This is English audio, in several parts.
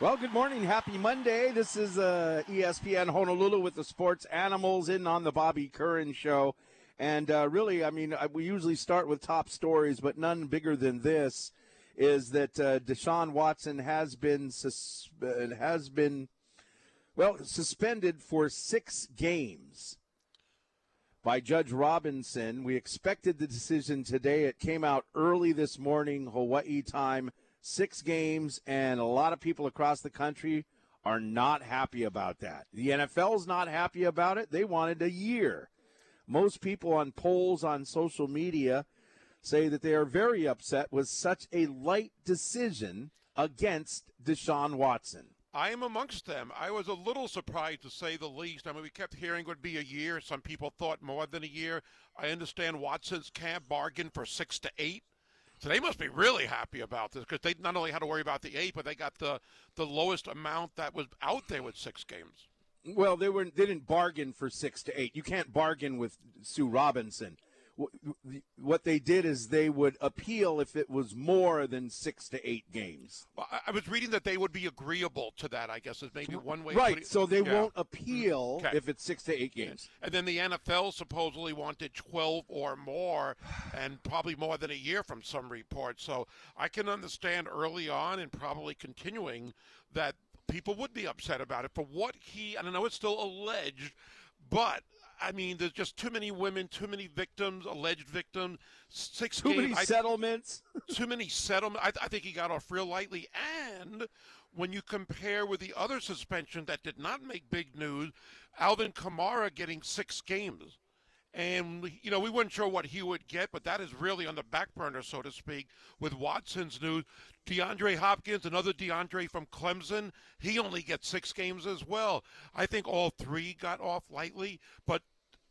Well, good morning. Happy Monday. This is uh, ESPN Honolulu with the sports animals in on the Bobby Curran show. And uh, really, I mean, we usually start with top stories, but none bigger than this is that uh, Deshaun Watson has been sus- uh, has been well suspended for six games by Judge Robinson. We expected the decision today. It came out early this morning, Hawaii time six games, and a lot of people across the country are not happy about that. The NFL's not happy about it. They wanted a year. Most people on polls on social media say that they are very upset with such a light decision against Deshaun Watson. I am amongst them. I was a little surprised to say the least. I mean, we kept hearing it would be a year. Some people thought more than a year. I understand Watson's camp bargained for six to eight. So they must be really happy about this because they not only had to worry about the eight, but they got the the lowest amount that was out there with six games. Well, they were they didn't bargain for six to eight. You can't bargain with Sue Robinson what they did is they would appeal if it was more than six to eight games. Well, I was reading that they would be agreeable to that. I guess is maybe one way. Right. So they yeah. won't mm-hmm. appeal okay. if it's six to eight games. And then the NFL supposedly wanted twelve or more, and probably more than a year from some reports. So I can understand early on and probably continuing that people would be upset about it for what he. And I know it's still alleged, but I mean, there's just too many women, too many victims, alleged victims. Six too many settlements. too many settlements. I, I, think he got off real lightly. And when you compare with the other suspension that did not make big news, Alvin Kamara getting six games. And, you know, we weren't sure what he would get, but that is really on the back burner, so to speak, with Watson's news. DeAndre Hopkins, another DeAndre from Clemson, he only gets six games as well. I think all three got off lightly, but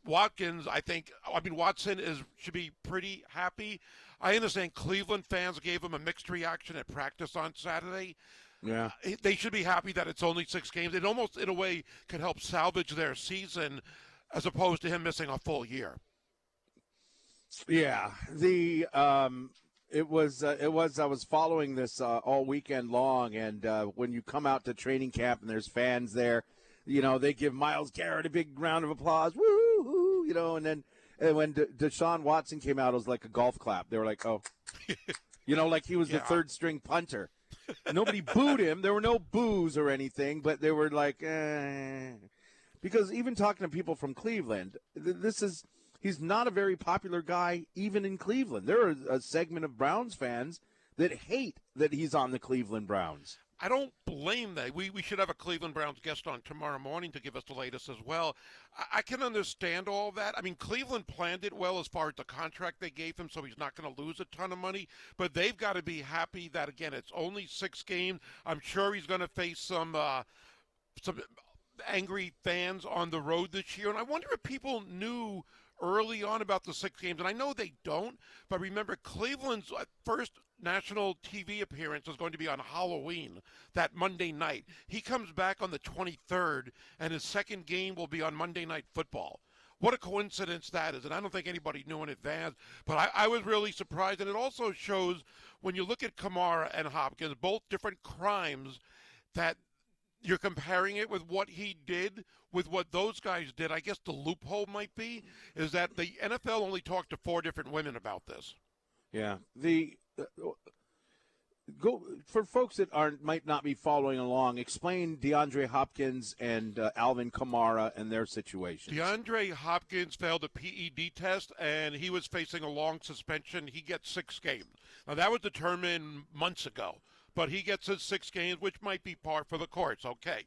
Watkins, I think, I mean, Watson is should be pretty happy. I understand Cleveland fans gave him a mixed reaction at practice on Saturday. Yeah. They should be happy that it's only six games. It almost, in a way, could help salvage their season as opposed to him missing a full year. Yeah, the um, it was uh, it was I was following this uh, all weekend long, and uh, when you come out to training camp and there's fans there, you know they give Myles Garrett a big round of applause, woo, you know, and then and when De- Deshaun Watson came out, it was like a golf clap. They were like, oh, you know, like he was yeah. the third string punter. Nobody booed him. There were no boos or anything, but they were like, eh because even talking to people from Cleveland, this is he's not a very popular guy even in Cleveland. There are a segment of Browns fans that hate that he's on the Cleveland Browns. I don't blame them. We, we should have a Cleveland Browns guest on tomorrow morning to give us the latest as well. I, I can understand all that. I mean, Cleveland planned it well as far as the contract they gave him, so he's not going to lose a ton of money. But they've got to be happy that, again, it's only six games. I'm sure he's going to face some. Uh, some angry fans on the road this year. And I wonder if people knew early on about the six games, and I know they don't, but remember Cleveland's uh, first national TV appearance is going to be on Halloween, that Monday night. He comes back on the 23rd, and his second game will be on Monday Night Football. What a coincidence that is. And I don't think anybody knew in advance, but I, I was really surprised. And it also shows when you look at Kamara and Hopkins, both different crimes, that you're comparing it with what he did with what those guys did. I guess the loophole might be is that the NFL only talked to four different women about this. Yeah, the uh, go for folks that aren't might not be following along. Explain DeAndre Hopkins and uh, Alvin Kamara and their situation. DeAndre Hopkins failed a PED test and he was facing a long suspension. He gets six games. Now that was determined months ago but he gets his six games, which might be par for the course. Okay.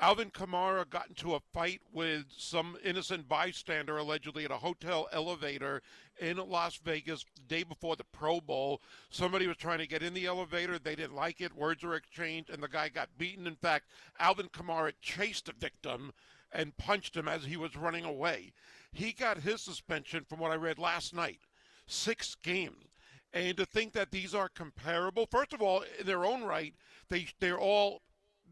Alvin Kamara got into a fight with some innocent bystander allegedly at a hotel elevator in Las Vegas the day before the Pro Bowl. Somebody was trying to get in the elevator. They didn't like it. Words were exchanged, and the guy got beaten. In fact, Alvin Kamara chased the victim and punched him as he was running away. He got his suspension from what I read last night six games. And to think that these are comparable, first of all, in their own right, they they're all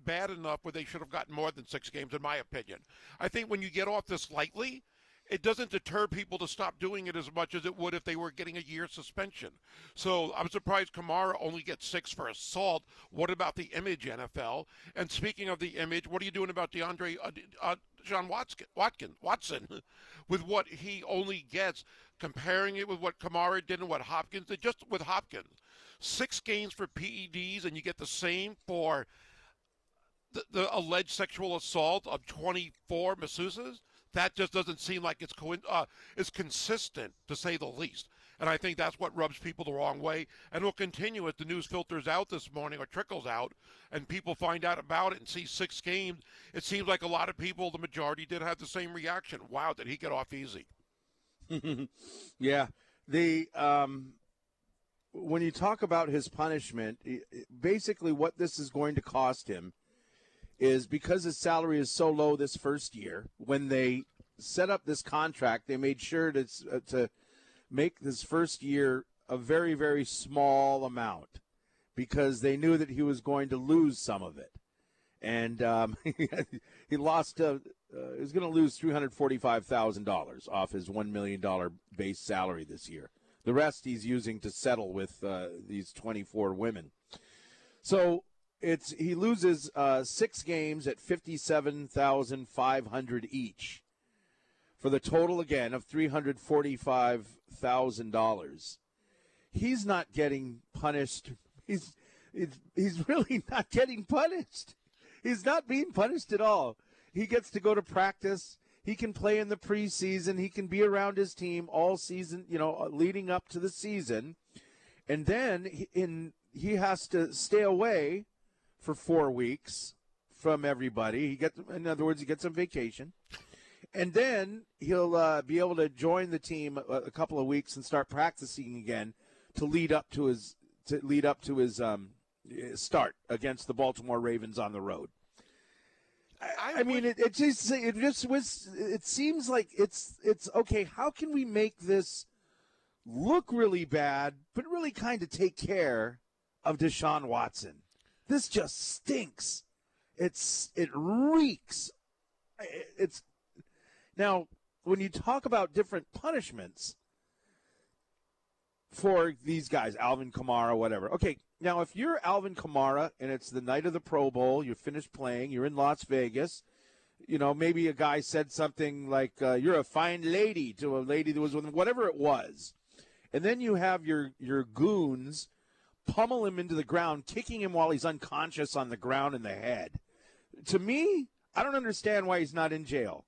bad enough where they should have gotten more than six games, in my opinion. I think when you get off this lightly, it doesn't deter people to stop doing it as much as it would if they were getting a year suspension. So I'm surprised Kamara only gets six for assault. What about the image, NFL? And speaking of the image, what are you doing about DeAndre uh, uh, John Watson, Watson, Watson with what he only gets, comparing it with what Kamara did and what Hopkins did? Just with Hopkins, six games for PEDs, and you get the same for the, the alleged sexual assault of 24 masseuses that just doesn't seem like it's co- uh, it's consistent to say the least. And I think that's what rubs people the wrong way, and we'll continue as the news filters out this morning or trickles out, and people find out about it and see six games. It seems like a lot of people, the majority, did have the same reaction. Wow, did he get off easy? yeah, the um, when you talk about his punishment, basically what this is going to cost him is because his salary is so low this first year. When they set up this contract, they made sure to uh, to make this first year a very very small amount because they knew that he was going to lose some of it, and um, he lost. Uh, uh, was going to lose three hundred forty-five thousand dollars off his one million dollar base salary this year. The rest he's using to settle with uh, these twenty-four women. So it's he loses uh, six games at fifty-seven thousand five hundred each, for the total again of three hundred forty-five thousand dollars. He's not getting punished. He's, he's he's really not getting punished. He's not being punished at all. He gets to go to practice. He can play in the preseason. He can be around his team all season. You know, leading up to the season, and then in he has to stay away for four weeks from everybody. He gets, in other words, he gets some vacation, and then he'll uh, be able to join the team a, a, couple of weeks and start practicing again to lead up to his to lead up to his um, start against the Baltimore Ravens on the road. I, I mean, it, it, just it just was. It seems like it's it's okay. How can we make this look really bad, but really kind of take care of Deshaun Watson? This just stinks. It's it reeks. It's now when you talk about different punishments for these guys, Alvin Kamara, whatever. Okay, now if you're Alvin Kamara and it's the night of the Pro Bowl, you're finished playing, you're in Las Vegas. You know, maybe a guy said something like, uh, "You're a fine lady" to a lady that was with him, whatever it was, and then you have your your goons pummel him into the ground, kicking him while he's unconscious on the ground in the head. To me, I don't understand why he's not in jail.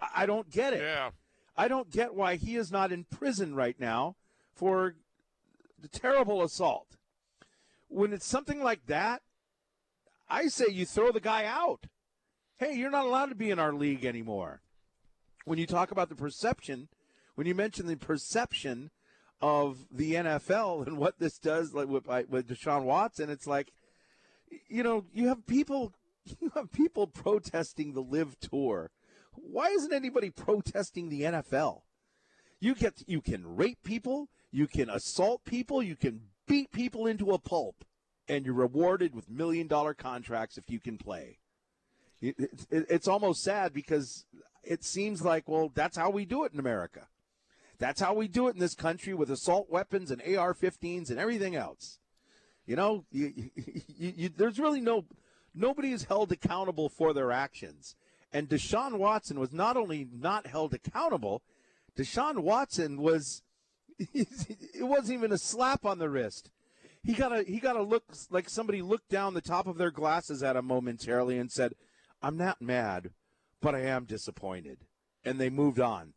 I, I don't get it. Yeah. I don't get why he is not in prison right now for the terrible assault. When it's something like that, I say you throw the guy out. Hey, you're not allowed to be in our league anymore. When you talk about the perception, when you mention the perception of the NFL and what this does like with, with Deshaun Watson. It's like, you know, you have people, you have people protesting the LIV Tour. Why isn't anybody protesting the NFL? You get, you can rape people, you can assault people, you can beat people into a pulp, and you're rewarded with million dollar contracts if you can play. It's, it's almost sad because it seems like, well, that's how we do it in America. That's how we do it in this country with assault weapons and AR-15s and everything else. You know, you, you, you, there's really no nobody is held accountable for their actions. And Deshaun Watson was not only not held accountable, Deshaun Watson was it wasn't even a slap on the wrist. He got a he got a look like somebody looked down the top of their glasses at him momentarily and said, "I'm not mad, but I am disappointed." And they moved on.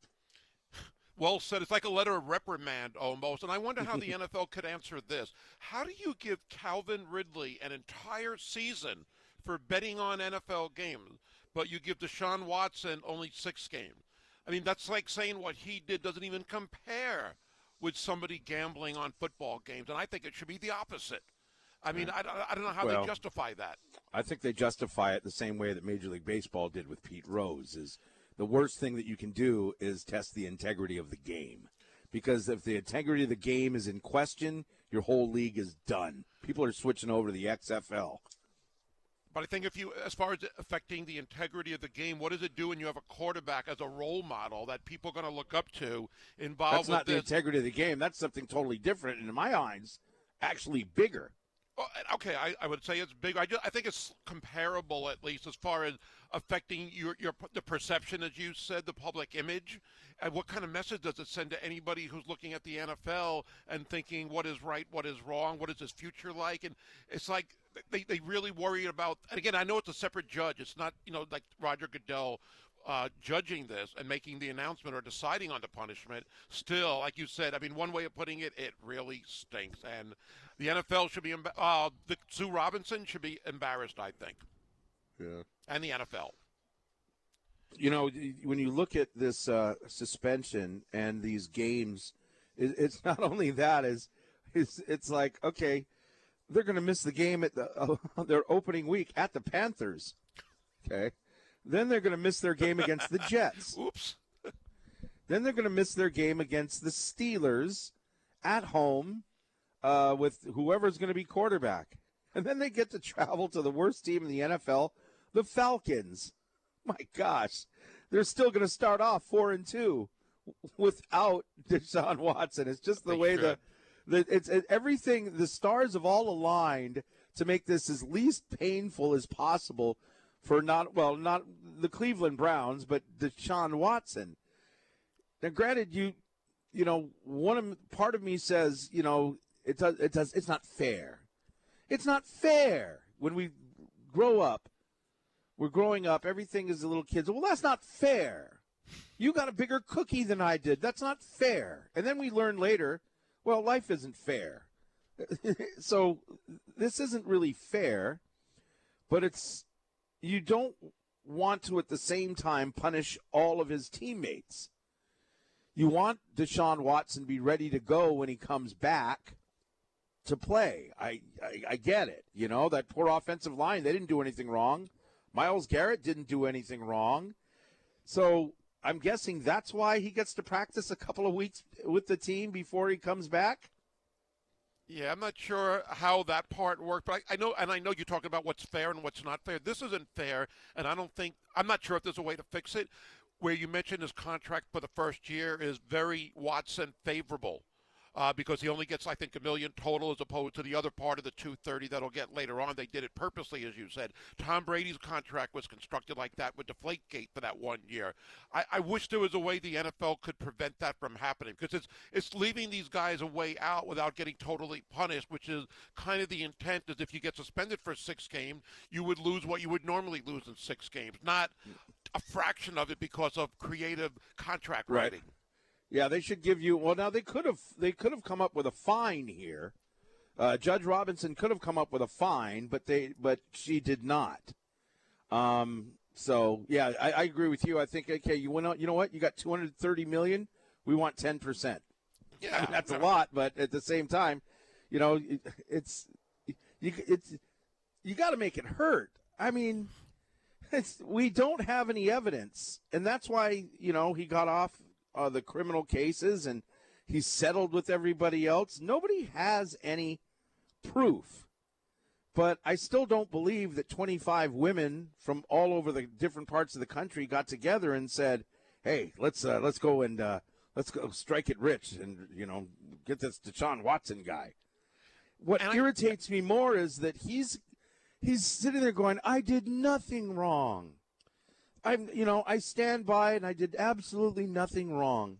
Well said. It's like a letter of reprimand almost. And I wonder how the NFL could answer this. How do you give Calvin Ridley an entire season for betting on NFL games, but you give Deshaun Watson only six games? I mean, that's like saying what he did doesn't even compare with somebody gambling on football games. And I think it should be the opposite. I mean, I, I don't know how well, they justify that. I think they justify it the same way that Major League Baseball did with Pete Rose is – the worst thing that you can do is test the integrity of the game. Because if the integrity of the game is in question, your whole league is done. People are switching over to the XFL. But I think if you, as far as affecting the integrity of the game, what does it do when you have a quarterback as a role model that people are going to look up to involved That's not with the integrity of the game. That's something totally different, and in my eyes, actually bigger. Well, okay, I, I would say it's big. I, just, I think it's comparable, at least, as far as affecting your, your the perception, as you said, the public image, and what kind of message does it send to anybody who's looking at the NFL and thinking what is right, what is wrong, what is his future like, and it's like they, they really worry about. And again, I know it's a separate judge. It's not you know like Roger Goodell uh, judging this and making the announcement or deciding on the punishment, still, like you said, I mean, one way of putting it, it really stinks. And the NFL should be, uh, the Sue Robinson should be embarrassed, I think, Yeah. and the NFL. You know, when you look at this uh, suspension and these games, it, it's not only that is it's, it's like okay, they're going to miss the game at the uh, their opening week at the Panthers. Okay, then they're going to miss their game against the Jets. Oops. Then they're going to miss their game against the Steelers at home uh, with whoever's going to be quarterback. And then they get to travel to the worst team in the NFL, the Falcons. My gosh, they're still going to start off four and two without Deshaun Watson. It's just the way the, the it's it, everything. The stars have all aligned to make this as least painful as possible for not well not the Cleveland Browns, but Deshaun Watson. Now, granted, you you know one of part of me says you know it does it does it's not fair. It's not fair when we grow up. We're growing up. Everything is the little kids. Well, that's not fair. You got a bigger cookie than I did. That's not fair. And then we learn later, well, life isn't fair. so this isn't really fair, but it's you don't want to at the same time punish all of his teammates. You want Deshaun Watson be ready to go when he comes back to play. I, I I get it. You know that poor offensive line. They didn't do anything wrong. Myles Garrett didn't do anything wrong. So I'm guessing that's why he gets to practice a couple of weeks with the team before he comes back. Yeah, I'm not sure how that part worked, but I, I know, and I know you're talking about what's fair and what's not fair. This isn't fair, and I don't think I'm not sure if there's a way to fix it. Where you mentioned his contract for the first year is very Watson favorable. Uh, because he only gets, I think, a million total as opposed to the other part of the 230 that'll get later on. They did it purposely, as you said. Tom Brady's contract was constructed like that with Deflategate for that one year. I, I wish there was a way the NFL could prevent that from happening because it's it's leaving these guys a way out without getting totally punished, which is kind of the intent. Is if you get suspended for six games, you would lose what you would normally lose in six games, not a fraction of it because of creative contract Right. writing. Yeah, they should give you. Well, now they could have they could have come up with a fine here. Uh, Judge Robinson could have come up with a fine, but they but she did not. Um. So yeah, I, I agree with you. I think okay, you went out. You know what? You got two hundred thirty million. We want ten percent. Yeah, that's a lot, but at the same time, you know, it- it's you it's you got to make it hurt. I mean, it's we don't have any evidence, and that's why you know he got off uh, the criminal cases and he's settled with everybody else. Nobody has any proof. But I still don't believe that 25 women from all over the different parts of the country got together and said, "Hey, let's uh, let's go and uh, let's go strike it rich and you know get this Deshaun Watson guy." What And I- irritates me more is that he's he's sitting there going, "I did nothing wrong." I'm, you know, I stand by and I did absolutely nothing wrong.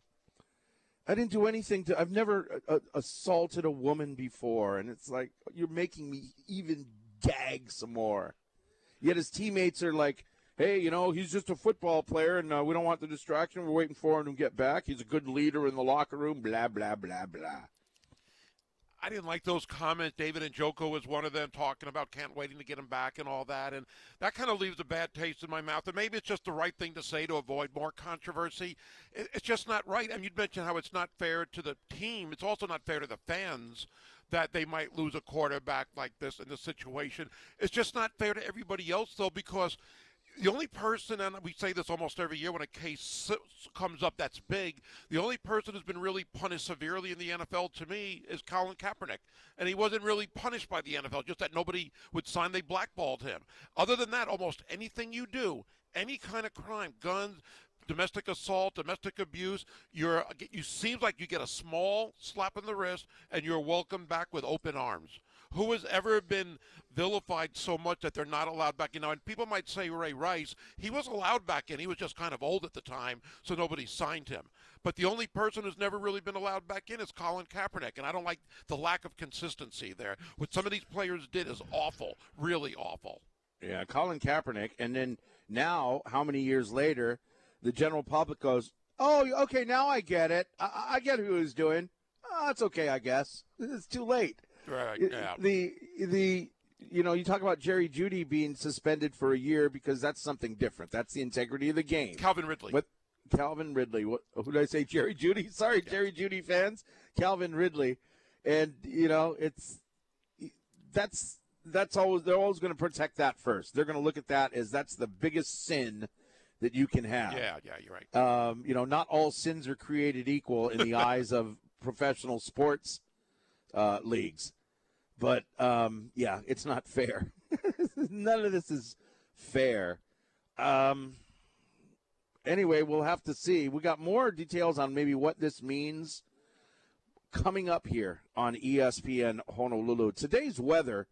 I didn't do anything to. I've never uh, uh, assaulted a woman before, and it's like you're making me even gag some more. Yet his teammates are like, "Hey, you know, he's just a football player, and uh, we don't want the distraction. We're waiting for him to get back. He's a good leader in the locker room." Blah blah blah blah. I didn't like those comments. David Njoku was one of them talking about can't waiting to get him back and all that, and that kind of leaves a bad taste in my mouth. And maybe it's just the right thing to say to avoid more controversy. It's just not right. I mean, you mentioned how it's not fair to the team. It's also not fair to the fans that they might lose a quarterback like this in this situation. It's just not fair to everybody else though, because the only person, and we say this almost every year when a case comes up that's big, the only person who's been really punished severely in the NFL to me is Colin Kaepernick. And he wasn't really punished by the NFL, just that nobody would sign, they blackballed him. Other than that, almost anything you do, any kind of crime, guns, domestic assault, domestic abuse, you're you seems like you get a small slap in the wrist and you're welcomed back with open arms. Who has ever been vilified so much that they're not allowed back in? Now, and people might say Ray Rice, he was allowed back in. He was just kind of old at the time, so nobody signed him. But the only person who's never really been allowed back in is Colin Kaepernick, and I don't like the lack of consistency there. What some of these players did is awful, really awful. Yeah, Colin Kaepernick, and then now, how many years later, the general public goes, "Oh, okay, now I get it. I, I get who he's doing. Oh, it's okay, I guess. It's too late." Right. Yeah. The the you know you talk about Jerry Jeudy being suspended for a year because that's something different. That's the integrity of the game. Calvin Ridley. What Calvin Ridley? What who did I say? Jerry Jeudy. Sorry, yeah. Jerry Jeudy fans. Calvin Ridley, and you know it's that's that's always they're always going to protect that first. They're going to look at that as that's the biggest sin that you can have. Yeah, yeah, you're right. Um, you know, not all sins are created equal in the eyes of professional sports uh, leagues. But um, yeah, it's not fair. None of this is fair. Um, anyway, we'll have to see. We got more details on maybe what this means coming up here on ESPN Honolulu. Today's weather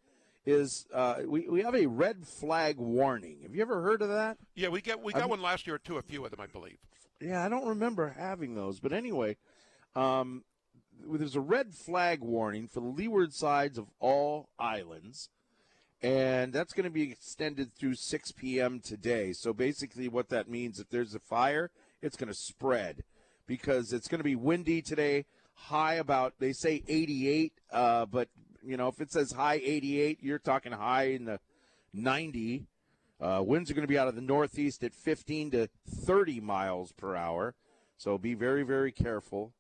is uh, we, we have a red flag warning. Have you ever heard of that? Yeah, we get we got I've, one last year too. A few of them, I believe. Yeah, I don't remember having those, but anyway, um, there's a red flag warning for the leeward sides of all islands, and that's going to be extended through 6 p.m. today. So basically, what that means, if there's a fire, it's going to spread because it's going to be windy today. High about they say 88, uh, but you know if it says high 88, you're talking high in the 90. Uh, winds are going to be out of the northeast at 15 to 30 miles per hour. So be very, very careful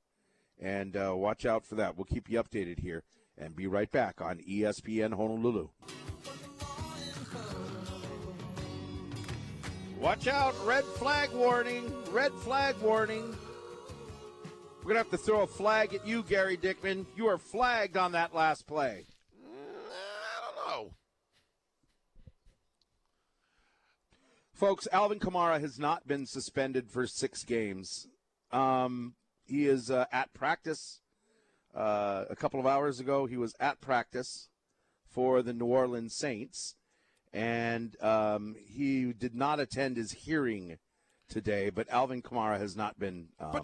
and uh, watch out for that. We'll keep you updated here and be right back on ESPN Honolulu. Watch out, red flag warning, red flag warning. We're going to have to throw a flag at you, Gary Dickman. You are flagged on that last play. Mm, I don't know. Folks, Alvin Kamara has not been suspended for six games. Um, he is uh, at practice. Uh, a couple of hours ago, he was at practice for the New Orleans Saints, and um, he did not attend his hearing today. But Alvin Kamara has not been. Um, but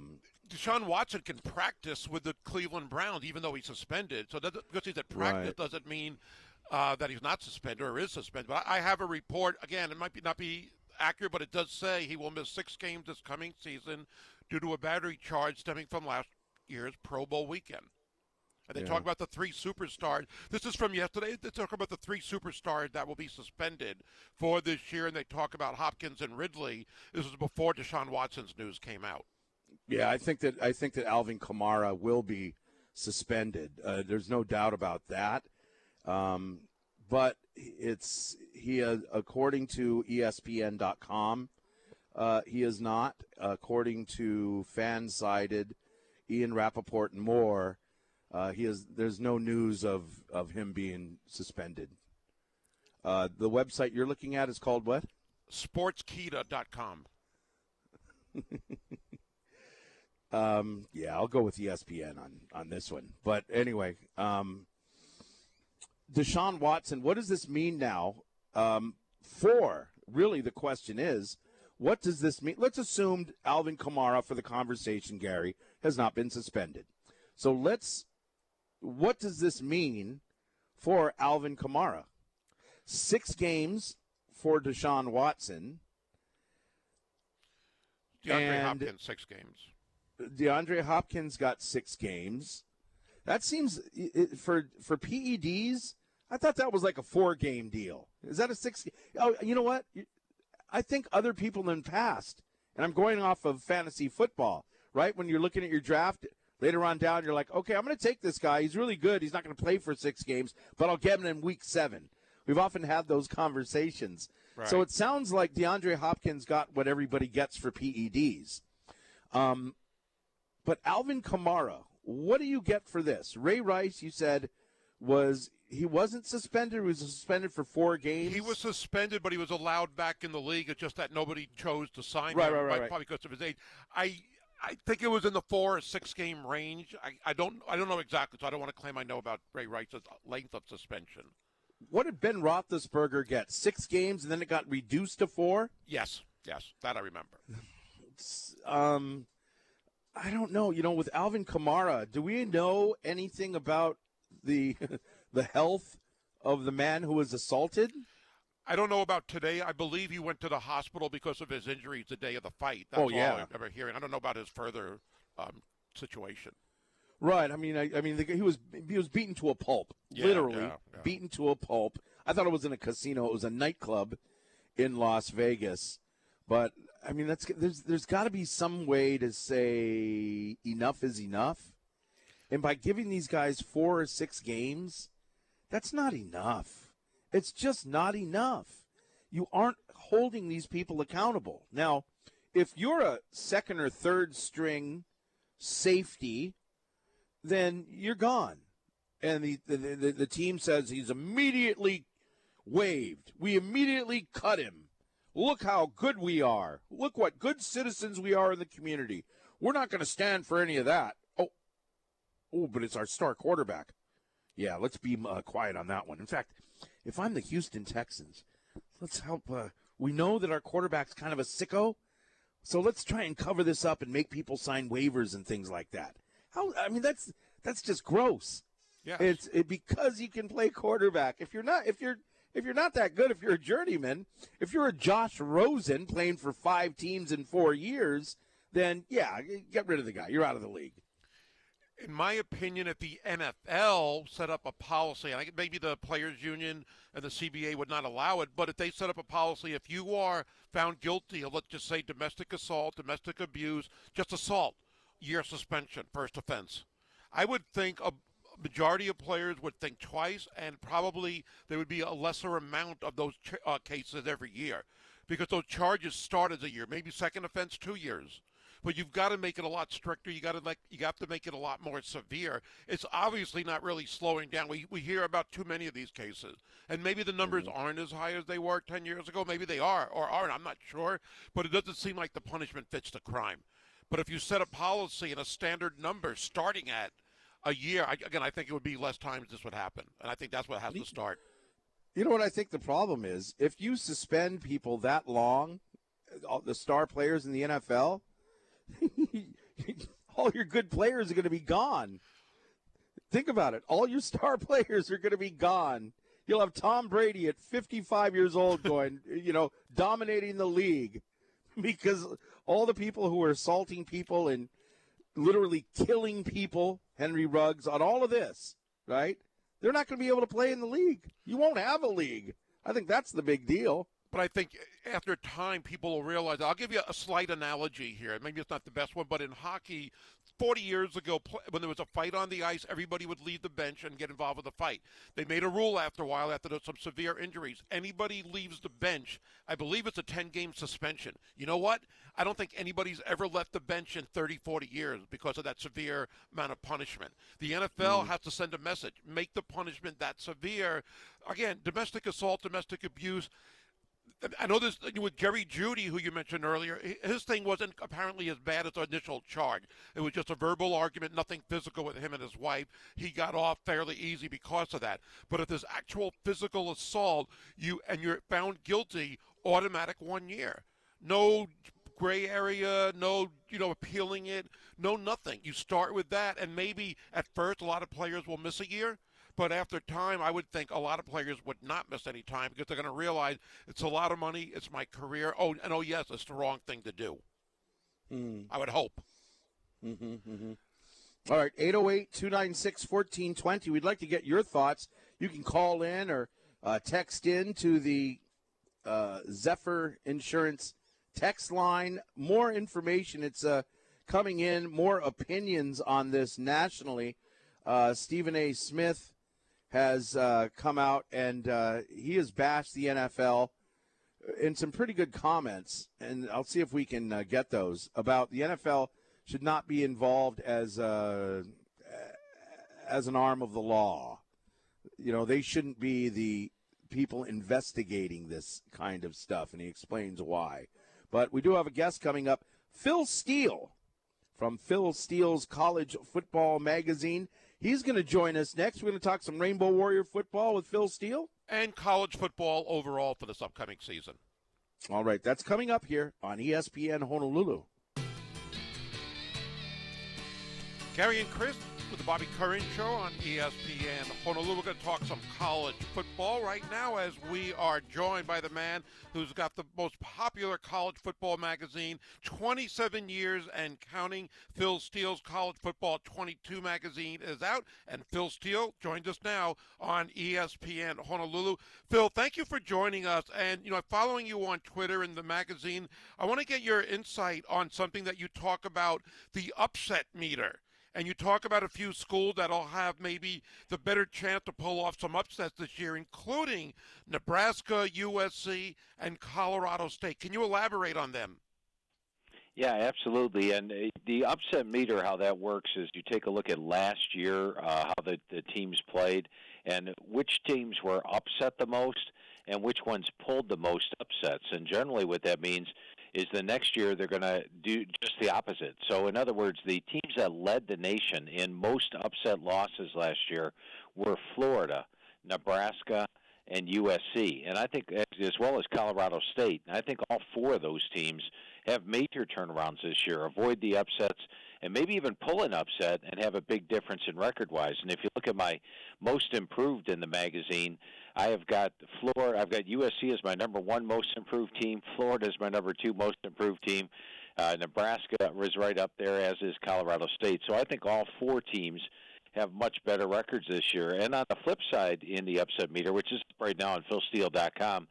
Deshaun Watson can practice with the Cleveland Browns, even though he's suspended. So that, because he's at practice right. doesn't mean uh, that he's not suspended or is suspended. But I have a report again. It might be not be accurate, but it does say he will miss six games this coming season due to a battery charge stemming from last year's Pro Bowl weekend. And they yeah. talk about the three superstars. This is from yesterday. They talk about the three superstars that will be suspended for this year, and they talk about Hopkins and Ridley. This was before Deshaun Watson's news came out. Yeah, I think that I think that Alvin Kamara will be suspended. Uh, there's no doubt about that. Um, but it's he, uh, according to ESPN.com, uh, he is not, according to FanSided, Ian Rapoport, and more. Uh, he is. There's no news of of him being suspended. Uh, the website you're looking at is called what? Sportskeeda.com. um, yeah, I'll go with ESPN on on this one. But anyway, um, Deshaun Watson. What does this mean now? Um, for really, the question is what does this mean? Let's assume Alvin Kamara, for the conversation, Gary, has not been suspended. So let's, what does this mean for Alvin Kamara? Six games for Deshaun Watson. DeAndre Hopkins, six games. DeAndre Hopkins got six games. That seems for for PEDs. I thought that was like a four game deal. Is that a six? Oh, you know what? I think other people in the past, and I'm going off of fantasy football, right? When you're looking at your draft later on down, you're like, okay, I'm going to take this guy. He's really good. He's not going to play for six games, but I'll get him in week seven. we've often had those conversations. Right. So it sounds like DeAndre Hopkins got what everybody gets for PEDs. Um, but Alvin Kamara, what do you get for this? Ray Rice, you said was he wasn't suspended. He was suspended for four games. He was suspended, but he was allowed back in the league. It's just that nobody chose to sign Right, him, right, right, right. probably because of his age. I I think it was in the four or six game range. I, I don't I don't know exactly, so I don't want to claim I know about Ray Rice's length of suspension. What did Ben Roethlisberger get? Six games, and then it got reduced to four. Yes, yes, that I remember. Um, I don't know. You know, with Alvin Kamara, do we know anything about the the health of the man who was assaulted? I don't know about today. I believe he went to the hospital because of his injuries the day of the fight. That's Oh, yeah. all I remember hearing. I don't know about his further um, situation. Right. I mean, I, I mean, the, he was he was beaten to a pulp, Yeah, literally yeah, yeah. beaten to a pulp. I thought it was in a casino. It was a nightclub in Las Vegas. But I mean, that's there's there's got to be some way to say enough is enough, and by giving these guys four or six games, that's not enough. It's just not enough. You aren't holding these people accountable. Now, if you're a second or third string safety then you're gone. And the, the, the, the team says he's immediately waived. We immediately cut him. Look how good we are. Look what good citizens we are in the community. We're not going to stand for any of that. Oh, but it's our star quarterback. Yeah, let's be uh, quiet on that one. In fact, if I'm the Houston Texans, let's help. Uh, we know that our quarterback's kind of a sicko, so let's try and cover this up and make people sign waivers and things like that. How? I mean, that's that's just gross. Yes. It's it, because you can play quarterback. If you're not, if you're if you're not that good, if you're a journeyman, if you're a Josh Rosen playing for five teams in four years, then yeah, get rid of the guy. You're out of the league. In my opinion, if the NFL set up a policy, and I, maybe the players' union and the CBA would not allow it, but if they set up a policy, if you are found guilty of, let's just say, domestic assault, domestic abuse, just assault, year suspension, first offense, I would think a majority of players would think twice, and probably there would be a lesser amount of those ch- uh, cases every year, because those charges start as a year, maybe second offense two years but you've got to make it a lot stricter. You got to like you have to make it a lot more severe. It's obviously not really slowing down. We we hear about too many of these cases, and maybe the numbers mm-hmm. aren't as high as they were ten years ago. Maybe they are or aren't. I'm not sure, but it doesn't seem like the punishment fits the crime. But if you set a policy and a standard number starting at a year, I, again, I think it would be less times this would happen, and I think that's what has to start. You know what I think the problem is? If you suspend people that long, all the star players in the NFL, all your good players are going to be gone. Think about it. All your star players are going to be gone. You'll have Tom Brady at 55 years old going, you know, dominating the league because all the people who are assaulting people and literally killing people, Henry Ruggs, on all of this, right? They're not going to be able to play in the league. You won't have a league. I think that's the big deal. But I think eh, after time, people will realize. I'll give you a slight analogy here. Maybe it's not the best one, but in hockey, 40 years ago, when there was a fight on the ice, everybody would leave the bench and get involved with the fight. They made a rule after a while, after some severe injuries. Anybody leaves the bench, I believe it's a 10 game suspension. You know what? I don't think anybody's ever left the bench in 30, 40 years because of that severe amount of punishment. The NFL mm. has to send a message make the punishment that severe. Again, domestic assault, domestic abuse. I know this with Jerry Jeudy, who you mentioned earlier. His thing wasn't apparently as bad as the initial charge. It was just a verbal argument, nothing physical with him and his wife. He got off fairly easy because of that. But if there's actual physical assault, you and you're found guilty, automatic one year. No gray area, no you know appealing it, no nothing. You start with that, and maybe at first a lot of players will miss a year. But after time, I would think a lot of players would not miss any time because they're going to realize it's a lot of money, it's my career. Oh, and oh yes, it's the wrong thing to do. I would hope. All right, 808 296 1420. We'd like to get your thoughts. You can call in or uh, text in to the uh, Zephyr Insurance text line. More information. It's uh, coming in, more opinions on this nationally. Uh, Stephen A. Smith has uh, come out and uh, he has bashed the NFL in some pretty good comments, and I'll see if we can uh, get those about the NFL should not be involved as uh, as an arm of the law. You know, they shouldn't be the people investigating this kind of stuff, and he explains why. But we do have a guest coming up, Phil Steele from Phil Steele's College Football Magazine. He's going to join us next. We're going to talk some Rainbow Warrior football with Phil Steele. And college football overall for this upcoming season. All right, that's coming up here on ESPN Honolulu. Gary and Chris with the Bobby Curran Show on ESPN Honolulu. We're going to talk some college football right now as we are joined by the man who's got the most popular college football magazine, 27 years and counting. Phil Steele's College Football 22 magazine is out, and Phil Steele joins us now on ESPN Honolulu. Phil, thank you for joining us. And, you know, following you on Twitter and the magazine, I want to get your insight on something that you talk about the upset meter and you talk about a few schools that'll have maybe the better chance to pull off some upsets this year, including Nebraska, USC, and Colorado State. Can you elaborate on them? Yeah, absolutely. And uh, the upset meter, how that works is you take a look at last year, uh, how the, the teams played, and which teams were upset the most, and which ones pulled the most upsets. And generally, what that means is the next year they're going to do just the opposite. So, in other words, the teams that led the nation in most upset losses last year were Florida, Nebraska, and USC. And I think, as well as Colorado State, and I think all four of those teams have major turnarounds this year, avoid the upsets, and maybe even pull an upset and have a big difference in record wise. And if you look at my most improved in the magazine, I have got Florida. I've got USC as my number one most improved team. Florida is my number two most improved team. Uh, Nebraska is right up there, as is Colorado State. So I think all four teams have much better records this year. And on the flip side, in the upset meter, which is right now on PhilSteele.com,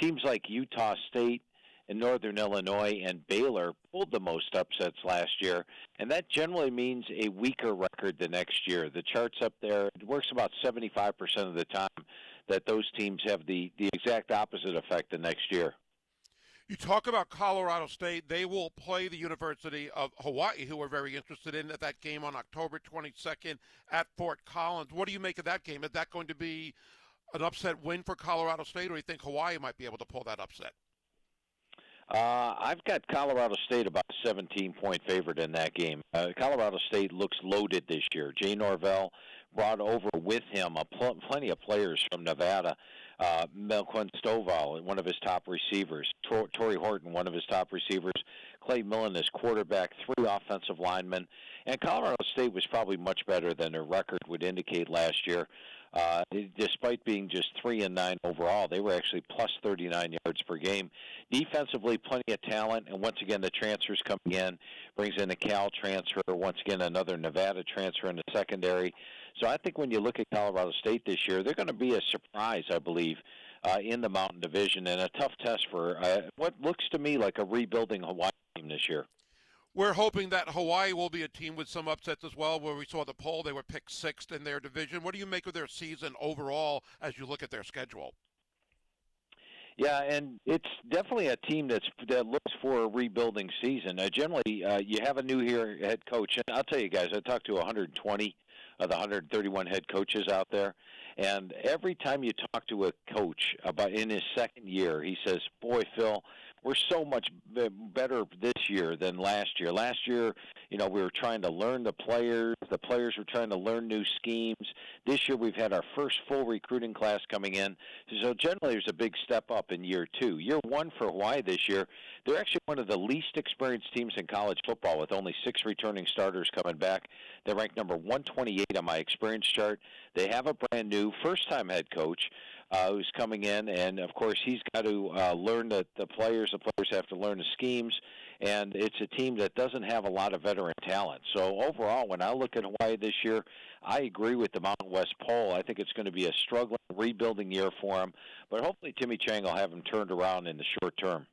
teams like Utah State and Northern Illinois and Baylor pulled the most upsets last year, and that generally means a weaker record the next year. The charts up there it works about 75% of the time that those teams have the, the exact opposite effect the next year. You talk about Colorado State. They will play the University of Hawaii, who are very interested in that game on October 22nd at Fort Collins. What do you make of that game? Is that going to be an upset win for Colorado State, or do you think Hawaii might be able to pull that upset? Uh, I've got Colorado State about a 17 point favorite in that game. Uh, Colorado State looks loaded this year. Jay Norvell brought over with him a pl- plenty of players from Nevada. Uh, Melquan Stovall, one of his top receivers. Tor- Tory Horton, one of his top receivers. Clay Millen, his quarterback. Three offensive linemen. And Colorado State was probably much better than their record would indicate last year. Uh, despite being just three and nine overall, they were actually plus 39 yards per game. Defensively, plenty of talent, and once again, the transfers coming in brings in a Cal transfer. Once again, another Nevada transfer in the secondary. So I think when you look at Colorado State this year, they're going to be a surprise, I believe, uh, in the Mountain Division and a tough test for uh, what looks to me like a rebuilding Hawaii team this year. We're hoping that Hawaii will be a team with some upsets as well. Where we saw the poll, they were picked sixth in their division. What do you make of their season overall as you look at their schedule? Yeah, and it's definitely a team that's that looks for a rebuilding season. Uh, generally, uh, you have a new here head coach, and I'll tell you guys, I talked to 120 of the 131 head coaches out there, and every time you talk to a coach about in his second year, he says, "Boy, Phil." We're so much better this year than last year. Last year, you know, we were trying to learn the players. The players were trying to learn new schemes. This year, we've had our first full recruiting class coming in. So generally, there's a big step up in year two. Year one for Hawaii this year, they're actually one of the least experienced teams in college football, with only six returning starters coming back. They're ranked number 128 on my experience chart. They have a brand new first-time head coach uh, who's coming in, and of course he's got to uh, learn the, the players. The players have to learn the schemes, and it's a team that doesn't have a lot of veteran talent. So overall, when I look at Hawaii this year, I agree with the Mountain West poll. I think it's going to be a struggling rebuilding year for them, but hopefully Timmy Chang will have them turned around in the short term.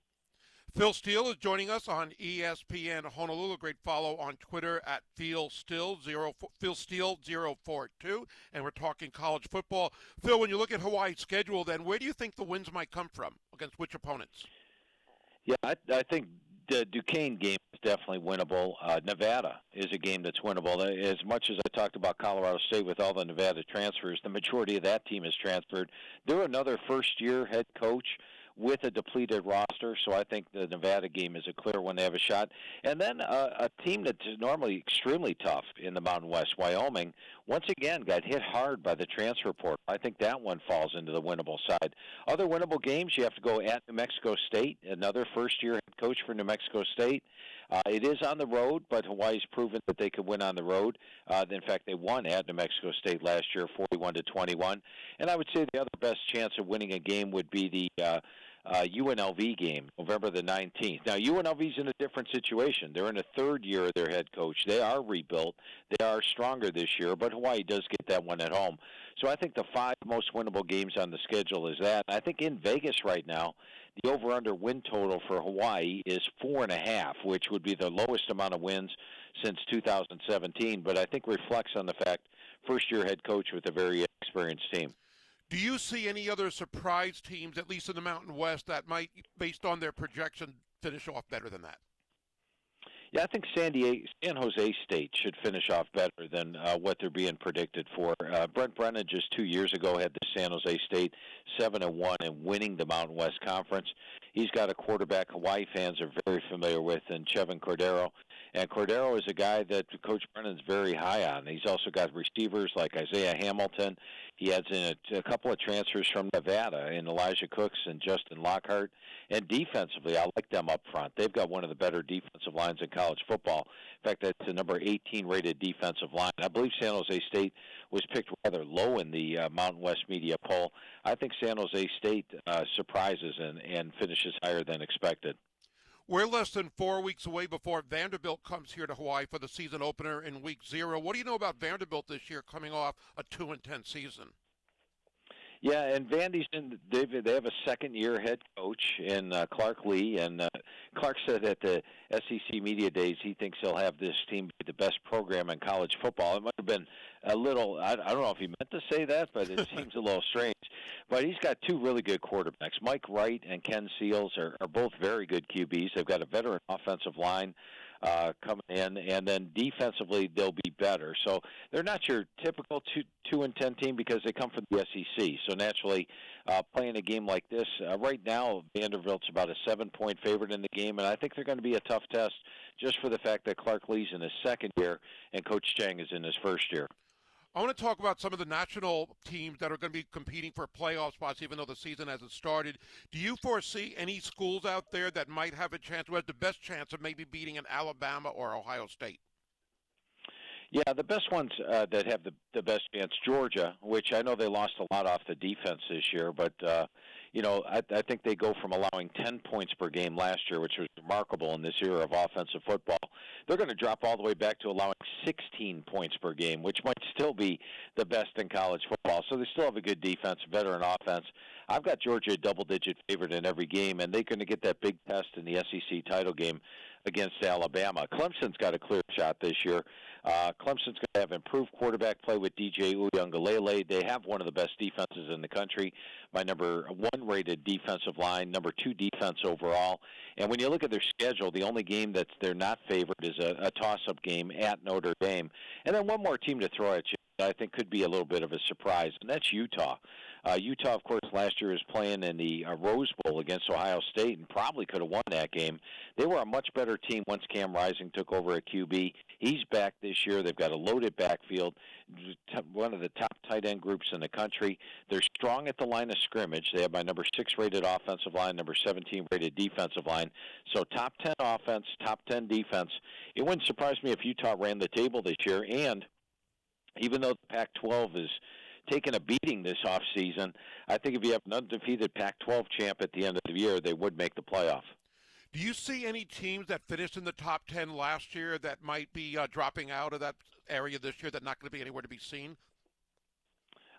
Phil Steele is joining us on ESPN Honolulu. Great follow on Twitter at Phil Steele zero Phil Steele zero four two, and we're talking college football. Phil, when you look at Hawaii's schedule, then where do you think the wins might come from against which opponents? Yeah, I, I think the Duquesne game is definitely winnable. Uh, Nevada is a game that's winnable. As much as I talked about Colorado State with all the Nevada transfers, the majority of that team is transferred. They're another first-year head coach with a depleted roster. So I think the Nevada game is a clear one. They have a shot. And then uh, a team that's normally extremely tough in the Mountain West, Wyoming, once again got hit hard by the transfer portal. I think that one falls into the winnable side. Other winnable games, you have to go at New Mexico State, another first-year head coach for New Mexico State. Uh, it is on the road, but Hawaii's proven that they could win on the road. Uh, in fact, they won at New Mexico State last year, 41 to 21. And I would say the other best chance of winning a game would be the uh, uh, UNLV game, November the 19th. Now, UNLV's in a different situation. They're in a third year of their head coach. They are rebuilt. They are stronger this year, but Hawaii does get that one at home. So I think the five most winnable games on the schedule is that. I think in Vegas right now, the over-under win total for Hawaii is four and a half, which would be the lowest amount of wins since 2017. But I think reflects on the fact first-year head coach with a very experienced team. Do you see any other surprise teams, at least in the Mountain West, that might, based on their projection, finish off better than that? Yeah, I think San Diego, San Jose State should finish off better than uh, what they're being predicted for. Uh, Brent Brennan just two years ago had the San Jose State seven and one and winning the Mountain West Conference. He's got a quarterback Hawaii fans are very familiar with, and Chevan Cordeiro. And Cordeiro is a guy that Coach Brennan's very high on. He's also got receivers like Isaiah Hamilton. He adds in a, a couple of transfers from Nevada in Elijah Cooks and Justin Lockhart. And defensively, I like them up front. They've got one of the better defensive lines in college football. In fact, that's the number 18 rated defensive line. I believe San Jose State was picked rather low in the uh, Mountain West media poll. I think San Jose State uh, surprises and, and finishes higher than expected. We're less than four weeks away before Vanderbilt comes here to Hawaii for the season opener in week zero. What do you know about Vanderbilt this year coming off a 2 and 10 season? Yeah, and Vandy's in. They they have a second year head coach in uh, Clark Lea, and uh, Clark said at the SEC media days he thinks he'll have this team be the best program in college football. It might have been a little. I, I don't know if he meant to say that, but it seems a little strange. But he's got two really good quarterbacks. Mike Wright and Ken Seals are, are both very good QBs. They've got a veteran offensive line uh, coming in, and then defensively they'll be better. So they're not your typical two two and ten team because they come from the SEC. So naturally, uh, playing a game like this uh, right now, Vanderbilt's about a seven point favorite in the game, and I think they're going to be a tough test just for the fact that Clark Lea's in his second year and Coach Chang is in his first year. I want to talk about some of the national teams that are going to be competing for playoff spots, even though the season hasn't started. Do you foresee any schools out there that might have a chance, who has the best chance of maybe beating an Alabama or Ohio State? Yeah, the best ones uh, that have the the best chance, Georgia, which I know they lost a lot off the defense this year, but uh, you know, I, I think they go from allowing 10 points per game last year, which was remarkable in this era of offensive football. They're going to drop all the way back to allowing 16 points per game, which might still be the best in college football. So they still have a good defense, veteran offense. I've got Georgia a double-digit favorite in every game, and they're going to get that big test in the SEC title game against Alabama. Clemson's got a clear shot this year. Uh, Clemson's going to have improved quarterback play with DJ Uiagalelei. They have one of the best defenses in the country. My number one rated defensive line, number two defense overall. And when you look at their schedule, the only game that they're not favored is a, a toss-up game at Notre Dame. And then one more team to throw at you. I think could be a little bit of a surprise, and that's Utah. Uh, Utah, of course, last year was playing in the uh, Rose Bowl against Ohio State and probably could have won that game. They were a much better team once Cam Rising took over at QB. He's back this year. They've got a loaded backfield, one of the top tight end groups in the country. They're strong at the line of scrimmage. They have my number six rated offensive line, number 17 rated defensive line. So top 10 offense, top 10 defense. It wouldn't surprise me if Utah ran the table this year. And even though the Pac 12 is taken a beating this off season. I think if you have an undefeated Pac-12 champ at the end of the year, they would make the playoff. Do you see any teams that finished in the top 10 last year that might be uh, dropping out of that area this year that not going to be anywhere to be seen?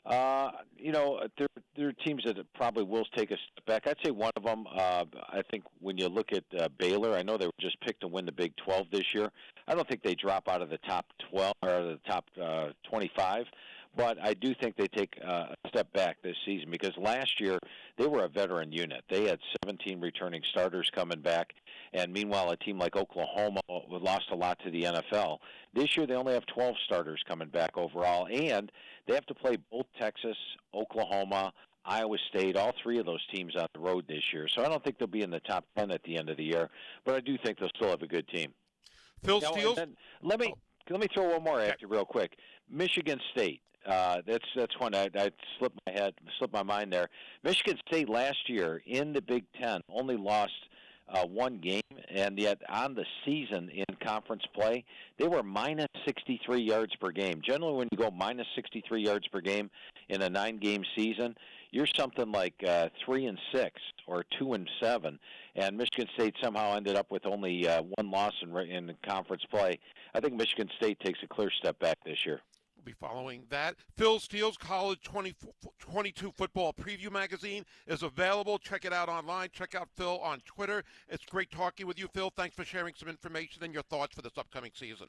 Uh, you know, there there are teams that probably will take a step back. I'd say one of them. Uh, I think when you look at uh, Baylor, I know they were just picked to win the Big 12 this year. I don't think they drop out of the top 12 or the top uh, 25 but I do think they take uh, a step back this season because last year they were a veteran unit. They had 17 returning starters coming back, and meanwhile, a team like Oklahoma lost a lot to the NFL. This year, they only have 12 starters coming back overall, and they have to play both Texas, Oklahoma, Iowa State, all three of those teams on the road this year. So I don't think they'll be in the top 10 at the end of the year, but I do think they'll still have a good team. Phil Steele. Let me oh. let me throw one more at you real quick. Michigan State. Uh, that's that's one I, I slipped my head, slipped my mind there. Michigan State last year in the Big Ten only lost uh, one game, and yet on the season in conference play, they were minus 63 yards per game. Generally, when you go minus 63 yards per game in a nine-game season, you're something like uh, three and six or two and seven. And Michigan State somehow ended up with only uh, one loss in, in conference play. I think Michigan State takes a clear step back this year. We'll be following that. Phil Steele's College 20, 22 Football Preview Magazine is available. Check it out online. Check out Phil on Twitter. It's great talking with you, Phil. Thanks for sharing some information and your thoughts for this upcoming season.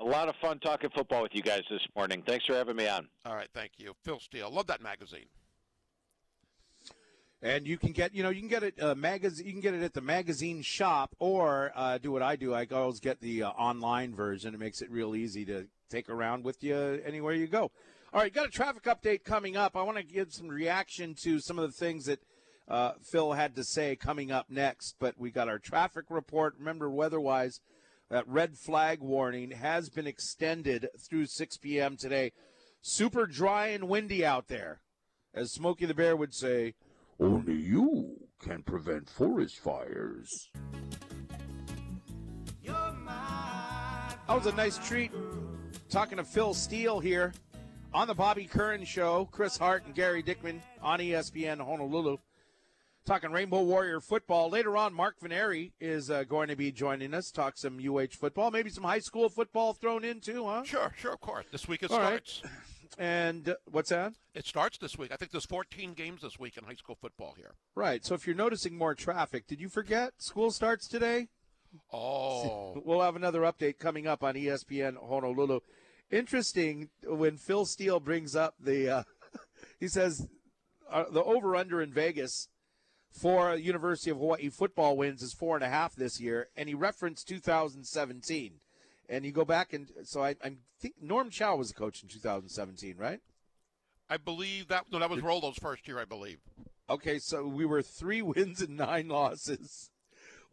A lot of fun talking football with you guys this morning. Thanks for having me on. All right, thank you. Phil Steele. Love that magazine. And you can get, you know, you can get it uh, magazine. You can get it at the magazine shop, or uh, do what I do. I always get the uh, online version. It makes it real easy to take around with you anywhere you go. All right, got a traffic update coming up. I want to give some reaction to some of the things that uh, Phil had to say coming up next. But we got our traffic report. Remember, weather-wise, that red flag warning has been extended through 6 p.m. today. Super dry and windy out there, as Smokey the Bear would say. Only you can prevent forest fires. That was a nice treat. Talking to Phil Steele here on the Bobby Curran Show. Chris Hart and Gary Dickman on ESPN Honolulu. Talking Rainbow Warrior football. Later on, Mark Veneri is uh, going to be joining us. Talk some UH football, maybe some high school football thrown in too, huh? Sure, sure, of course. This week it All starts. Right. And uh, what's that? It starts this week. I think there's 14 games this week in high school football here. Right. So if you're noticing more traffic, did you forget school starts today? Oh. We'll have another update coming up on ESPN Honolulu. Interesting when Phil Steele brings up the, uh, he says uh, the over under in Vegas for University of Hawaii football wins is four and a half this year, and he referenced 2017. And you go back and so I, I think Norm Chow was the coach in 2017, right? I believe that no, that was Rolo's first year, I believe. Okay, so we were three wins and nine losses.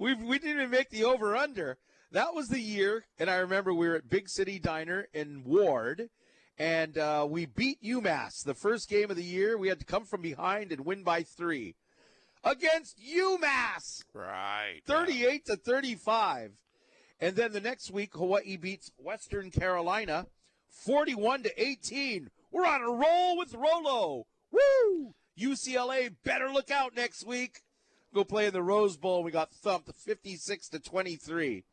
We we didn't even make the over under. That was the year, and I remember we were at Big City Diner in Ward, and uh, we beat UMass the first game of the year. We had to come from behind and win by three against UMass. Right. 38 yeah. to 35. And then the next week, Hawaii beats Western Carolina 41 to 18. We're on a roll with Rolo. Woo! UCLA better look out next week. Go play in the Rose Bowl. We got thumped 56 to 23.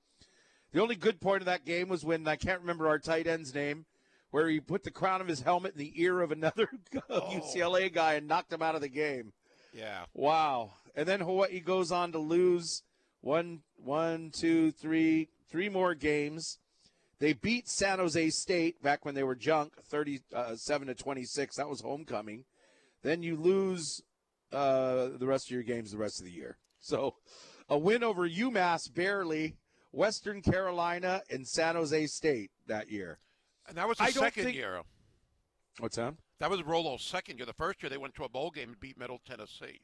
The only good point of that game was when I can't remember our tight end's name, where he put the crown of his helmet in the ear of another oh. UCLA guy and knocked him out of the game. Yeah. Wow. And then Hawaii goes on to lose one, one, two, three, three more games. They beat San Jose State back when they were junk, thirty-seven uh, to twenty-six. That was homecoming. Then you lose uh, the rest of your games the rest of the year. So, a win over UMass barely, Western Carolina, and San Jose State that year. And that was the second think... year. What's that? That was Rolo's second year. The first year they went to a bowl game and beat Middle Tennessee.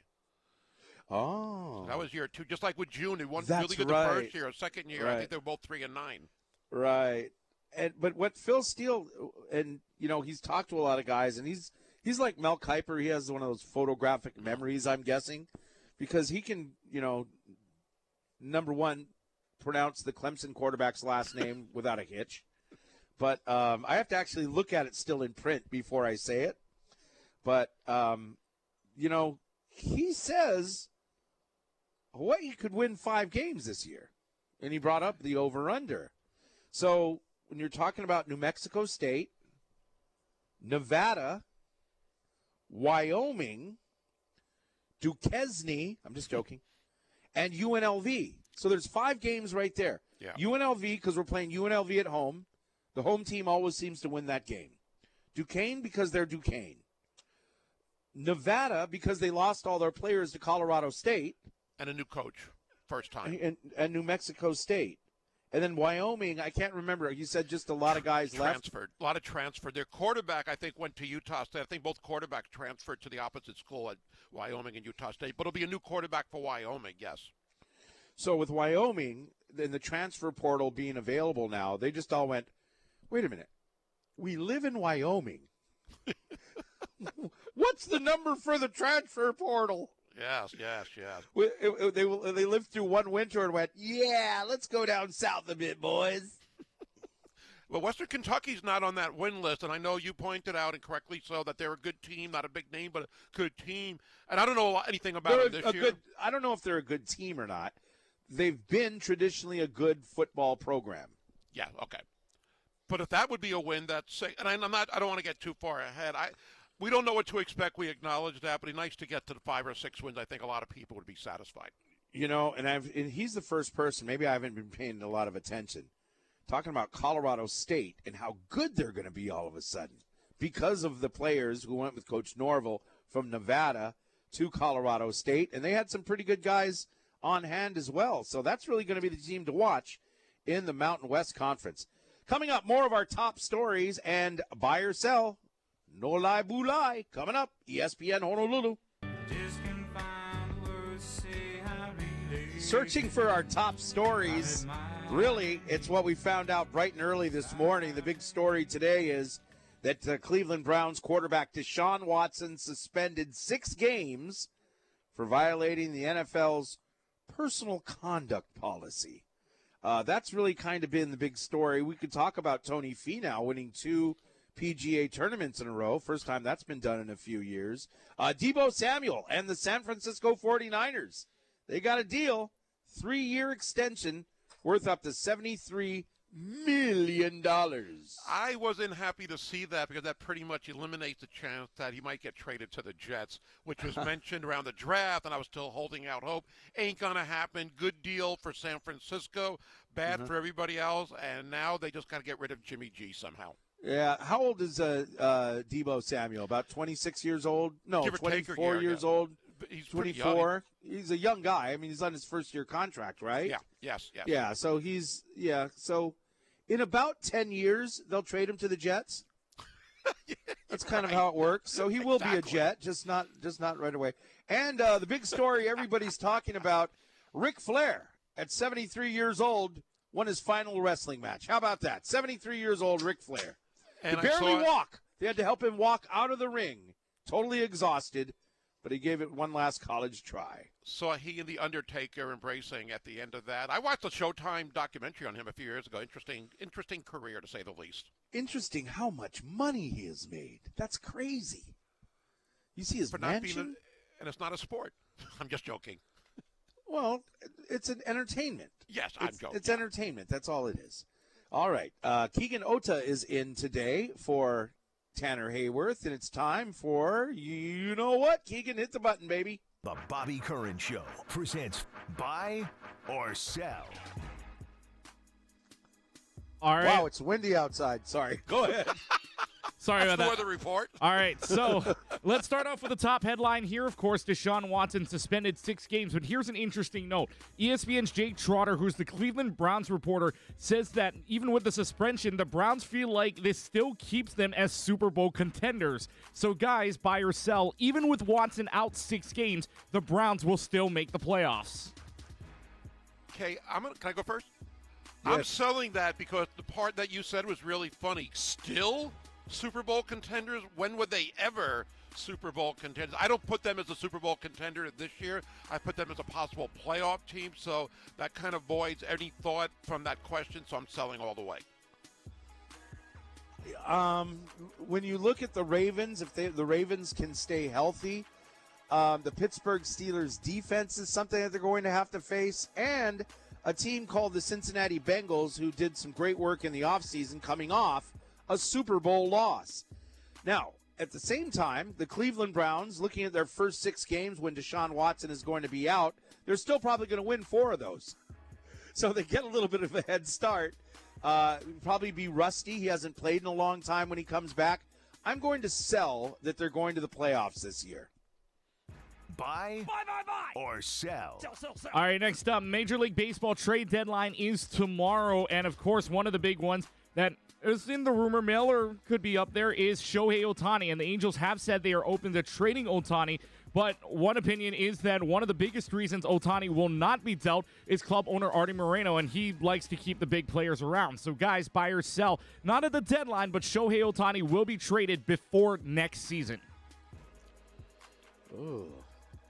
Oh, so that was year two. Just like with June, he won That's really good right. the first year. Second year, right. I think they were both three and nine. Right. And but what Phil Steele and you know he's talked to a lot of guys and he's he's like Mel Kiper. He has one of those photographic memories. I'm guessing because he can you know number one pronounce the Clemson quarterback's last name without a hitch. But um, I have to actually look at it still in print before I say it. But um, you know, he says Hawaii could win five games this year. And he brought up the over under. So when you're talking about New Mexico State, Nevada, Wyoming, Duquesne, I'm just joking, and UNLV. So there's five games right there. Yeah. UNLV, because we're playing UNLV at home. The home team always seems to win that game. Duquesne, because they're Duquesne. Nevada, because they lost all their players to Colorado State And a new coach, first time. and, and New Mexico State. And then Wyoming, I can't remember. You said just a lot of guys left. transferred. A lot of transfer. Their quarterback, I think, went to Utah State. I think both quarterbacks transferred to the opposite school at Wyoming and Utah State. But it'll be a new quarterback for Wyoming, yes. So with Wyoming, then the transfer portal being available now, they just all went, wait a minute. We live in Wyoming. What's the number for the transfer portal? Yes, yes, yes. We- it- it- They, they lived through one winter and went, yeah, let's go down south a bit, boys. Well, Western Kentucky's not on that win list, and I know you pointed out, and correctly so, that they're a good team, not a big name, but a good team. And I don't know anything about They're them a this year. good. I don't know if they're a good team or not. They've been traditionally a good football program. Yeah, okay. But if that would be a win, that's and I'm not. I don't want to get too far ahead. I we don't know what to expect. We acknowledge that, but it's nice to get to the five or six wins. I think a lot of people would be satisfied. You know, and I've and he's the first person. Maybe I haven't been paying a lot of attention. Talking about Colorado State and how good they're going to be all of a sudden because of the players who went with Coach Norvell from Nevada to Colorado State, and they had some pretty good guys on hand as well. So that's really going to be the team to watch in the Mountain West Conference. Coming up, more of our top stories and buy or sell. No lie, boo lie. Coming up, ESPN Honolulu. Searching for our top stories. Really, it's what we found out bright and early this morning. The big story today is that Cleveland Browns quarterback Deshaun Watson suspended six games for violating the NFL's personal conduct policy. Uh, that's really kind of been the big story. We could talk about Tony Finau winning two PGA tournaments in a row. First time that's been done in a few years. Uh, Deebo Samuel and the San Francisco 49ers. They got a deal, three year extension worth up to $73 million. I wasn't happy to see that because that pretty much eliminates the chance that he might get traded to the Jets, which was mentioned around the draft, and I was still holding out hope. Ain't gonna happen. Good deal for San Francisco, bad for everybody else, and now they just got to get rid of Jimmy G somehow. Yeah, how old is uh, uh, Deebo Samuel? About 26 years old? No, Give or take a 24 year, years yeah. old. He's pretty young. 24. He's a young guy. I mean, he's on his first year contract, right? Yeah. Yes. Yes. Yeah, so he's yeah, so in about 10 years they'll trade him to the Jets. That's kind of how it works. So he will be a Jet, just not just not right away. And uh, the big story everybody's talking about: Ric Flair at 73 years old won his final wrestling match. How about that? 73 years old, Ric Flair. And I barely walk. They had to help him walk out of the ring, totally exhausted, but he gave it one last college try. saw he and the Undertaker embracing at the end of that. I watched a Showtime documentary on him a few years ago. Interesting, interesting career to say the least. Interesting how much money he has made. That's crazy. You see his For mansion? a, and it's not a sport. I'm just joking. Well, it's an entertainment. Yes, I'm It's, joking. it's entertainment. That's all it is. All right. Uh, Keegan Ota is in today for Tanner Hayworth, and it's time for you know what? Keegan, hit the button, baby. The Bobby Curran Show presents Buy or Sell. All right. Wow, it's windy outside. Sorry. Go ahead. Sorry about For that. the report. All right, so let's start off with the top headline here. Of course, Deshaun Watson suspended six games, but here's an interesting note. ESPN's Jake Trotter, who's the Cleveland Browns reporter, says that even with the suspension, the Browns feel like this still keeps them as Super Bowl contenders. So, guys, buy or sell, even with Watson out six games, the Browns will still make the playoffs. Okay, I'm gonna. Can I go first? I'm selling that because the part that you said was really funny. Still Super Bowl contenders? When would they ever Super Bowl contenders? I don't put them as a Super Bowl contender this year. I put them as a possible playoff team. So that kind of voids any thought from that question. So I'm selling all the way. Um, when you look at the Ravens, if they, the Ravens can stay healthy, um, the Pittsburgh Steelers defense is something that they're going to have to face, and a team called the Cincinnati Bengals who did some great work in the offseason coming off a Super Bowl loss. Now, at the same time, the Cleveland Browns, looking at their first six games when Deshaun Watson is going to be out, they're still probably going to win four of those. So they get a little bit of a head start. Uh, probably be rusty. He hasn't played in a long time when he comes back. I'm going to sell that they're going to the playoffs this year. Buy, buy, buy, buy, or sell. sell, sell, sell. All right, next up, Major League Baseball trade deadline is tomorrow, and of course, one of the big ones that is in the rumor mill or could be up there is Shohei Ohtani, and the Angels have said they are open to trading Ohtani. But one opinion is that one of the biggest reasons Ohtani will not be dealt is club owner Artie Moreno, and he likes to keep the big players around. So, guys, buy or sell. Not at the deadline, but Shohei Ohtani will be traded before next season. Ooh.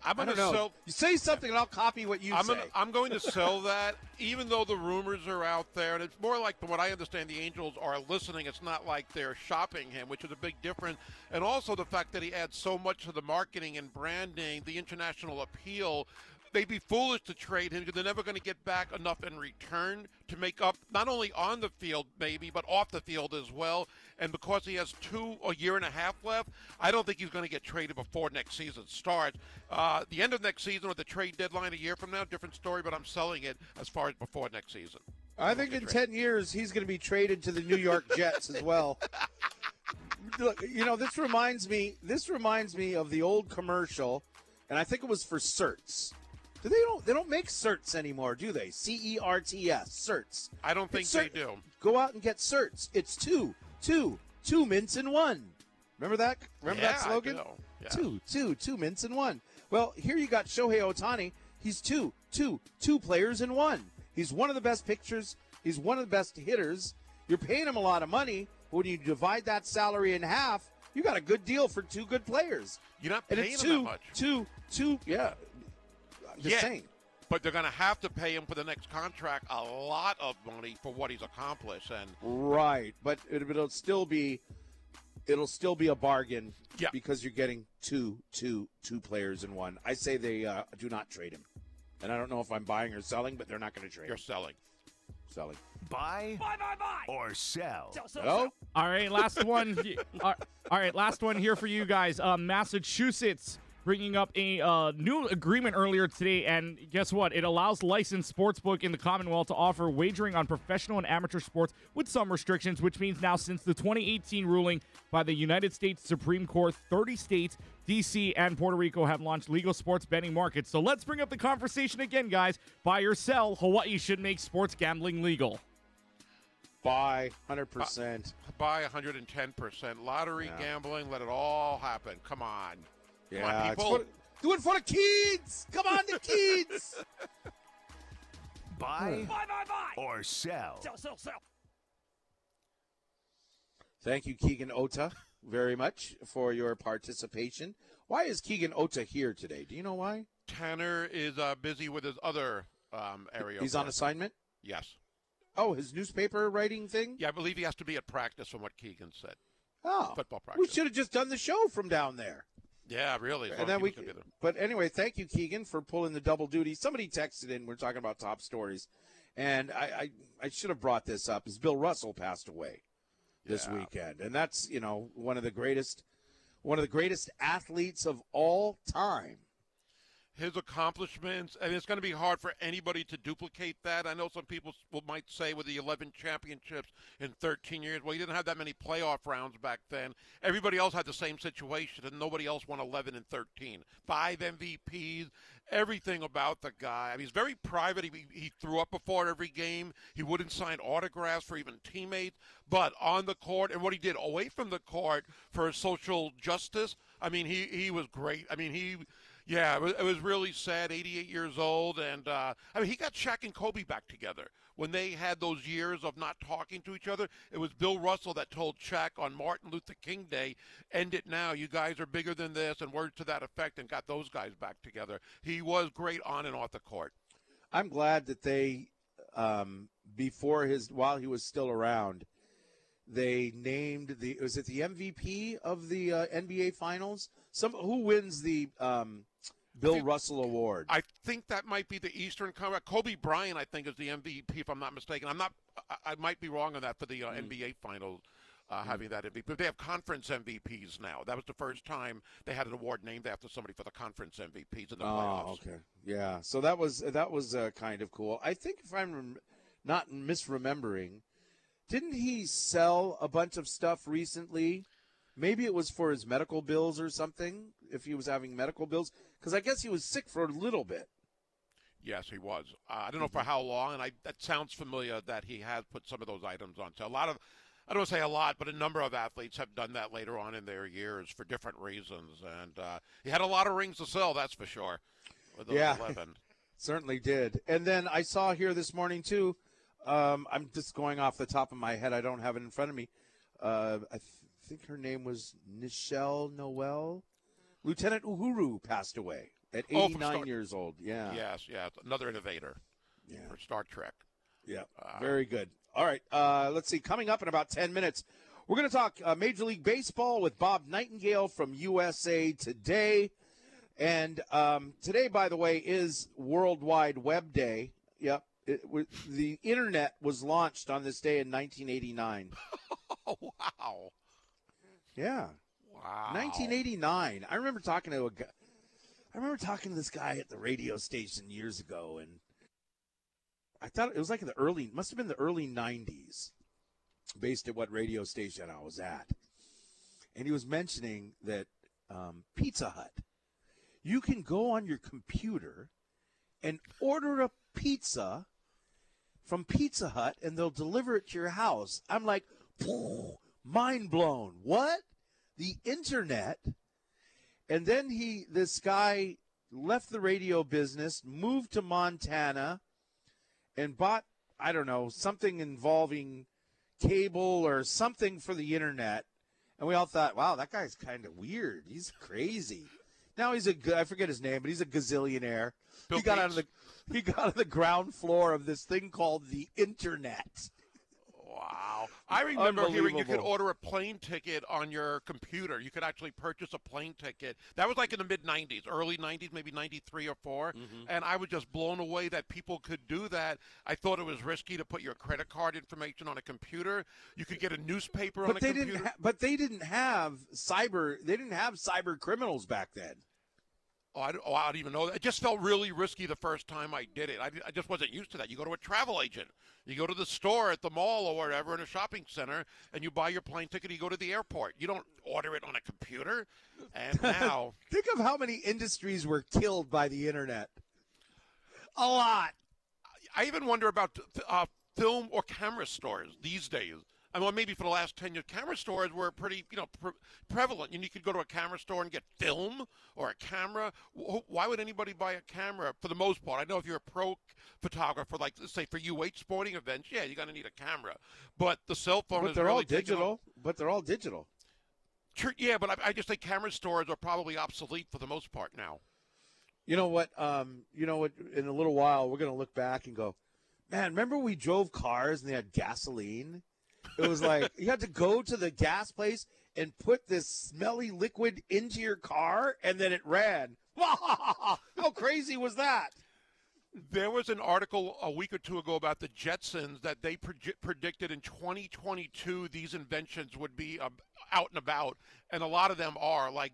I'm going to sell. You say something, and I'll copy what you I'm say. Gonna, I'm going to sell that, even though the rumors are out there, and it's more like what I understand. The Angels are listening. It's not like they're shopping him, which is a big difference. And also the fact that he adds so much to the marketing and branding, the international appeal they'd be foolish to trade him because they're never going to get back enough in return to make up not only on the field maybe but off the field as well. And because he has two a year and a half left i don't think he's going to get traded before next season starts. Uh, the end of next season or the trade deadline a year from now different story but i'm selling it as far as before next season. I think in traded. 10 years he's going to be traded to the new york jets as well. Look, you know this reminds me this reminds me of the old commercial and i think it was for certs do they don't they don't make certs anymore, do they? C E R T S certs. I don't think they do. Go out and get certs. It's two, two, two mints in one. Remember that? Remember yeah, that slogan? Yeah. Two, two, two mints in one. Well, here you got Shohei Ohtani. He's two, two, two players in one. He's one of the best pitchers. He's one of the best hitters. You're paying him a lot of money. When you divide that salary in half, you got a good deal for two good players. You're not paying and it's two, that much. Two, two, yeah. Just yeah. saying. But they're going to have to pay him for the next contract a lot of money for what he's accomplished, and right. But it, will still be, it'll still be a bargain. Yeah. Because you're getting two, two, two players in one. I say they uh, do not trade him, and I don't know if I'm buying or selling, but they're not going to trade. You're him. selling. Selling. Buy, buy, buy, buy, or sell. sell, sell, sell. All right, last one. all right, last one here for you guys. Uh, Massachusetts bringing up a uh, new agreement earlier today, and guess what? It allows licensed sportsbook in the Commonwealth to offer wagering on professional and amateur sports with some restrictions, which means now since the 2018 ruling by the United States Supreme Court, 30 states, DC, and Puerto Rico have launched legal sports betting markets. So let's bring up the conversation again, guys. Buy or sell, Hawaii should make sports gambling legal. Buy 100%. Buy 110%. Lottery, yeah. gambling, let it all happen. Come on. Yeah, on, for, do it for the kids. Come on, the kids. buy, buy, buy, buy, or sell. Sell, sell, sell. Thank you, Keegan Ota, very much for your participation. Why is Keegan Ota here today? Do you know why? Tanner is uh, busy with his other um, area. He's on assignment. Yes. Oh, his newspaper writing thing. Yeah, I believe he has to be at practice, from what Keegan said. Oh, football practice. We should have just done the show from down there. Yeah, really. And then we. But anyway, thank you, Keegan, for pulling the double duty. Somebody texted in. We're talking about top stories, and I I, I should have brought this up. Is Bill Russell passed away this yeah. weekend, and that's you know one of the greatest, one of the greatest athletes of all time his accomplishments, and it's going to be hard for anybody to duplicate that. I know some people might say with the 11 championships in 13 years, well, he didn't have that many playoff rounds back then. Everybody else had the same situation, and nobody else won 11 and 13. Five MVPs, everything about the guy. I mean, he's very private. He, he threw up before every game. He wouldn't sign autographs for even teammates, but on the court and what he did away from the court for social justice. I mean, he, he was great. I mean, he yeah, it was, it was really sad. 88 years old, and uh, I mean, he got Shaq and Kobe back together when they had those years of not talking to each other. It was Bill Russell that told Shaq on Martin Luther King Day, "End it now. You guys are bigger than this," and words to that effect, and got those guys back together. He was great on and off the court. I'm glad that they, um, before his, while he was still around, they named the was it the MVP of the uh, NBA Finals? Some who wins the um, Bill think, Russell Award? I think that might be the Eastern Conference. Kobe Bryant, I think, is the MVP if I'm not mistaken. I'm not. I, I might be wrong on that for the uh, mm. NBA Finals. uh, having that MVP. But they have conference MVPs now. That was the first time they had an award named after somebody for the conference MVPs in the playoffs. Oh, okay. Yeah. So that was that was uh, kind of cool. I think if I'm rem- not misremembering, didn't he sell a bunch of stuff recently? Maybe it was for his medical bills or something. If he was having medical bills, because I guess he was sick for a little bit. Yes, he was. Uh, I don't know for how long, and I, that sounds familiar that he has put some of those items on So A lot of, I don't want to say a lot, but a number of athletes have done that later on in their years for different reasons. And uh, he had a lot of rings to sell, that's for sure. Yeah. 11. Certainly did. And then I saw here this morning too. Um, I'm just going off the top of my head. I don't have it in front of me. Uh, I think her name was Nichelle Noel. Lieutenant Uhura passed away at Oh, 89 Star- years old. Yeah. Yes, yes. Another innovator Yeah. for Star Trek. Yeah. Uh, Very good. All right. Uh, let's see. Coming up in about 10 minutes, we're going to talk uh, Major League Baseball with Bob Nightengale from USA Today. And um, today, by the way, is World Wide Web Day. Yep. It, the internet was launched on this day in 1989. Oh, wow. Yeah. Wow. 1989. I remember talking to a guy. I remember talking to this guy at the radio station years ago, and I thought it was like in the early, must have been the early 90s, based at what radio station I was at. And he was mentioning that um, Pizza Hut, you can go on your computer and order a pizza from Pizza Hut, and they'll deliver it to your house. I'm like, mind blown. What? The internet? And then he, this guy, left the radio business, moved to Montana, and bought, I don't know, something involving cable or something for the internet. And we all thought, wow, that guy's kind of weird. He's crazy. Now he's a I forget his name, but he's a gazillionaire. Bill he got out of the, he got on the ground floor of this thing called the internet. Wow. I remember hearing you could order a plane ticket on your computer. You could actually purchase a plane ticket. That was like in the mid 90s, early 90s, maybe 93 or 4. Mm-hmm. And I was just blown away that people could do that. I thought it was risky to put your credit card information on a computer. You could get a newspaper on But a they computer. didn't. Ha- but they didn't have cyber. They didn't have cyber criminals back then. Oh I, don't- oh, I don't even know. It just felt really risky the first time I did it. I, I just wasn't used to that. You go to a travel agent, you go to the store at the mall or wherever in a shopping center, and you buy your plane ticket. You go to the airport. You don't order it on a computer. And now, Think of how many industries were killed by the internet. A lot. I even wonder about uh, film or camera stores these days. I mean, maybe for the last 10 years, camera stores were pretty, you know, pre- prevalent. And you could go to a camera store and get film or a camera. Why would anybody buy a camera for the most part? I know if you're a pro photographer, like, let's say for UH sporting events, yeah, you're going to need a camera. But the cell phone But is they're really all digital. But they're all digital. True, yeah, but I, I just think camera stores are probably obsolete for the most part now. You know what? Um, you know what? In a little while, we're gonna look back and go, man. Remember we drove cars and they had gasoline. It was like you had to go to the gas place and put this smelly liquid into your car, and then it ran. How crazy was that? There was an article a week or two ago about the Jetsons that they predicted in 2022 these inventions would be out and about, and a lot of them are like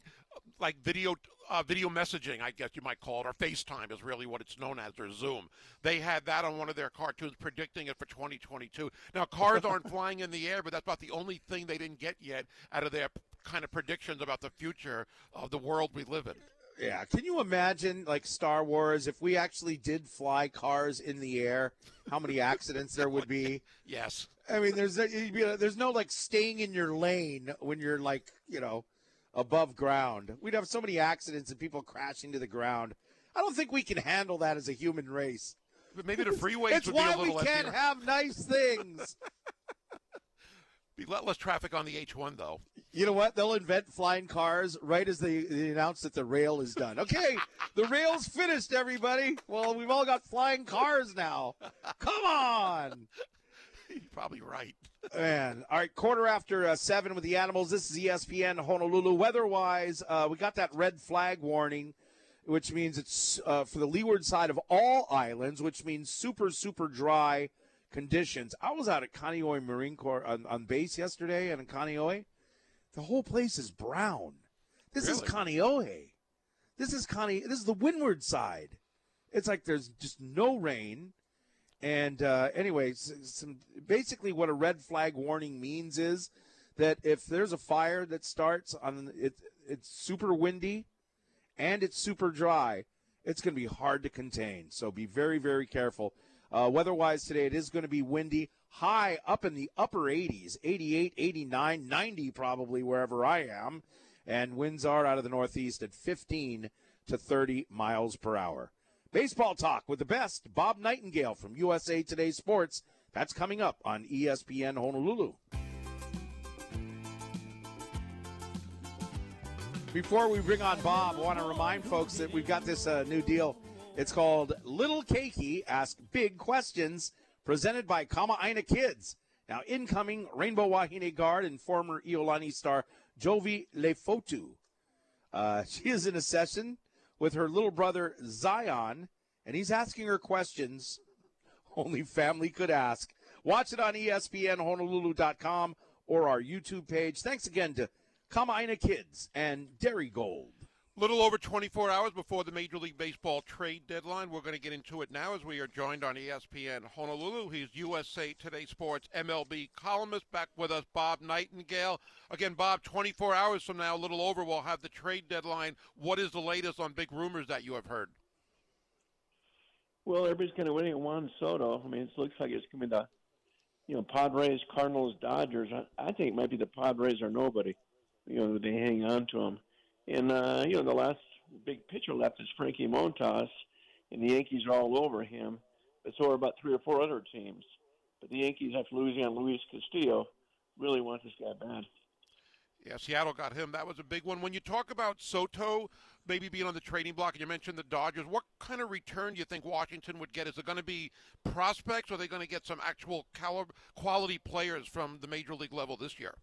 like video uh, video messaging, I guess you might call it, or FaceTime is really what it's known as, or Zoom. They had that on one of their cartoons predicting it for 2022. Now cars aren't flying in the air, but that's about the only thing they didn't get yet out of their kind of predictions about the future of the world we live in. Yeah, can you imagine like Star Wars if we actually did fly cars in the air? How many accidents there would be? Yes. I mean, there's you'd there's no like staying in your lane when you're like you know above ground. We'd have so many accidents and people crashing to the ground. I don't think we can handle that as a human race. But maybe the freeways It's would be why a we little can't have nice things. Be a lot less traffic on the H1 though. You know what? They'll invent flying cars right as they, they announce that the rail is done. Okay, the rail's finished, everybody. Well, we've all got flying cars now. Come on. You're probably right. Man, all right, quarter after uh, seven with the animals. This is ESPN Honolulu. Weather-wise, uh, we got that red flag warning, which means it's uh, for the leeward side of all islands, which means super, super dry conditions. I was out at Kaneohe Marine Corps on, on base yesterday and in Kaneohe. The whole place is brown. This is Kaneohe. This is Connie. This is the windward side. It's like there's just no rain. And uh, anyway, some, basically what a red flag warning means is that if there's a fire that starts on it, it's super windy and it's super dry, it's going to be hard to contain. So be very, very careful. Uh, weather-wise today, it is going to be windy, high up in the upper 80s, 88, 89, 90 probably wherever I am, and winds are out of the northeast at 15 to 30 miles per hour. Baseball talk with the best, Bob Nightengale from USA Today Sports. That's coming up on ESPN Honolulu. Before we bring on Bob, I want to remind folks that we've got this uh, new deal. It's called Little Keiki Ask Big Questions, presented by Kama'aina Kids. Now, incoming Rainbow Wahine guard and former Iolani star Jovi Lefotu. Uh, she is in a session with her little brother Zion, and he's asking her questions only family could ask. Watch it on ESPNHonolulu.com or our YouTube page. Thanks again to Kama'aina Kids, and Dairy Gold. Little over 24 hours before the Major League Baseball trade deadline. We're going to get into it now as we are joined on ESPN Honolulu. He's USA Today Sports MLB columnist. Back with us, Bob Nightengale. Again, Bob, 24 hours from now, a little over, we'll have the trade deadline. What is the latest on big rumors that you have heard? Well, everybody's kind of waiting on Juan Soto. I mean, it looks like it's going to be the, you know, Padres, Cardinals, Dodgers. I, I think it might be the Padres or nobody you know, they hang on to him. And, uh, you know, the last big pitcher left is Frankie Montas, and the Yankees are all over him. But so are about three or four other teams. But the Yankees, after losing on Luis Castillo, really want this guy bad. Yeah, Seattle got him. That was a big one. When you talk about Soto maybe being on the trading block, and you mentioned the Dodgers, what kind of return do you think Washington would get? Is it going to be prospects, or are they going to get some actual caliber, quality players from the major league level this year?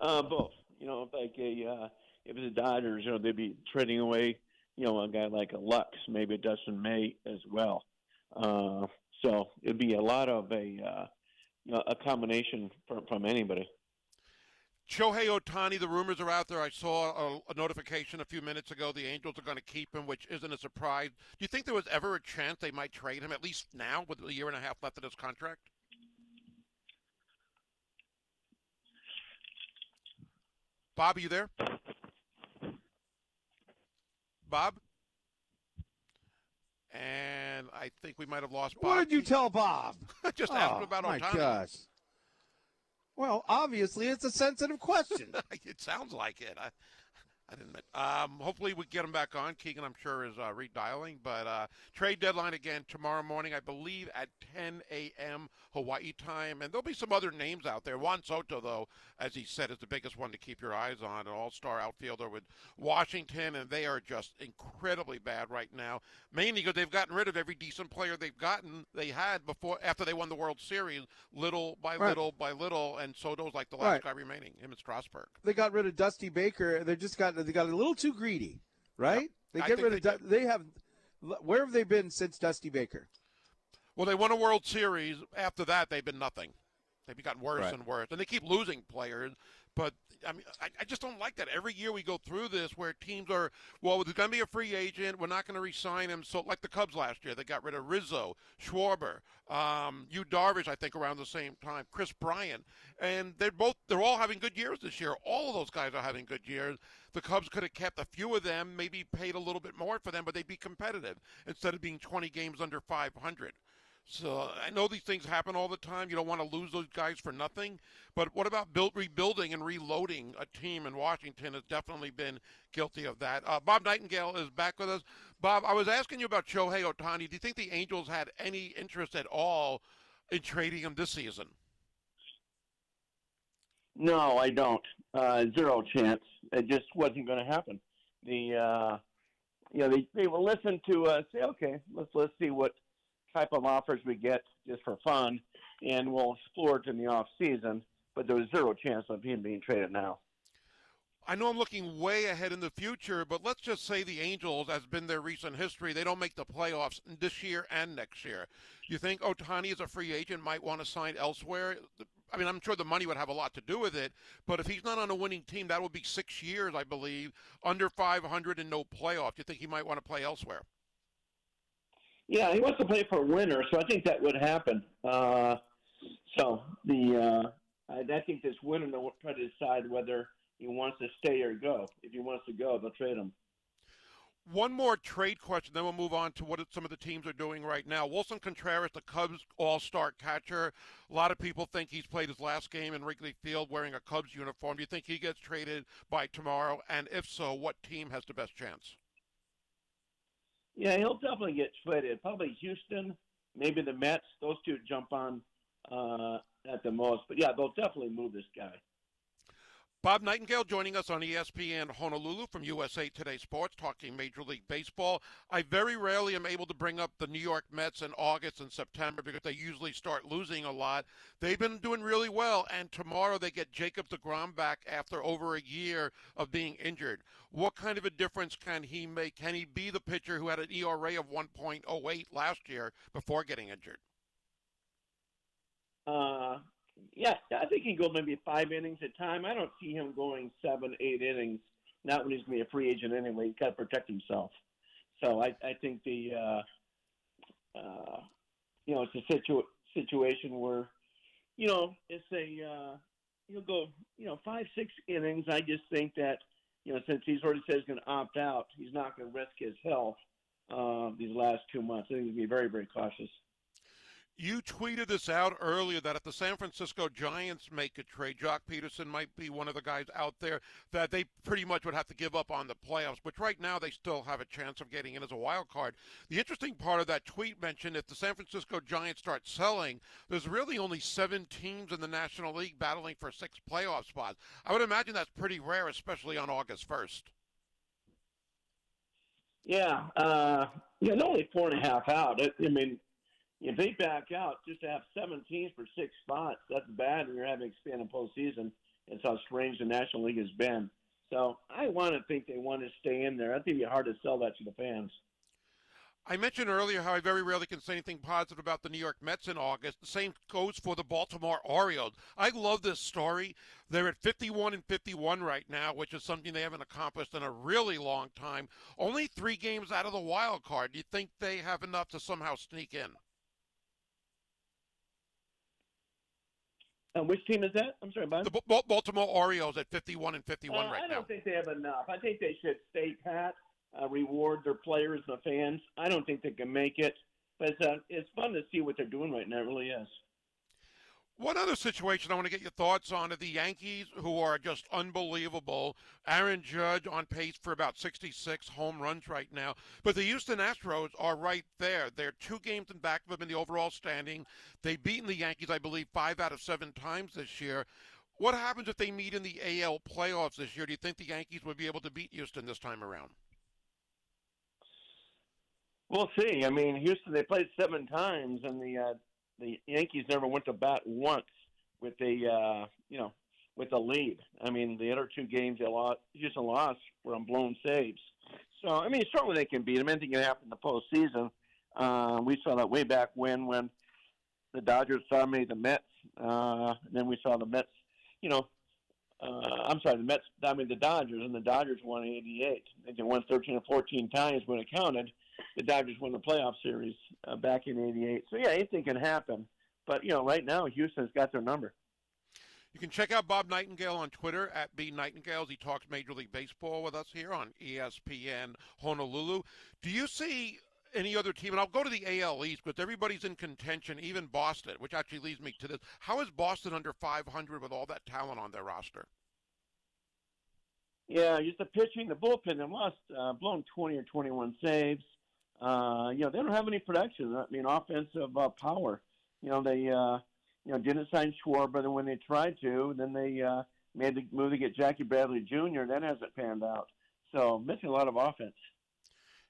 Uh, both. You know, like a uh, if the Dodgers, you know, they'd be trading away, you know, a guy like a Lux, maybe a Dustin May as well. Uh, so it'd be a lot of a uh, you know, a combination from from anybody. Shohei Ohtani, the rumors are out there. I saw a, a, notification a few minutes ago. The Angels are going to keep him, which isn't a surprise. Do you think there was ever a chance they might trade him, at least now with a year and a half left in his contract? Bob, are you there? Bob? And I think we might have lost Bob. What did you tell Bob? Just oh, asked him about my gosh. Well, obviously, it's a sensitive question. it sounds like it. I, I didn't. Um, hopefully, we get him back on. Keegan, I'm sure, is uh, redialing. But uh, trade deadline again tomorrow morning, I believe, at 10 a.m. Hawaii time. And there'll be some other names out there. Juan Soto, though, as he said, is the biggest one to keep your eyes on. An all-star outfielder with Washington, and they are just incredibly bad right now. Mainly because they've gotten rid of every decent player they've gotten. They had before after they won the World Series, little by right. little by little. And Soto's like the last right. guy remaining. Him and Strasburg. They got rid of Dusty Baker. They just got they got a little too greedy, right? They get rid of they, they have where have they been since Dusty Baker? Well, they won a World Series. After that, they've been nothing. They've gotten worse right. and worse, and they keep losing players. But I mean, I, I, just don't like that. Every year we go through this where teams are, well, there's going to be a free agent. We're not going to re-sign him. So, like the Cubs last year, they got rid of Rizzo, Schwarber, um, Yu Darvish, I think, around the same time, Kris Bryant, and they're both, they're all having good years this year. All of those guys are having good years. The Cubs could have kept a few of them, maybe paid a little bit more for them, but they'd be competitive instead of being 20 games under 500. So I know these things happen all the time. You don't want to lose those guys for nothing. But what about build, rebuilding and reloading a team? in Washington has definitely been guilty of that. Uh, Bob Nightengale is back with us. Bob, I was asking you about Shohei Ohtani. Do you think the Angels had any interest at all in trading him this season? No, I don't. Uh, zero chance. It just wasn't going to happen. The uh, you know they they will listen to uh, say okay let's let's see what type of offers we get just for fun, and we'll explore it in the off season. But there was zero chance of him being traded now. I know I'm looking way ahead in the future, but let's just say the Angels, as been their recent history, they don't make the playoffs this year and next year. You think Ohtani is a free agent, might want to sign elsewhere? I mean, I'm sure the money would have a lot to do with it, but if he's not on a winning team, that would be six years, I believe, under 500 and no playoff. Do you think he might want to play elsewhere? Yeah, he wants to play for a winner, so I think that would happen. Uh, so the uh, I, I think this winner will try to decide whether he wants to stay or go. If he wants to go, they'll trade him. One more trade question, then we'll move on to what some of the teams are doing right now. Willson Contreras, the Cubs all-star catcher. A lot of people think he's played his last game in Wrigley Field wearing a Cubs uniform. Do you think he gets traded by tomorrow? And if so, what team has the best chance? Yeah, he'll definitely get traded. Probably Houston, maybe the Mets. Those two jump on uh, at the most. But yeah, they'll definitely move this guy. Bob Nightengale joining us on ESPN Honolulu from USA Today Sports, talking Major League Baseball. I very rarely am able to bring up the New York Mets in August and September because they usually start losing a lot. They've been doing really well, and tomorrow they get Jacob DeGrom back after over a year of being injured. What kind of a difference can he make? Can he be the pitcher who had an ERA of 1.08 last year before getting injured? Uh, yeah, I think he can go maybe five innings at a time. I don't see him going seven, eight innings. Not when he's going to be a free agent anyway. He's got to protect himself. So I, I think the, uh, uh, you know, it's a situ- situation where, you know, it's a, uh, he'll go, you know, five, six innings. I just think that, you know, since he's already said he's going to opt out, he's not going to risk his health uh, these last two months. I think he's going to be very, very cautious. You tweeted this out earlier that if the San Francisco Giants make a trade, Joc Pederson might be one of the guys out there that they pretty much would have to give up on the playoffs, which right now they still have a chance of getting in as a wild card. The interesting part of that tweet mentioned if the San Francisco Giants start selling, there's really only seven teams in the National League battling for six playoff spots. I would imagine that's pretty rare, especially on August 1st. Yeah, uh, yeah, only four and a half out. I, I mean, if they back out, just to have seven teams for six spots, that's bad when you're having expanded postseason. It's how strange the National League has been. So I want to think they want to stay in there. I think it'd be hard to sell that to the fans. I mentioned earlier how I very rarely can say anything positive about the New York Mets in August. The same goes for the Baltimore Orioles. I love this story. They're at 51 and 51 right now, which is something they haven't accomplished in a really long time. Only three games out of the wild card. Do you think they have enough to somehow sneak in? Uh, which team is that? I'm sorry, Bob. The B- Baltimore Orioles at 51 and 51 uh, right now. I don't now. think they have enough. I think they should stay pat, uh, reward their players and the fans. I don't think they can make it, but it's, uh, it's fun to see what they're doing right now. It really is. One other situation I want to get your thoughts on are the Yankees, who are just unbelievable. Aaron Judge on pace for about 66 home runs right now. But the Houston Astros are right there. They're two games in back of them in the overall standing. They've beaten the Yankees, I believe, five out of seven times this year. What happens if they meet in the AL playoffs this year? Do you think the Yankees would be able to beat Houston this time around? We'll see. I mean, Houston, they played seven times, and the uh, the Yankees never went to bat once with a uh, you know with a lead. I mean, the other two games they lost, Houston lost were on blown saves. So I mean, certainly they can beat them. Anything can happen in the postseason. Uh, we saw that way back when when the Dodgers dominated the Mets. Uh, and then we saw the Mets. You know, uh, I'm sorry, the Mets dominated the Dodgers, and the Dodgers won '88. They won 13 or 14 times when it counted the Dodgers won the playoff series uh, back in '88. So yeah, anything can happen. But you know, right now Houston's got their number. You can check out Bob Nightengale on Twitter at B Nightengales. He talks Major League Baseball with us here on ESPN Honolulu. Do you see any other team? And I'll go to the AL East because everybody's in contention, even Boston, which actually leads me to this. How is Boston under 500 with all that talent on their roster? Yeah, just the pitching, the bullpen, they lost, uh, blown 20 or 21 saves. Uh, you know, they don't have any production. I mean, offensive uh, power. You know, they uh, you know didn't sign Schwarber. Then when they tried to, then they uh, made the move to get Jackie Bradley Jr. That hasn't panned out. So missing a lot of offense.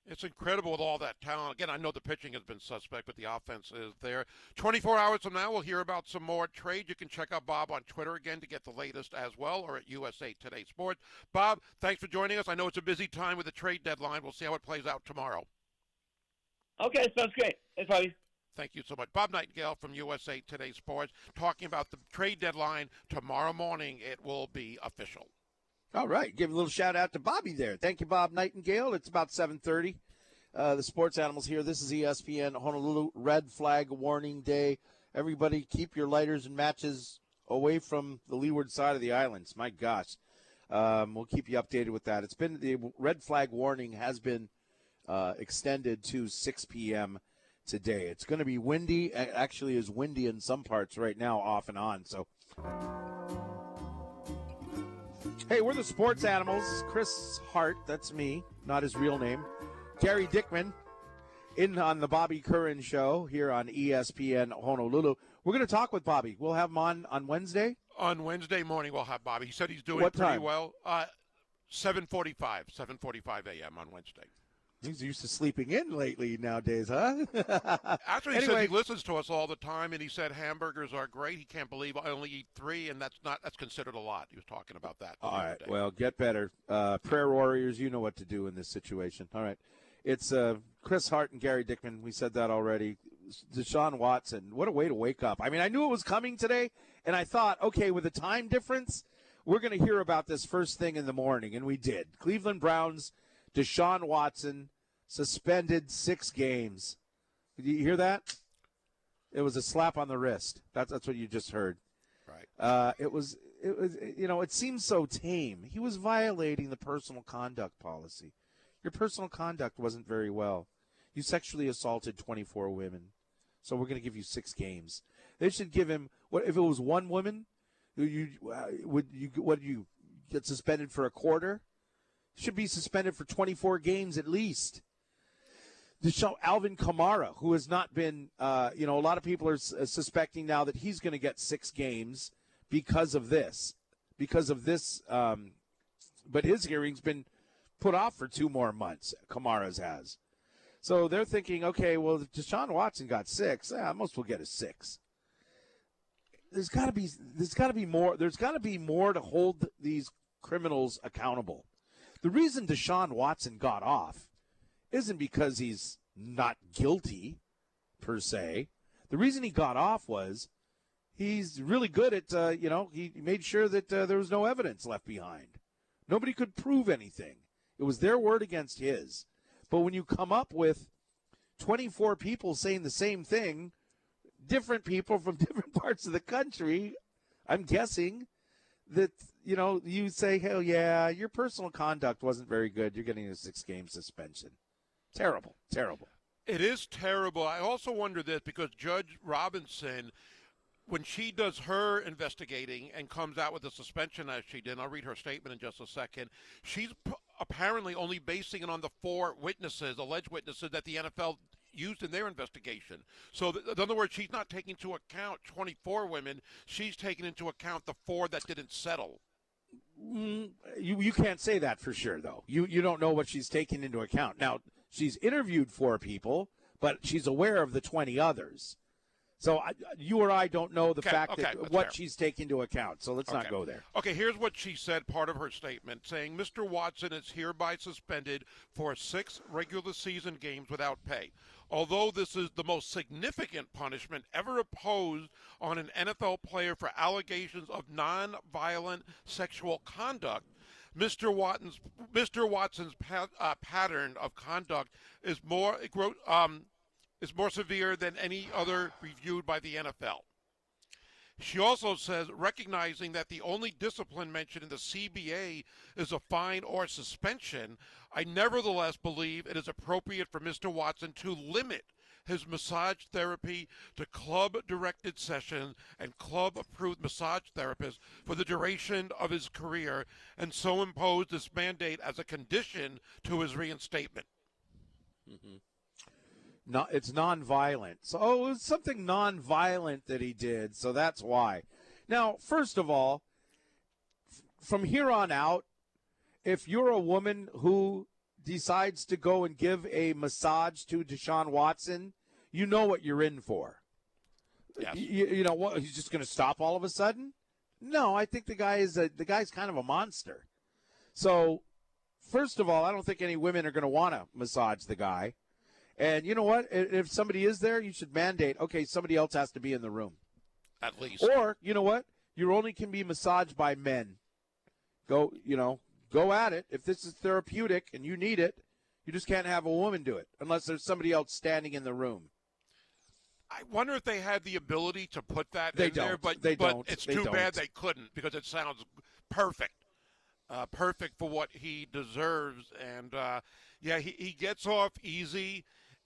It's incredible with all that talent. Again, I know the pitching has been suspect, but the offense is there. 24 hours from now, we'll hear about some more trade. You can check out Bob on Twitter again to get the latest as well, or at USA Today Sports. Bob, thanks for joining us. I know it's a busy time with the trade deadline. We'll see how it plays out tomorrow. Okay, sounds great. Thanks, Bobby. Thank you so much. Bob Nightengale from USA Today Sports talking about the trade deadline tomorrow morning. It will be official. All right, give a little shout out to Bobby there. Thank you, Bob Nightengale. It's about seven thirty. Uh, the sports animals here. This is ESPN Honolulu Red Flag Warning Day. Everybody, keep your lighters and matches away from the leeward side of the islands. My gosh, um, we'll keep you updated with that. It's been the red flag warning has been uh, extended to 6 p.m. today. It's going to be windy. A- Actually, is windy in some parts right now, off and on. So. Hey, we're the sports animals. Chris Hart, that's me, not his real name. Gary Dickman, in on the Bobby Curran show here on ESPN Honolulu. We're going to talk with Bobby. We'll have him on on Wednesday. On Wednesday morning, we'll have Bobby. He said he's doing What pretty time? well. Uh, 7:45, 7:45 a.m. on Wednesday. He's used to sleeping in lately nowadays, huh? Actually, he Anyway. says he listens to us all the time, and he said hamburgers are great. He can't believe I only eat three, and that's not that's considered a lot. He was talking about that. All right. day. Well, get better. Uh, prayer warriors, you know what to do in this situation. All right. It's uh, Chris Hart and Gary Dickman. We said that already. Deshaun Watson. What a way to wake up. I mean, I knew it was coming today, and I thought, okay, with the time difference, we're going to hear about this first thing in the morning, and we did. Cleveland Browns, Deshaun Watson suspended six games. Did you hear that? It was a slap on the wrist. That's that's what you just heard. right. Uh, it was it was you know it seems so tame. He was violating the personal conduct policy. Your personal conduct wasn't very well. You sexually assaulted 24 women, so we're going to give you six games. They should give him what if it was one woman? You uh, would you what you get suspended for a quarter? Should be suspended for 24 games at least. To show Alvin Kamara, who has not been, uh, you know, a lot of people are s- uh, suspecting now that he's going to get six games because of this, because of this. Um, but his hearing's been put off for two more months. Kamara's has. So they're thinking, okay, well, if Deshaun Watson got six, yeah, most will get a six. There's got to be, there's got to be more. There's got to be more to hold these criminals accountable. The reason Deshaun Watson got off isn't because he's not guilty per se. The reason he got off was he's really good at, uh, you know, he made sure that uh, there was no evidence left behind. Nobody could prove anything. It was their word against his. But when you come up with 24 people saying the same thing, different people from different parts of the country, I'm guessing that, you know, you say, hell yeah, your personal conduct wasn't very good. You're getting a six game suspension. Terrible, terrible. It is terrible. I also wonder this because Judge Robinson, when she does her investigating and comes out with a suspension as she did, and I'll read her statement in just a second, she's p- apparently only basing it on the four witnesses, alleged witnesses that the NFL used in their investigation. So, th- in other words, she's not taking into account 24 women. She's taking into account the four that didn't settle. Mm, you you can't say that for sure though. You you don't know what she's taking into account. Now she's interviewed four people, but she's aware of the twenty others. So I, you or I don't know the Okay, fact okay, that what fair. she's taking into account. So let's not go there. Okay, here's what she said, part of her statement, saying Mr. Watson is hereby suspended for six regular season games without pay. Although this is the most significant punishment ever imposed on an NFL player for allegations of non-violent sexual conduct, Mr. Watson's Mr. Watson's uh, pattern of conduct is more um, is more severe than any other reviewed by the NFL. She also says, recognizing that the only discipline mentioned in the CBA is a fine or suspension, I nevertheless believe it is appropriate for Mr. Watson to limit his massage therapy to club directed sessions and club approved massage therapists for the duration of his career and so imposed this mandate as a condition to his reinstatement. Mm-hmm. No, it's nonviolent. So oh, it was something nonviolent that he did. So that's why. Now, first of all, f- from here on out, if you're a woman who decides to go and give a massage to Deshaun Watson, you know what you're in for. Yes. You, you know what? He's just going to stop all of a sudden? No, I think the guy is a, the guy's kind of a monster. So, first of all, I don't think any women are going to want to massage the guy. And you know what? If somebody is there, you should mandate. Okay, somebody else has to be in the room. At least. Or you know what? You only can be massaged by men. Go, you know, go at it. If this is therapeutic and you need it, you just can't have a woman do it unless there's somebody else standing in the room. I wonder if they had the ability to put that They in there, don't. but They but don't. it's They too bad don't. they couldn't because it sounds perfect, uh, perfect for what he deserves. And uh, yeah, he, he gets off easy.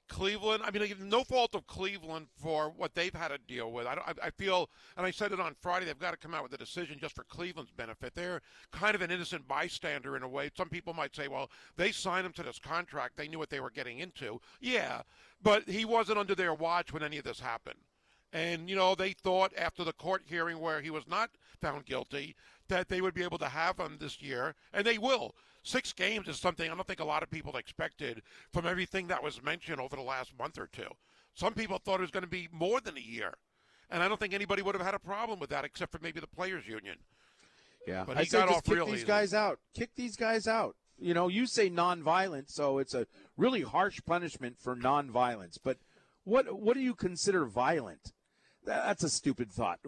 Cleveland, I mean, no fault of Cleveland for what they've had to deal with. I, I, I feel, and I said it on Friday, they've got to come out with a decision just for Cleveland's benefit. They're kind of an innocent bystander in a way. Some people might say, well, they signed him to this contract. They knew what they were getting into. Yeah, but he wasn't under their watch when any of this happened. And, you know, they thought after the court hearing where he was not found guilty that they would be able to have him this year, and they will. Six games is something I don't think a lot of people expected from everything that was mentioned over the last month or two. Some people thought it was going to be more than a year. And I don't think anybody would have had a problem with that except for maybe the players' union. Yeah, But I he say got off kick real these easy. guys out. Kick these guys out. You know, you say nonviolent, so it's a really harsh punishment for nonviolence. But what what do you consider violent? That- That's a stupid thought.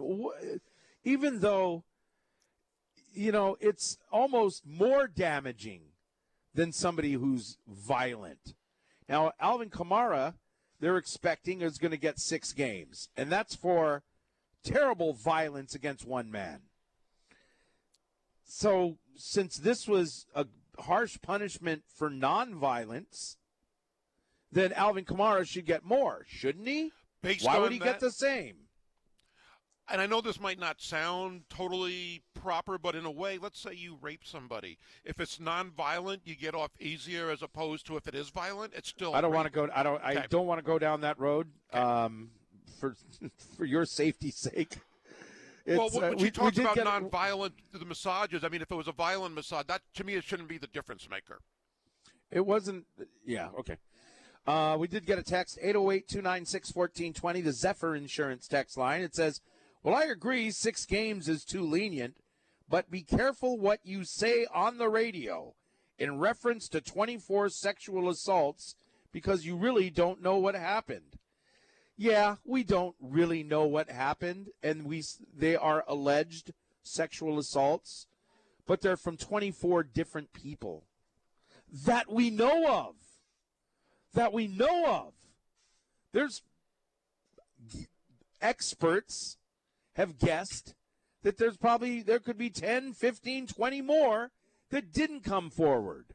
Even though, you know, it's almost more damaging than somebody who's violent. Now, Alvin Kamara, they're expecting is going to get six games, and that's for terrible violence against one man. So, since this was a harsh punishment for nonviolence, then Alvin Kamara should get more, shouldn't he? Based Why would he that, get the same? And I know this might not sound totally proper, but in a way, let's say you rape somebody. If it's non-violent, you get off easier as opposed to if it is violent, it's still. I don't want to go. I don't. I don't want to go down that road. Okay. Um, for for your safety's sake. Well, when uh, we- she we talks did about non-violent, the massages. I mean, if it was a violent massage, that to me it shouldn't be the difference maker. It wasn't. Yeah. Okay. Uh, we did get a text 808 296 1420, the Zephyr Insurance text line. It says, Well, I agree, six games is too lenient, but be careful what you say on the radio in reference to 24 sexual assaults because you really don't know what happened. Yeah, we don't really know what happened, and we they are alleged sexual assaults, but they're from 24 different people that we know of. That we know of. There's experts have guessed that there's probably there could be 10, 15, 20 more that didn't come forward.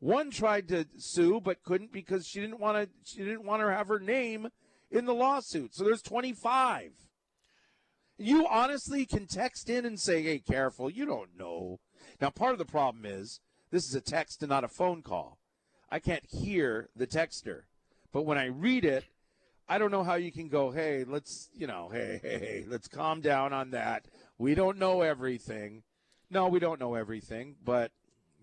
One tried to sue but couldn't because she didn't want to she didn't want to have her name in the lawsuit. So there's 25. You honestly can text in and say, "Hey, careful, you don't know." Now, part of the problem is this is a text and not a phone call. I can't hear the texter. But when I read it, I don't know how you can go, hey, let's, you know, hey, hey, hey, let's calm down on that. We don't know everything. No, we don't know everything, but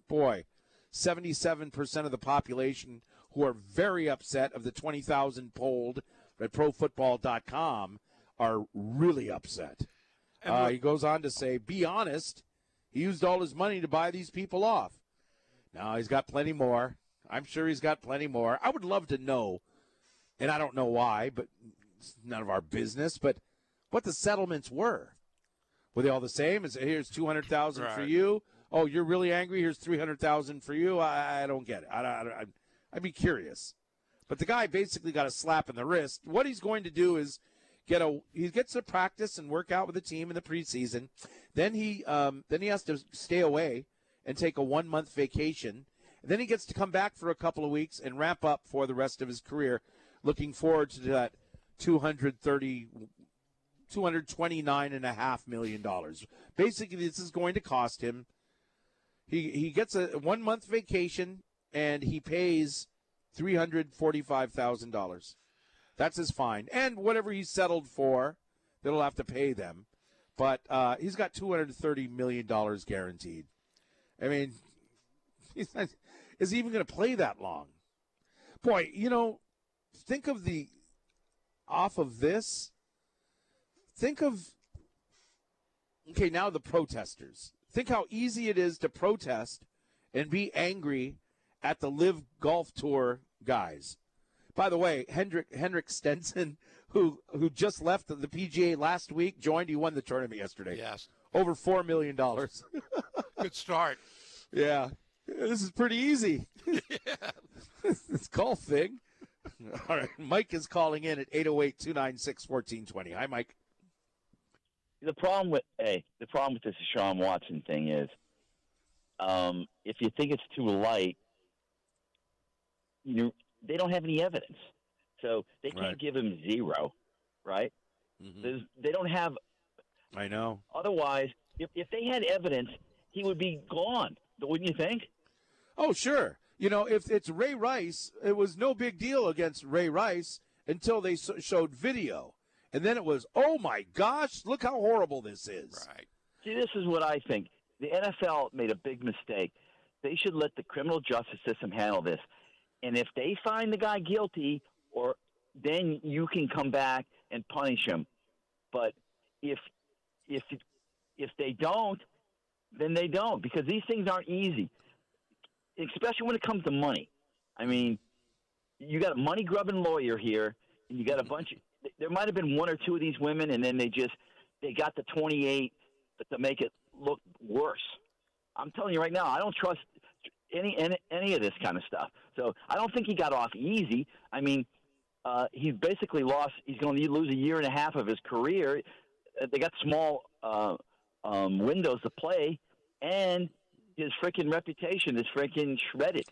boy, 77% of the population who are very upset of the 20,000 polled at profootball.com are really upset. And Uh, he goes on to say, be honest, he used all his money to buy these people off. Now he's got plenty more. I'm sure he's got plenty more. I would love to know, and I don't know why, but it's none of our business, but what the settlements were. Were they all the same? Is here's two hundred thousand for you? Oh, you're really angry. Here's three hundred thousand for you. I, I don't get it. I, I, I, I'd be curious. But the guy basically got a slap in the wrist. What he's going to do is get a he gets to practice and work out with the team in the preseason. Then he um, then he has to stay away and take a one month vacation. And then he gets to come back for a couple of weeks and ramp up for the rest of his career. Looking forward to that 230 $229.5 million. Basically, this is going to cost him. He, he gets a one month vacation and he pays $345,000. That's his fine. And whatever he settled for, they'll have to pay them. But uh, he's got $230 million guaranteed. I mean, he's not, is he even going to play that long? Boy, you know, think of the off of this. Think of okay, now the protesters. Think how easy it is to protest and be angry at the LIV Golf Tour guys. By the way, Hendrick Henrik Stenson, who who just left the PGA last week, joined. He won the tournament yesterday. Yes. Over four million dollars. Good start. yeah, this is pretty easy. Yeah. this golf thing. All right, Mike is calling in at 808-296-1420. Hi, Mike. The problem with hey, the problem with this Deshaun Watson thing is, um, if you think it's too light, you they don't have any evidence, so they can't Right. give him zero, right? Mhm. They don't have. I know. Otherwise, if if they had evidence, he would be gone. Wouldn't you think? Oh, sure. You know, if it's Ray Rice, it was no big deal against Ray Rice until they s- showed video. And then it was, oh my gosh, look how horrible this is. Right. See, this is what I think. The NFL made a big mistake. They should let the criminal justice system handle this. And if they find the guy guilty, or then you can come back and punish him. But if if if they don't, then they don't because these things aren't easy, especially when it comes to money. I mean, you got a money grubbing lawyer here, and you got a bunch. Of, there might have been one or two of these women, and then they just they got the twenty eight to make it look worse. I'm telling you right now, I don't trust any any, any of this kind of stuff. So I don't think he got off easy. I mean, uh, he's basically lost. He's going to lose a year and a half of his career. Uh, They got small uh, um, windows to play, and his freaking reputation is freaking shredded.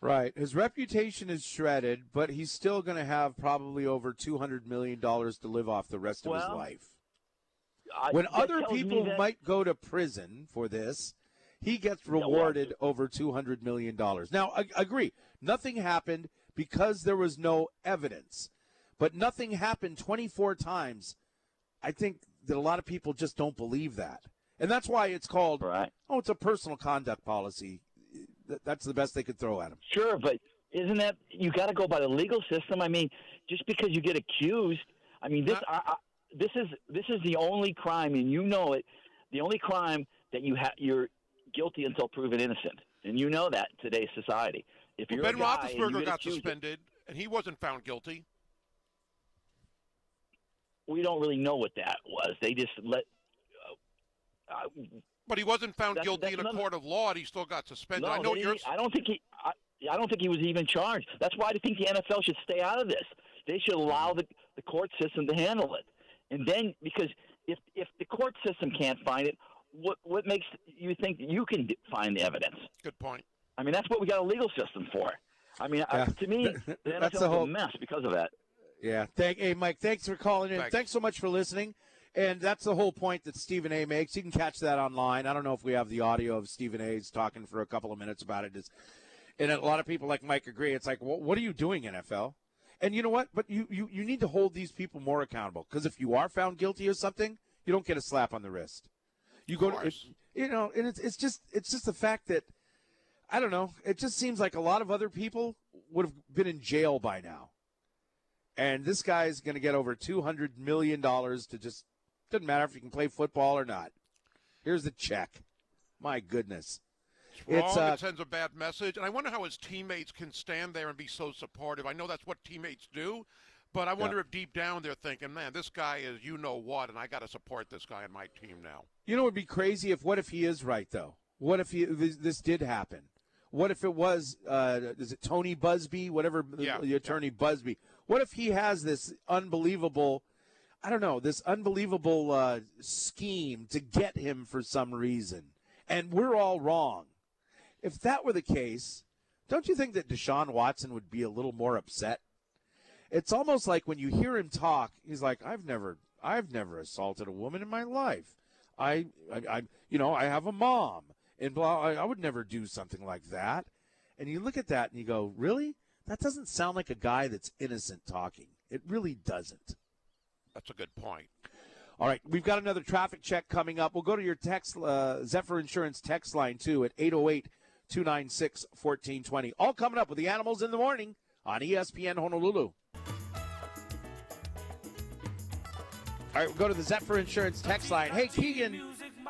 Right. His reputation is shredded, but he's still going to have probably over $200 million to live off the rest of his life. I, When other people that- might go to prison for this, he gets rewarded over $200 million. Now, I, I agree. Nothing happened because there was no evidence, but nothing happened 24 times. I think that a lot of people just don't believe that. And that's why it's called, right. oh, it's a personal conduct policy. That's the best they could throw at him. Sure, but isn't that you got to go by the legal system? I mean, just because you get accused, I mean this I, I, this is this is the only crime, and you know it. The only crime that you have you're guilty until proven innocent, and you know that in today's society. If you're ben a guy and you Roethlisberger got accused- suspended, and he wasn't found guilty. We don't really know what that was. They just let. Uh, But he wasn't found That's- guilty that's in a another- court of law, and he still got suspended. no, I know you're. I don't think he. I, I don't think he was even charged. That's why I think the NFL should stay out of this. They should allow the the court system to handle it, and then because if if the court system can't find it, what what makes you think you can find the evidence? Good point. I mean, that's what we got a legal system for. I mean, I, to me, the That's NFL the is whole- a mess because of that. Yeah. Thank hey Mike, thanks for calling in. Thanks. Thanks, so much for listening. And that's the whole point that Stephen A makes. You can catch that online. I don't know if we have the audio of Stephen A's talking for a couple of minutes about it. It's, and a lot of people like Mike agree. It's like, what, what are you doing, NFL? And you know what? But you, you, you need to hold these people more accountable because if you are found guilty of something, you don't get a slap on the wrist. You go to, you know, and it's, it's just it's just the fact that I don't know. It just seems like a lot of other people would have been in jail by now. And this guy's going to get over $200 million to just, doesn't matter if you can play football or not. Here's the check. My goodness. It's wrong. It's, uh, it sends a bad message, and I wonder how his teammates can stand there and be so supportive. I know that's what teammates do, but I wonder if deep down they're thinking, "Man, this guy is you know what, and I got to support this guy on my team now." You know, it would be crazy if, what if he is right, though? What if he, this, this did happen? What if it was, uh, is it Tony Buzbee, whatever, Yeah, the attorney Buzbee? What if he has this unbelievable, I don't know, this unbelievable uh, scheme to get him for some reason, and we're all wrong? If that were the case, don't you think that Deshaun Watson would be a little more upset? It's almost like when you hear him talk, he's like, "I've never, I've never assaulted a woman in my life. I, I, I you know, I have a mom, and blah. I, I would never do something like that." And you look at that and you go, "Really? That doesn't sound like a guy that's innocent talking. It really doesn't." That's a good point. All right, we've got another traffic check coming up. We'll go to your text, uh, Zephyr Insurance text line too at 808 296 1420. All coming up with the animals in the morning on ESPN Honolulu. All right, we'll go to the Zephyr Insurance text line. Hey, Keegan,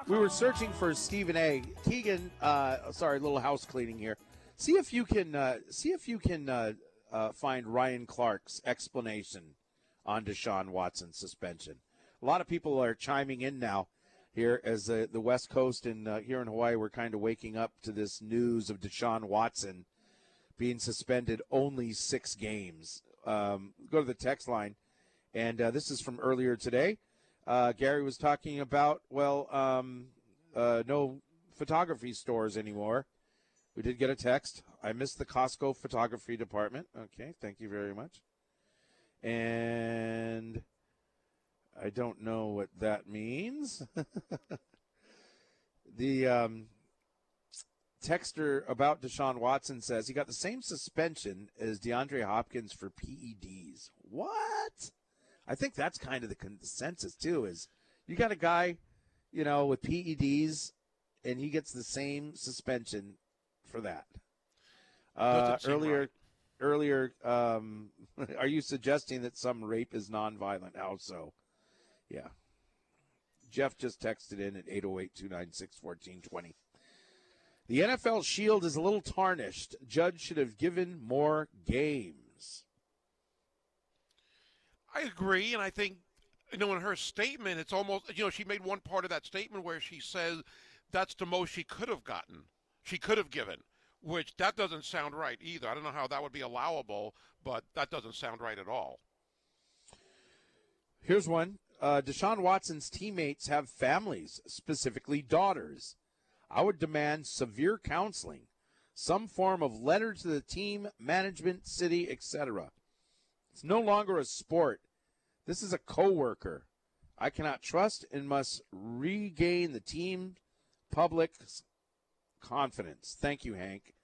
we were searching for Stephen A. Keegan, uh, sorry, a little house cleaning here. See if you can uh, see if you can uh, uh, find Ryan Clark's explanation on Deshaun Watson's suspension. A lot of people are chiming in now here as the the West Coast and uh, here in Hawaii we're kind of waking up to this news of Deshaun Watson being suspended only six games. Um, go to the text line, and uh, this is from earlier today. Uh, Gary was talking about well, um, uh, no photography stores anymore. We did get a text. I missed the Costco photography department. Okay, thank you very much. And I don't know what that means. the um, texter about Deshaun Watson says he got the same suspension as DeAndre Hopkins for PEDs. What? I think that's kind of the consensus too. Is you got a guy, you know, with PEDs, and he gets the same suspension for that. Uh, earlier, right. Earlier, um, are you suggesting that some rape is nonviolent? How so? Yeah. Jeff just texted in at 808 296 1420. The NFL shield is a little tarnished. Judge should have given more games. I agree, and I think you know in her statement, it's almost you know she made one part of that statement where she says that's the most she could have gotten, she could have given, which that doesn't sound right either. I don't know how that would be allowable, but that doesn't sound right at all. Here's one. Uh, Deshaun Watson's teammates have families, specifically daughters. I would demand severe counseling, some form of letter to the team, management, city, etc. It's no longer a sport. This is a coworker. I cannot trust and must regain the team public's confidence. Thank you, Hank.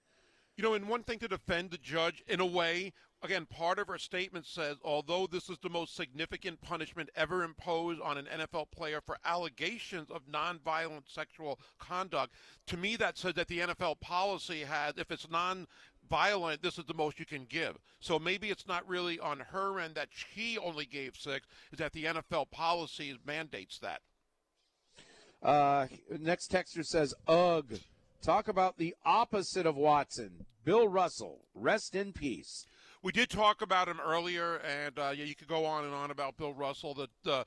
You know, and one thing to defend the judge, in a way, again, part of her statement says, although this is the most significant punishment ever imposed on an NFL player for allegations of nonviolent sexual conduct, to me that says that the NFL policy has, if it's non-violent, this is the most you can give. So maybe it's not really on her end that she only gave six, is that the NFL policy mandates that. Uh, next texter says, "Ugh." Talk about the opposite of Watson. Bill Russell, rest in peace. We did talk about him earlier, and uh, yeah, you could go on and on about Bill Russell. The, the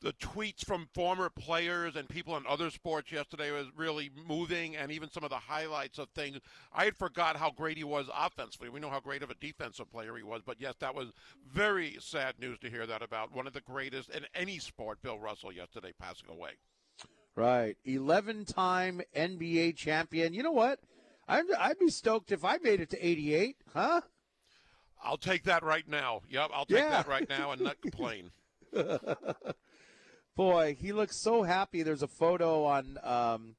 the tweets from former players and people in other sports yesterday was really moving, and even some of the highlights of things. I had forgot how great he was offensively. We know how great of a defensive player he was, but yes, that was very sad news to hear that about one of the greatest in any sport, Bill Russell, yesterday passing away. Right, eleven-time NBA champion. You know what? I'd, I'd be stoked if I made it to eighty-eight, huh? I'll take that right now. Yep, I'll take Yeah. that right now and not complain. Boy, he looks so happy. There's a photo on um,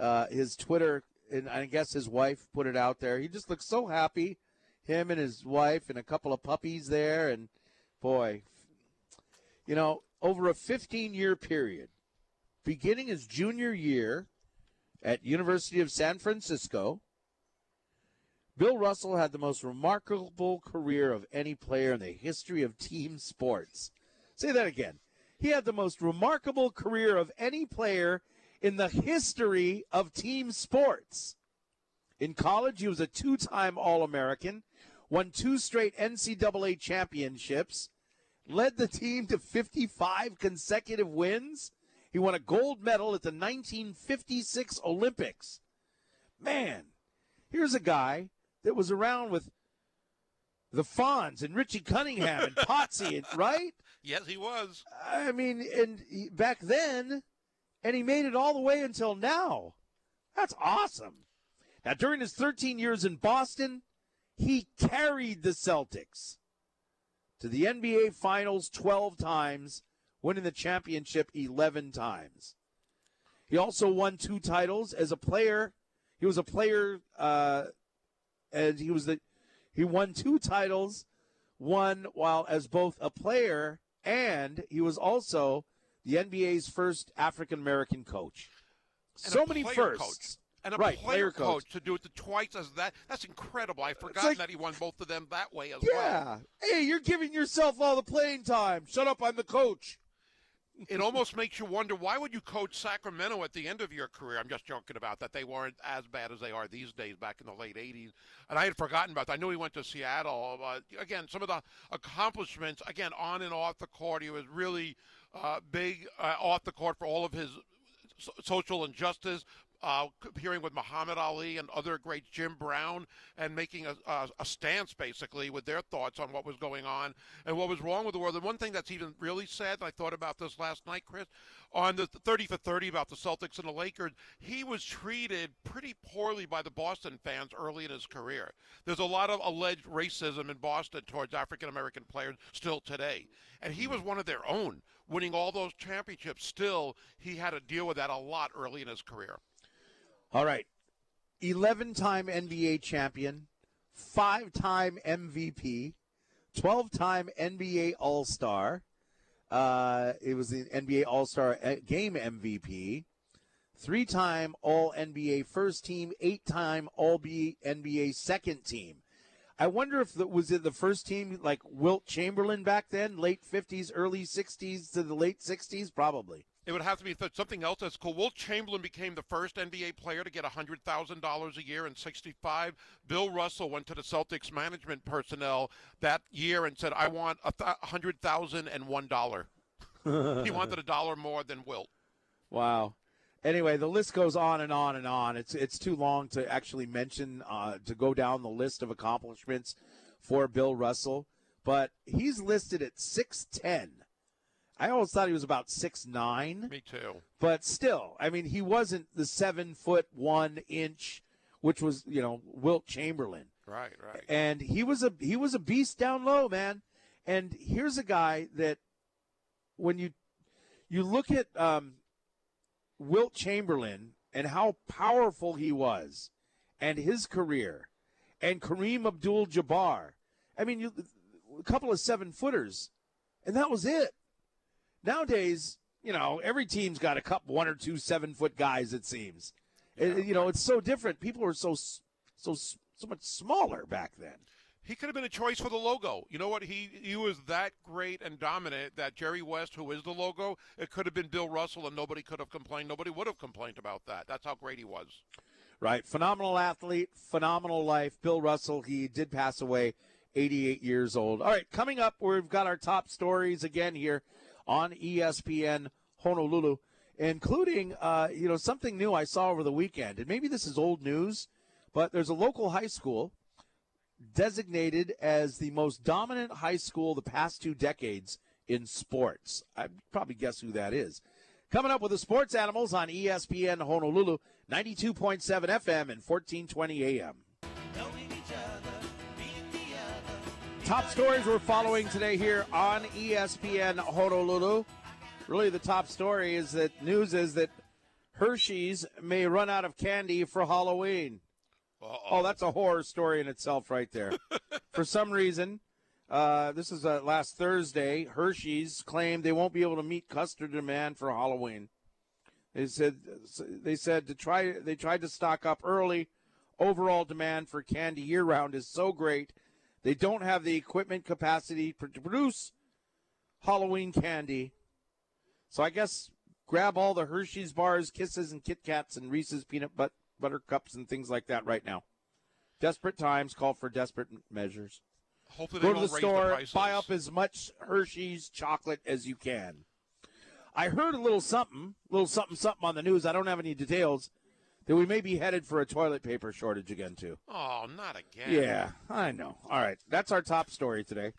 uh, his Twitter, and I guess his wife put it out there. He just looks so happy. Him and his wife and a couple of puppies there, and boy, you know, over a 15-year period, beginning his junior year at University of San Francisco, Bill Russell had the most remarkable career of any player in the history of team sports. Say that again. He had the most remarkable career of any player in the history of team sports. In college, he was a two time All American, won two straight NCAA championships, led the team to 55 consecutive wins. He won a gold medal at the 1956 Olympics. Man, here's a guy that was around with the Fonz and Richie Cunningham and Potsy, and, right? Yes, he was. I mean, and he, back then, and he made it all the way until now. That's awesome. Now, during his 13 years in Boston, he carried the Celtics to the NBA Finals 12 times, winning the championship 11 times. He also won two titles as a player. He was a player, uh, and he was the he won two titles, one while as both a player and he was also the NBA's first African American coach. And so many firsts. coach. And a Right, player, player coach. coach. to do it twice as that. That's incredible. I forgot like- that he won both of them that way as well. Yeah. Hey, you're giving yourself all the playing time. Shut up, I'm the coach. It almost makes you wonder why would you coach Sacramento at the end of your career? I'm just joking about that. They weren't as bad as they are these days back in the late 80s. And I had forgotten about that. I knew he went to Seattle. But again, some of the accomplishments, again, on and off the court, he was really uh, big uh, off the court for all of his so- social injustice. Uh, appearing with Muhammad Ali and other greats, Jim Brown, and making a, a, a stance basically with their thoughts on what was going on and what was wrong with the world. And one thing that's even really sad, and I thought about this last night, Chris, on the 30 for 30 about the Celtics and the Lakers, he was treated pretty poorly by the Boston fans early in his career. There's a lot of alleged racism in Boston towards African American players still today. And he was one of their own, winning all those championships. Still, he had to deal with that a lot early in his career. All right. 11 time NBA champion, five time MVP, 12 time NBA All Star. Uh, it was the NBA All Star game MVP, three time All NBA first team, eight time All NBA second team. I wonder if it was it the first team like Wilt Chamberlain back then, late 50s, early 60s to the late 60s? Probably. It would have to be th- something else that's cool. Wilt Chamberlain became the first NBA player to get $100,000 a year in 65. Bill Russell went to the Celtics management personnel that year and said, I want a th- $100,001. he wanted a dollar more than Wilt. Wow. Anyway, the list goes on and on and on. It's it's too long to actually mention uh, to go down the list of accomplishments for Bill Russell, but he's listed at six ten. I always thought he was about six nine, Me too. but still, I mean, he wasn't the seven foot one inch, which was you know Wilt Chamberlain, Right, right. and he was a he was a beast down low, man. And here's a guy that when you you look at um, Wilt Chamberlain and how powerful he was, and his career, and Kareem Abdul-Jabbar. I mean, you a couple of seven footers, and that was it. Nowadays, you know, every team's got a couple, one or two seven foot guys. It seems, It- you know, it's so different. People were so so so much smaller back then. He could have been a choice for the logo. You know what? He he was that great and dominant that Jerry West, who is the logo, it could have been Bill Russell, and nobody could have complained. Nobody would have complained about that. That's how great he was. Right. Phenomenal athlete, phenomenal life. Bill Russell, he did pass away, 88 years old. All right, coming up, we've got our top stories again here on ESPN Honolulu, including, uh, you know, something new I saw over the weekend. And maybe this is old news, but there's a local high school designated as the most dominant high school the past two decades in sports. I probably guess who that is. Coming up with the sports animals on ESPN Honolulu, 92.7 FM and 1420 AM. Top stories we're following today here on ESPN Honolulu. Really, the top story is that news is that Hershey's may run out of candy for Halloween. Uh-oh. Oh, that's a horror story in itself, right there. For some reason, uh, this is uh, last Thursday. Hershey's claimed they won't be able to meet customer demand for Halloween. They said they said to try they tried to stock up early. Overall demand for candy year round is so great, they don't have the equipment capacity to produce Halloween candy. So I guess grab all the Hershey's bars, Kisses, and Kit Kats, and Reese's peanut but- butter cups and things like that right now. Desperate times call for desperate measures. Hopefully Go to the store, the buy up as much Hershey's chocolate as you can. I heard a little something, little something, something on the news. I don't have any details. That we may be headed for a toilet paper shortage again too. Oh, not again. Yeah, I know. All right, that's our top story today.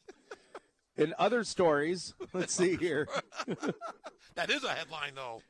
In other stories, let's see here. That is a headline, though.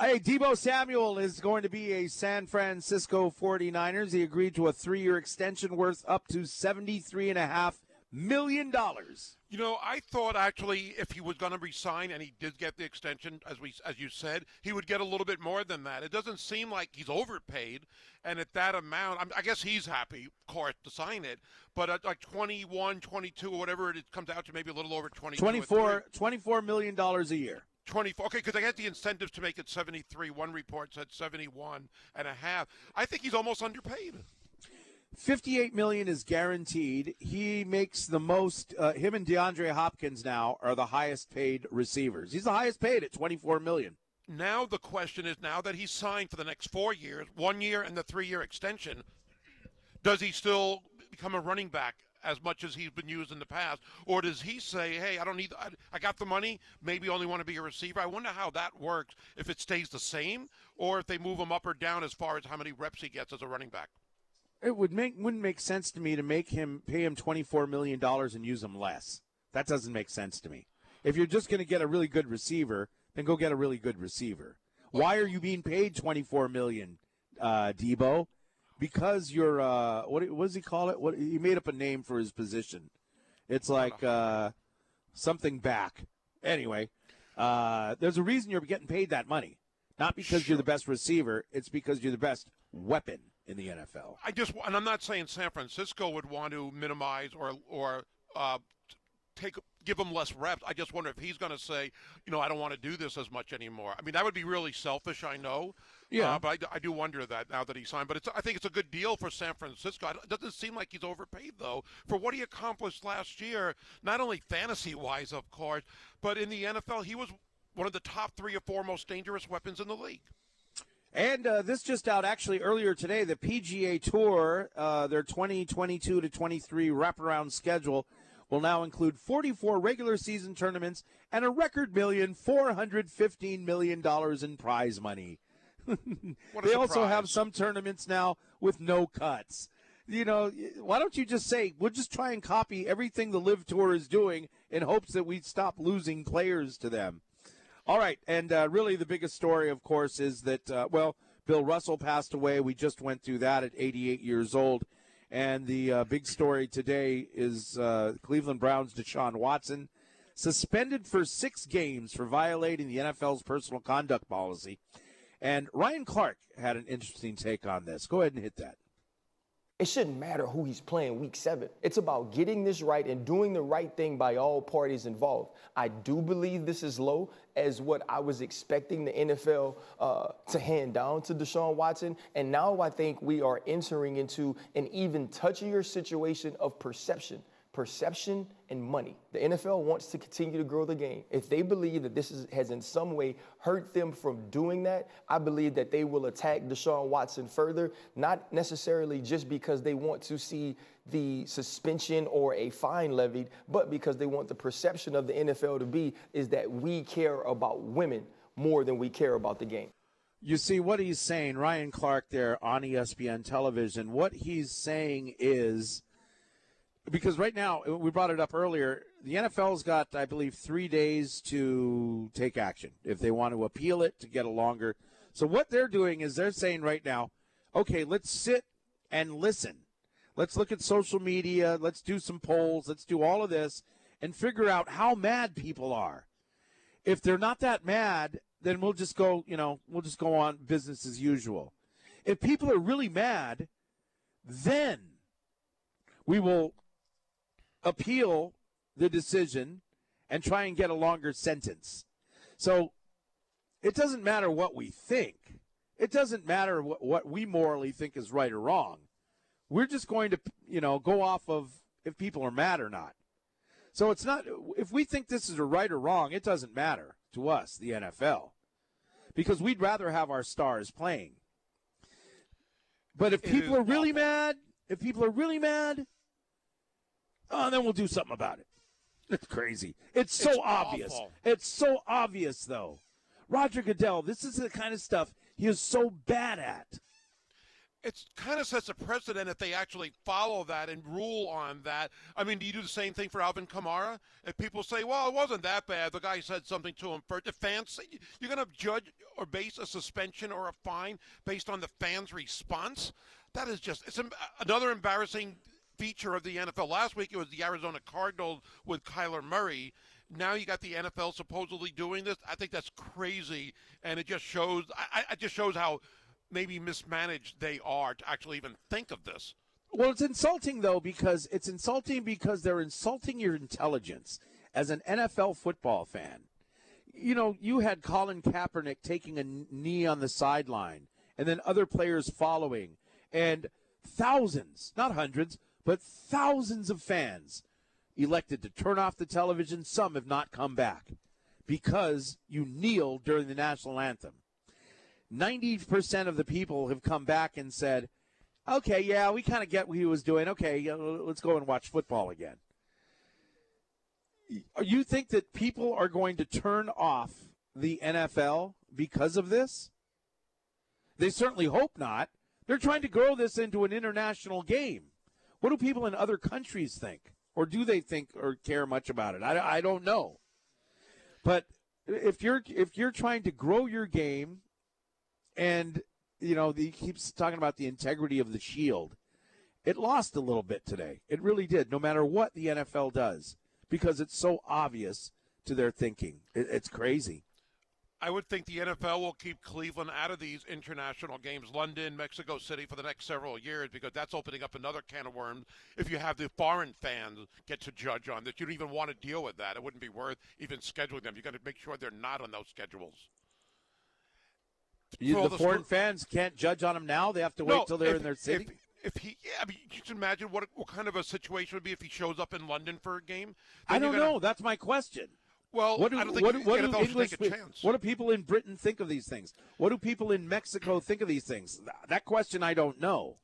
Hey, Deebo Samuel is going to be a San Francisco 49ers. He agreed to a three-year extension worth up to $73.5 million. dollars. You know, I thought actually if he was going to resign and he did get the extension, as we as you said, he would get a little bit more than that. It doesn't seem like he's overpaid, and at that amount, I'm, I guess he's happy, of course, to sign it. But at like 21, 22, or whatever it comes out to, maybe a little over 22. or 24, $24 million a year. 24. Okay, because I had the incentives to make it 73. One report said 71 and a half. I think he's almost underpaid. 58 million is guaranteed. He makes the most. Uh, him and DeAndre Hopkins now are the highest paid receivers. He's the highest paid at 24 million. Now the question is, now that he's signed for the next four years, one year and the three-year extension, does he still become a running back as much as he's been used in the past, or does he say, "Hey, I don't need, I, I got the money, maybe only want to be a receiver"? I wonder how that works. If it stays the same, or if they move him up or down as far as how many reps he gets as a running back. It would make wouldn't make sense to me to make him pay him 24 million dollars and use him less. That doesn't make sense to me. If you're just going to get a really good receiver, then go get a really good receiver. Why are you being paid 24 million, uh, Deebo? Because you're uh, what, what does he call it? What he made up a name for his position. It's like uh, something back. Anyway, uh, there's a reason you're getting paid that money. Not because you're the best receiver. It's because you're the best weapon in the NFL. I just, and I'm not saying San Francisco would want to minimize or or uh, take give him less reps. I just wonder if he's going to say, you know, I don't want to do this as much anymore. I mean, that would be really selfish, I know. Yeah. Uh, but I, I, do wonder that now that he signed. But it's, I think it's a good deal for San Francisco. It doesn't seem like he's overpaid though for what he accomplished last year. Not only fantasy wise, of course, but in the NFL, he was one of the top three or four most dangerous weapons in the league. And uh, this just out actually earlier today, the PGA Tour, uh, their 2022 to 23 wraparound schedule will now include 44 regular season tournaments and a record million $415 million in prize money. they also have some tournaments now with no cuts. You know, why don't you just say, we'll just try and copy everything the LIV Tour is doing in hopes that we stop losing players to them? All right, and uh, really the biggest story, of course, is that uh, well, Bill Russell passed away. We just went through that at 88 years old, and the uh, big story today is uh, Cleveland Browns' Deshaun Watson suspended for six games for violating the NFL's personal conduct policy. And Ryan Clark had an interesting take on this. Go ahead and hit that. It shouldn't matter who he's playing week seven. It's about getting this right and doing the right thing by all parties involved. I do believe this is low as what I was expecting the NFL uh, to hand down to Deshaun Watson. And now I think we are entering into an even touchier situation of perception perception and money. The NFL wants to continue to grow the game. If they believe that this is, has in some way hurt them from doing that, I believe that they will attack Deshaun Watson further, not necessarily just because they want to see the suspension or a fine levied, but because they want the perception of the NFL to be is that we care about women more than we care about the game. You see what he's saying, Ryan Clark there on ESPN television. What he's saying is because right now uh, we brought it up earlier. The NFL's got, I believe, three days to take action if they want to appeal it to get a longer. So what they're doing is they're saying right now, okay, let's sit and listen. Let's look at social media. Let's do some polls. Let's do all of this and figure out how mad people are. If they're not that mad, then we'll just go, you know, we'll just go on business as usual. If people are really mad, then we will appeal the decision and try and get a longer sentence. So it doesn't matter what we think. It doesn't matter what, what we morally think is right or wrong. We're just going to, you know, go off of if people are mad or not. So it's not, if we think this is a right or wrong, it doesn't matter to us, the NFL, because we'd rather have our stars playing. But if people are really mad, if people are really mad, Oh, then we'll do something about it. It's crazy. It's so It's obvious. awful. It's so obvious, though. Roger Goodell, this is the kind of stuff he is so bad at. It kind of sets a precedent if they actually follow that and rule on that. I mean, do you do the same thing for Alvin Kamara? If people say, well, it wasn't that bad, the guy said something to him first, the fans you're going to judge or base a suspension or a fine based on the fans' response? That is just, it's another embarrassing feature of the NFL. Last week it was the Arizona Cardinals with Kyler Murray. Now you got the NFL supposedly doing this. I think that's crazy, and it just shows. I, I- just shows how maybe mismanaged they are to actually even think of this. Well, it's insulting though because it's insulting because they're insulting your intelligence as an NFL football fan. you know, you had Colin Kaepernick taking a knee on the sideline and then other players following, and thousands, not hundreds, but thousands of fans elected to turn off the television. Some have not come back because you kneeled during the national anthem. 90% of the people have come back and said, okay, yeah, we kind of get what he was doing. Okay, let's go and watch football again. You think that people are going to turn off the NFL because of this? They certainly hope not. They're trying to grow this into an international game. What do people in other countries think? Or do they think or care much about it? I, I don't know. But if you're if you're trying to grow your game and you know he keeps talking about the integrity of the shield it lost a little bit today it really did no matter what the nfl does because it's so obvious to their thinking it, it's crazy I would think the NFL will keep Cleveland out of these international games, London, Mexico City, for the next several years, because that's opening up another can of worms. If you have the foreign fans get to judge on this, you don't even want to deal with that. It wouldn't be worth even scheduling them. You got to make sure they're not on those schedules. You, the foreign fans can't judge on them now. They have to wait no, till they're if, in their city. If, if he, yeah, I mean, you can imagine what what kind of a situation would be if he shows up in London for a game. I don't gonna, know. That's my question. Well, what do, I don't what, think what do English, what do people in Britain think of these things? What do people in Mexico think of these things? That question I don't know.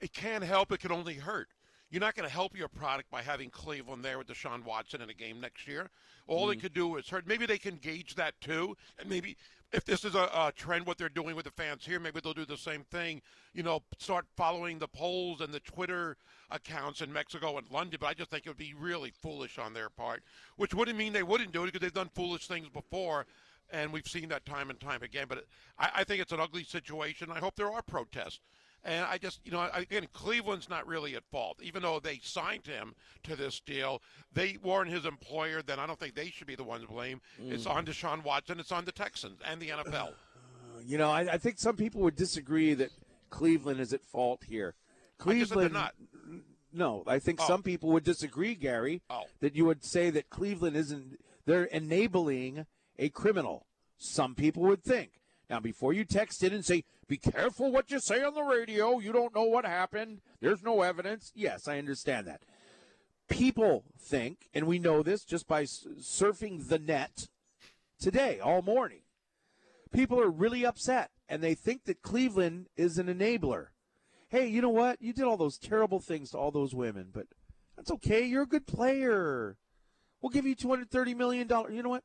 It can't help. It can only hurt. You're not going to help your product by having Cleveland there with Deshaun Watson in a game next year. All mm. they could do is hurt. Maybe they can gauge that too, and maybe if this is a, a, trend, what they're doing with the fans here, maybe they'll do the same thing. You know, start following the polls and the Twitter accounts in Mexico and London. But I just think it would be really foolish on their part, which wouldn't mean they wouldn't do it because they've done foolish things before, and we've seen that time and time again. But I, I think it's an ugly situation. I hope there are protests. And I just, you know, again, Cleveland's not really at fault. Even though they signed him to this deal, they weren't his employer, that I don't think they should be the ones to blame. Mm. It's on Deshaun Watson, it's on the Texans and the NFL. You know, I, I, think some people would disagree that Cleveland is at fault here. Cleveland, not. No, I think oh. some people would disagree, Gary, oh. that you would say that Cleveland isn't, they're enabling a criminal. Some people would think. Now, before you text in and say, be careful what you say on the radio, you don't know what happened, there's no evidence. Yes, I understand that. People think, and we know this just by surfing the net today, all morning, people are really upset and they think that Cleveland is an enabler. Hey, you know what? You did all those terrible things to all those women, but that's okay. You're a good player. We'll give you $230 million. You know what?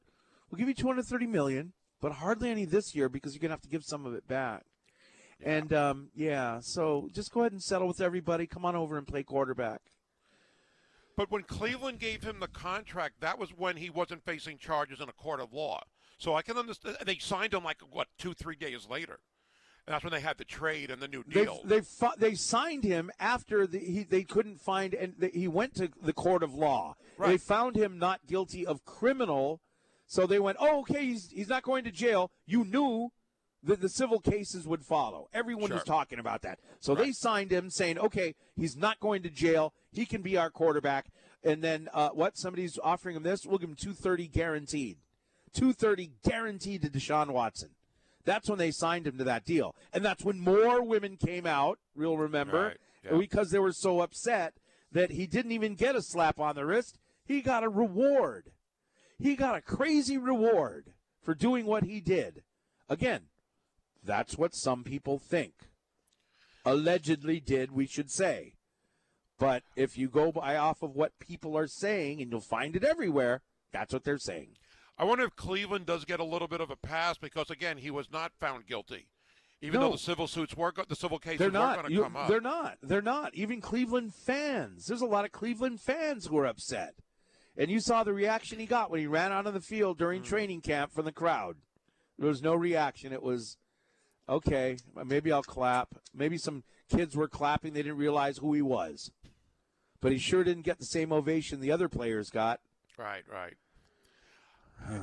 We'll give you 230 million but hardly any this year because you're going to have to give some of it back. Yeah. And um, yeah, so just go ahead and settle with everybody. Come on over and play quarterback. But when Cleveland gave him the contract, that was when he wasn't facing charges in a court of law. So I can understand. They signed him like what two, three days later. And that's when they had the trade and the new deal. They they, they signed him after the, he they couldn't find and the, he went to the court of law. Right. They found him not guilty of criminal so they went, oh, okay, he's, he's not going to jail. You knew that the civil cases would follow. Everyone sure. was talking about that. So right. they signed him saying, okay, he's not going to jail. He can be our quarterback. And then uh, what? Somebody's offering him this. We'll give him 230 guaranteed. 230 guaranteed to Deshaun Watson. That's when they signed him to that deal. And that's when more women came out, we'll remember, right. yeah. because they were so upset that he didn't even get a slap on the wrist. He got a reward. He got a crazy reward for doing what he did. Again, that's what some people think. Allegedly did, we should say. But if you go by off of what people are saying, and you'll find it everywhere, that's what they're saying. I wonder if Cleveland does get a little bit of a pass because, again, he was not found guilty. Even no. though the civil suits were the civil cases they're not. going to come up. They're not. They're not. Even Cleveland fans. There's a lot of Cleveland fans who are upset. And you saw the reaction he got when he ran out of the field during mm. training camp from the crowd. There was no reaction. It was, okay, maybe I'll clap. Maybe some kids were clapping. They didn't realize who he was. But he sure didn't get the same ovation the other players got. Right, right.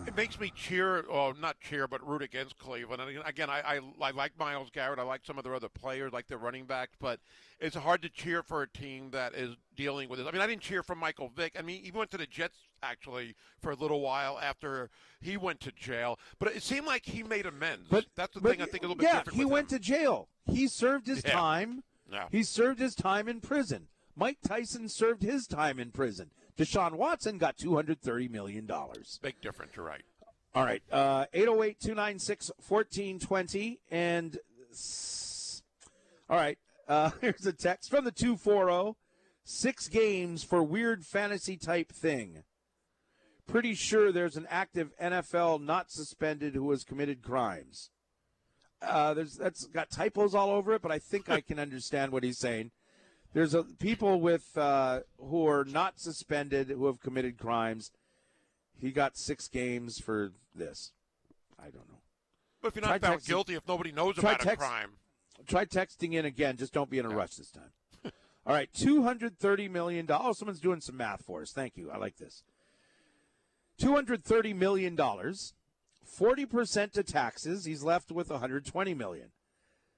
It makes me cheer, or not cheer, but root against Cleveland. And again, I, I, I like Myles Garrett. I like some of their other players, like their running backs. But it's hard to cheer for a team that is dealing with it. I mean, I didn't cheer for Michael Vick. I mean, he went to the Jets actually for a little while after he went to jail. But it seemed like he made amends. But that's the but, thing I think a little bit yeah, different. he went him. to jail. He served his Yeah. time. Yeah. He served his time in prison. Mike Tyson served his time in prison. Deshaun Watson got $230 million. Big difference. You're right. All right. Uh, 808 296 1420. And, s- all right. Uh, here's a text from the 240. Six games for weird fantasy type thing. Pretty sure there's an active NFL not suspended who has committed crimes. Uh, there's that's got typos all over it, but I think I can understand what he's saying. There's a, people with uh, who are not suspended who have committed crimes. He got six games for this. I don't know. But if you're Try not found texting- guilty, if nobody knows try about a crime, Try texting in again. Just don't be in a rush this time. All right, two hundred thirty million dollars. Someone's doing some math for us. Thank you. I like this. Two hundred thirty million dollars. Forty percent to taxes. He's left with one hundred twenty million.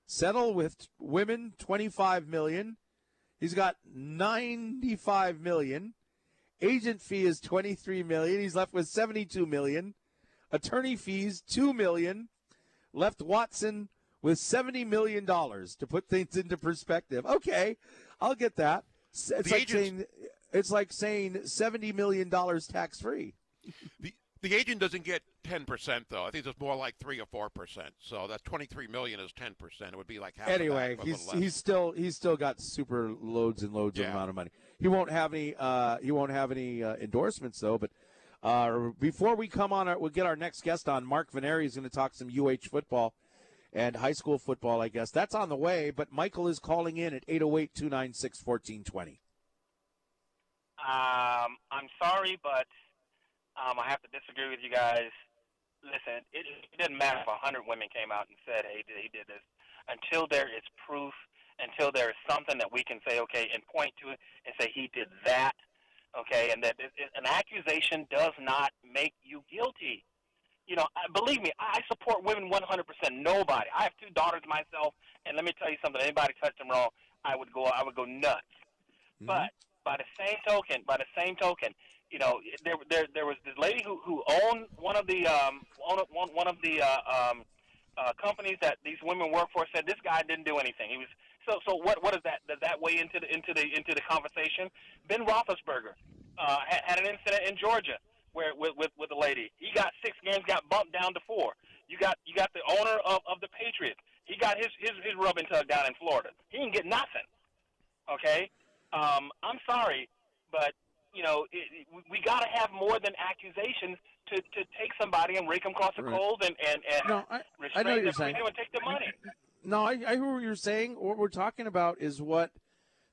Settle with women twenty five million. He's got ninety five million. Agent fee is twenty three million. He's left with seventy two million. Attorney fees two million. Left Watson with seventy million dollars to put things into perspective. Okay, I'll get that. It's The like agents- saying it's like saying seventy million dollars tax free. the the agent doesn't get ten percent though. I think it's more like three or four percent. So that twenty three million is ten percent. It would be like half. of Anyway, that, but he's little he's still he's still got super loads and loads of amount of money. He won't have any uh, he won't have any uh, endorsements though. But uh, before we come on, our, we'll get our next guest on. Mark Veneri is going to talk some UH football and high school football. I guess that's on the way. But Michael is calling in at 808-296-1420. Um, I'm sorry, but um, I have to disagree with you guys. Listen, it, it doesn't matter if a hundred women came out and said, "Hey, he did this," until there is proof, until there is something that we can say, okay, and point to it and say he did that, okay, and that it, it, an accusation does not make you guilty. You know, I, believe me, I support women 100%. Nobody. I have two daughters myself, and let me tell you something. Anybody touch them wrong, I would go. I would go nuts. But by the same token, by the same token, you know, there there there was this lady who who owned one of the um one of, one, one of the uh, um uh, companies that these women work for. Said this guy didn't do anything. He was so so. What what is that? Does that weigh into the into the into the conversation? Ben Roethlisberger uh, had, had an incident in Georgia where with, with with a lady. He got six games, got bumped down to four. You got you got the owner of, of the Patriots. He got his his his rubbing tug down in Florida. He didn't get nothing. Okay, um, I'm sorry, but you know it, it, we- we got to have more than accusations to, to take somebody and rake them across the Right. coals and and, and No, I, I restrain know what their you're saying. and take the money. No, I, I hear what you're saying. What we're talking about is what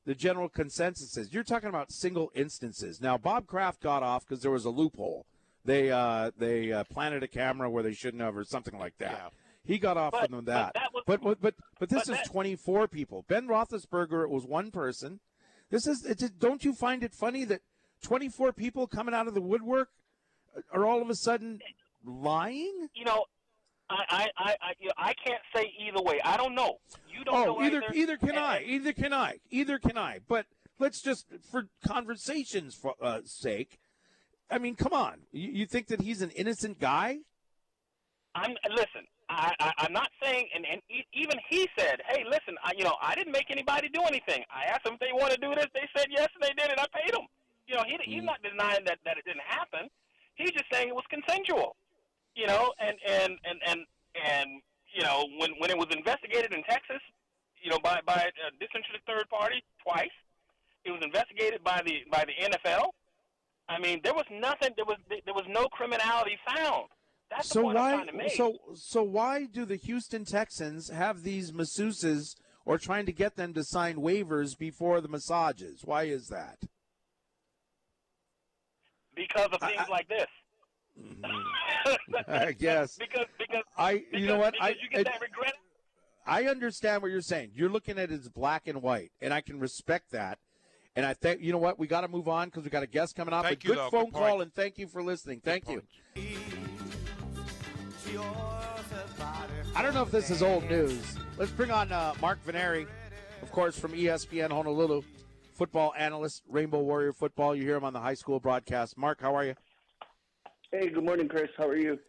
the general consensus is. You're talking about single instances. Now, Bob Kraft got off because there was a loophole. They uh, they uh, planted a camera where they shouldn't have, or something like that. He got off But- on but that. that was- but, but but but this but is that- 24 people. Ben Roethlisberger, it was one person. This is. It's, don't you find it funny that 24 people coming out of the woodwork are all of a sudden lying? You know, I I I I, you know, I can't say either way. I don't know. You don't oh, know either either. either can And- I. Either can I. Either can I. But let's just for conversation's for, uh, sake. I mean, come on. You, you think that he's an innocent guy? I'm listen. I, I I'm not saying, and, and even he said, "Hey, listen, I, you know, I didn't make anybody do anything. I asked them if they want to do this. They said yes, and they did it. I paid them. You know, he he's mm-hmm. not denying that that it didn't happen. He's just saying it was consensual. You know, and and and and and you know, when when it was investigated in Texas, you know, by by a disinterested third party twice, it was investigated by the by the NFL. I mean, there was nothing. There was there was no criminality found. That's the so why? trying to make. So so why do the Houston Texans have these masseuses or trying to get them to sign waivers before the massages? Why is that? Because of things like this. I guess. because because I you know what I you get I- that regret. I understand what you're saying. You're looking at it as black and white, and I can respect that. And I think you know what we got to move on because we got a guest coming up. Thank a you, good though. phone Good call point. and thank you for listening. Thank you. I don't know if this is old news. Let's bring on uh, Mark Veneri, of course, from ESPN Honolulu, football analyst, Rainbow Warrior football. You hear him on the high school broadcast. Mark, how are you? Hey, good morning, Chris. How are you?